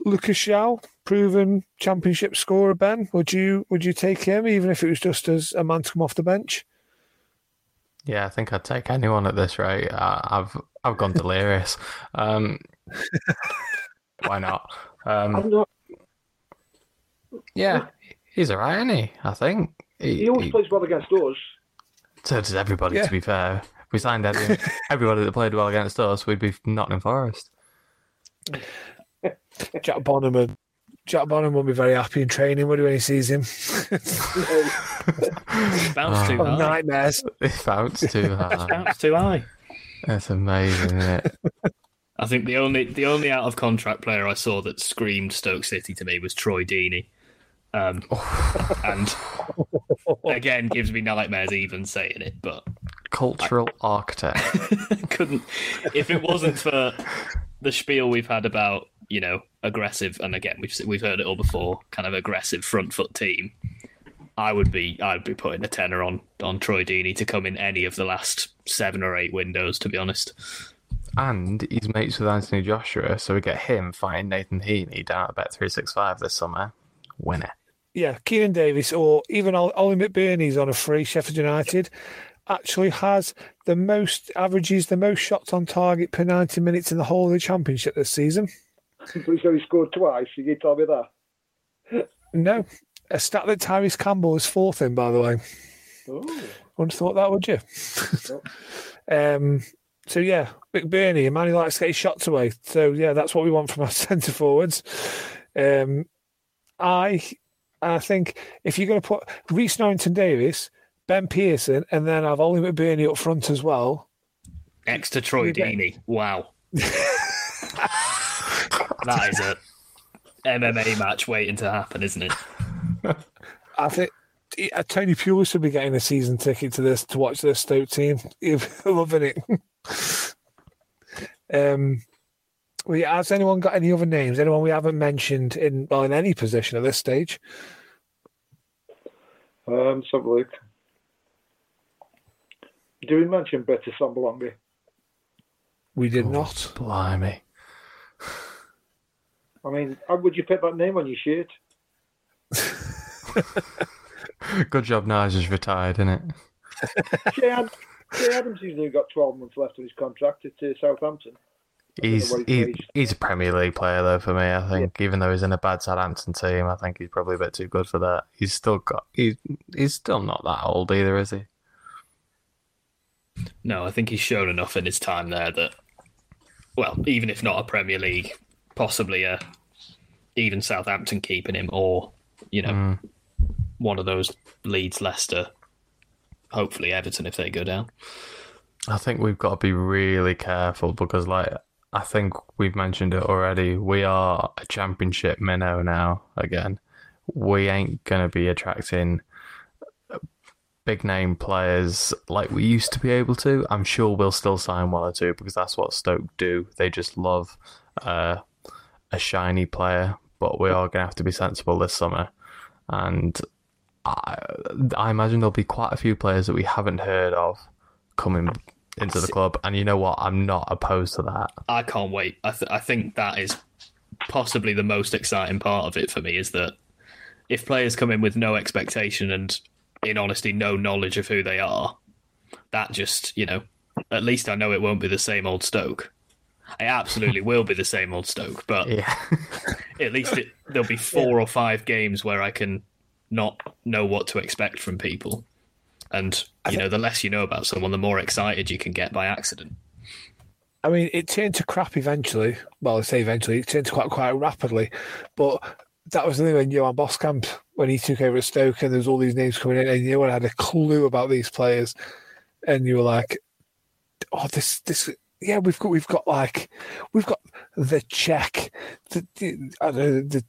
Lucas Shaw, proven championship scorer. Ben, would you would you take him even if it was just as a man to come off the bench? Yeah, I think I'd take anyone at this rate. I, I've I've gone delirious. Um, why not? Um, not. yeah, he's alright, isn't he? I think. He, He always he- plays well against us. so does everybody. Yeah. To be fair, if we signed every, everybody that played well against us, we'd be Nottingham Forest. Jack Bonham, would- Jack Bonham won't be very happy in training, would he, when he sees him? Bounce too Oh, high. nightmares. It bounced too high. Bounce too high. That's amazing, isn't it? I think the only the only out of contract player I saw that screamed Stoke City to me was Troy Deeney. Um, and again, gives me nightmares even saying it, but Cultural architect. couldn't. If it wasn't for the spiel we've had about you know aggressive, and again we've we've heard it all before, kind of aggressive front foot team. I would be I'd be putting a tenner on on Troy Deeney to come in any of the last seven or eight windows. To be honest, And he's mates with Anthony Joshua, so we get him fighting Nathan Heaney down at Bet three six five this summer. Winner. Yeah, Keinan Davis or even Ol- Ollie McBurnie's on a free. Sheffield United actually has the most averages, the most shots on target per ninety minutes in the whole of the championship this season. So he scored twice. You can tell me that. No, a stat that Tyrese Campbell is fourth in, by the way. Oh. Wouldn't thought that, would you? um, so yeah, McBurnie, a man who likes to get his shots away. So yeah, that's what we want from our centre forwards. Um, I, I think if you're going to put Rhys Norrington Davies, Ben Pearson, and then I've Ollie McBurnie up front as well. next to Troy You Deeney, wow, that is a MMA match waiting to happen, isn't it? I think uh, Tony Pulis should be getting a season ticket to this to watch this Stoke team. He'll loving it. um, well, yeah, has anyone got any other names? Anyone we haven't mentioned in well in any position at this stage? Um, let's have look. Did we mention Better Sambalongi? We did not. Blimey. I mean, how would you put that name on your shirt? Good job Nigel's retired, isn't it? Ché, Ad- Ché Adams has only got 12 months left of his contract at uh, Southampton. I He's he, he's a Premier League player though for me. I think even though he's in a bad Southampton team, I think he's probably a bit too good for that. He's still got he he's still not that old either, is he? No, I think he's shown enough in his time there that, well, even if not a Premier League, possibly a even Southampton keeping him, or you know, one of those Leeds, Leicester, hopefully Everton if they go down. I think we've got to be really careful because, like, I think we've mentioned it already. We are a championship minnow now again. We ain't going to be attracting big name players like we used to be able to. I'm sure we'll still sign one or two because that's what Stoke do. They just love uh, a shiny player, but we are going to have to be sensible this summer. And I, I imagine there'll be quite a few players that we haven't heard of coming into the club. And you know what? I'm not opposed to that. I can't wait. I, th- I think that is possibly the most exciting part of it for me is that if players come in with no expectation and, in honesty, no knowledge of who they are, that just, you know, at least I know it won't be the same old Stoke. It absolutely will be the same old Stoke, but Yeah. at least it, there'll be four or five games where I can not know what to expect from people. And, you know, the less you know about someone, the more excited you can get by accident. I mean, it turned to crap eventually. Well, I say eventually, it turned to quite quite rapidly. But that was the thing when Johan Boskamp, when he took over at Stoke, and there was all these names coming in, and no one had a clue about these players, and you were like, "Oh, this, this, yeah, we've got, we've got like, we've got the Czech, the, the know, the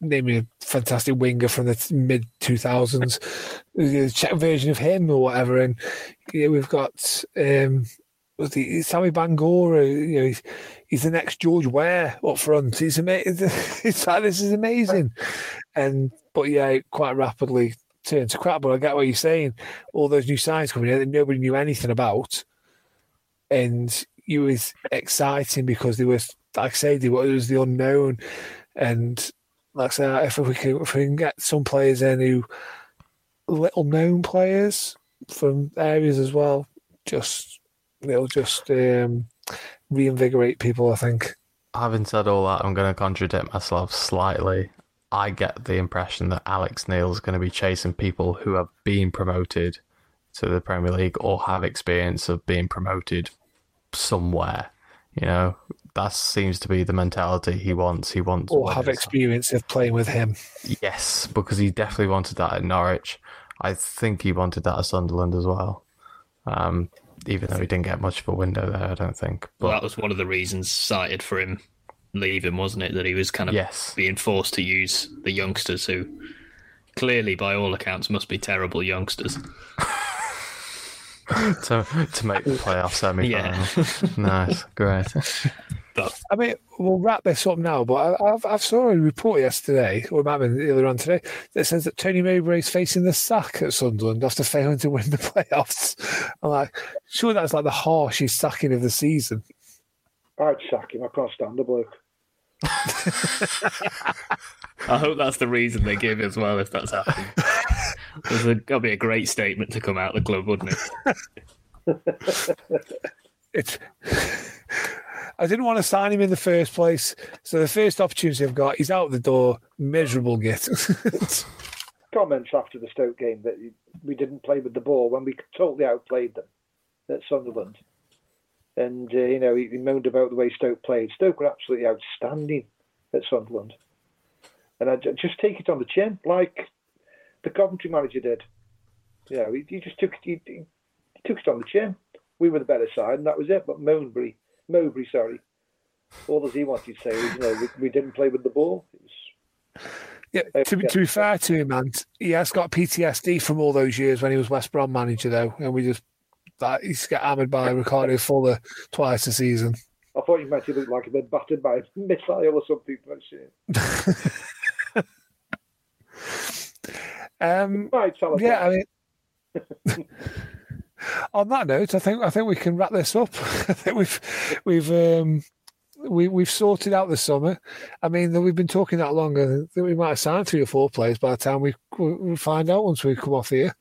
naming a fantastic winger from the mid two thousands, the Czech version of him or whatever, and yeah, we've got um, the Sammy Bangoura, you know, he's, he's the next George Weah up front. He's amazing. It's like this is amazing, and but yeah, it quite rapidly turned to crap. But I get what you're saying. All those new signs coming in that nobody knew anything about, and it was exciting because they were, like I said, it was the unknown, and like I said, if we can if we can get some players in who little known players from areas as well, just it'll just um, reinvigorate people. I think. Having said all that, I'm going to contradict myself slightly. I get the impression that Alex Neil's going to be chasing people who have been promoted to the Premier League or have experience of being promoted somewhere. You know, that seems to be the mentality he wants. He wants Or have experience of playing with him. Yes, because he definitely wanted that at Norwich. I think he wanted that at Sunderland as well. Um, even though he didn't get much of a window there, I don't think. Well, But that was one of the reasons cited for him leaving, wasn't it? That he was kind of Yes. being forced to use the youngsters who clearly, by all accounts, must be terrible youngsters. to to make the playoff semi final. Yeah. nice, great. But I mean, we'll wrap this up now, but I, I've, I've saw a report yesterday, or it might have been earlier on today, that says that Tony Mowbray is facing the sack at Sunderland after failing to win the playoffs. I'm like, sure, that's like the harshest sacking of the season. I'd sack him. I can't stand the bloke. I hope that's the reason they give as well, if that's happening. There's a, got to be a great statement to come out of the club, wouldn't it? It's. I didn't want to sign him in the first place, so the first opportunity I've got, he's out the door, miserable git. Comments after the Stoke game that we didn't play with the ball when we totally outplayed them at Sunderland. And, uh, you know, he, he moaned about the way Stoke played. Stoke were absolutely outstanding at Sunderland. And I just take it on the chin, like the Coventry manager did. Yeah, he, he just took, he, he took it on the chin. We were the better side, and that was it. But Mowbray, Mowbray, sorry, all that he wanted to say was, you know, we, we didn't play with the ball. It was, Yeah, to, be- to be fair to him, man, he has got PTSD from all those years when he was West Brom manager, though, and we just that he's got hammered by Ricardo Fuller twice a season. I thought you meant he looked like he'd been battered by a missile or something. But, Um, Right, tell us yeah. I mean, on that note, I think I think we can wrap this up. I think we've we've um, we we've sorted out the summer. I mean, we've been talking that long. I think we might have signed three or four players by the time we we find out once we come off here.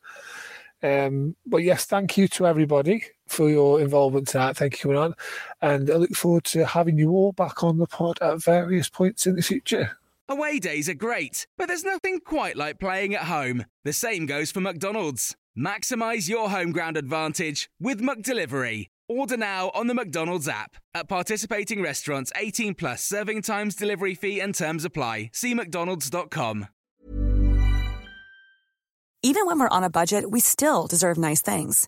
Um, but yes, thank you to everybody for your involvement tonight. Thank you for coming on. And I look forward to having you all back on the pod at various points in the future. Away days are great, but there's nothing quite like playing at home. The same goes for McDonald's. Maximise your home ground advantage with McDelivery. Order now on the McDonald's app. At participating restaurants, 18 plus serving times, delivery fee, and terms apply. See McDonald's.com. Even when we're on a budget, we still deserve nice things.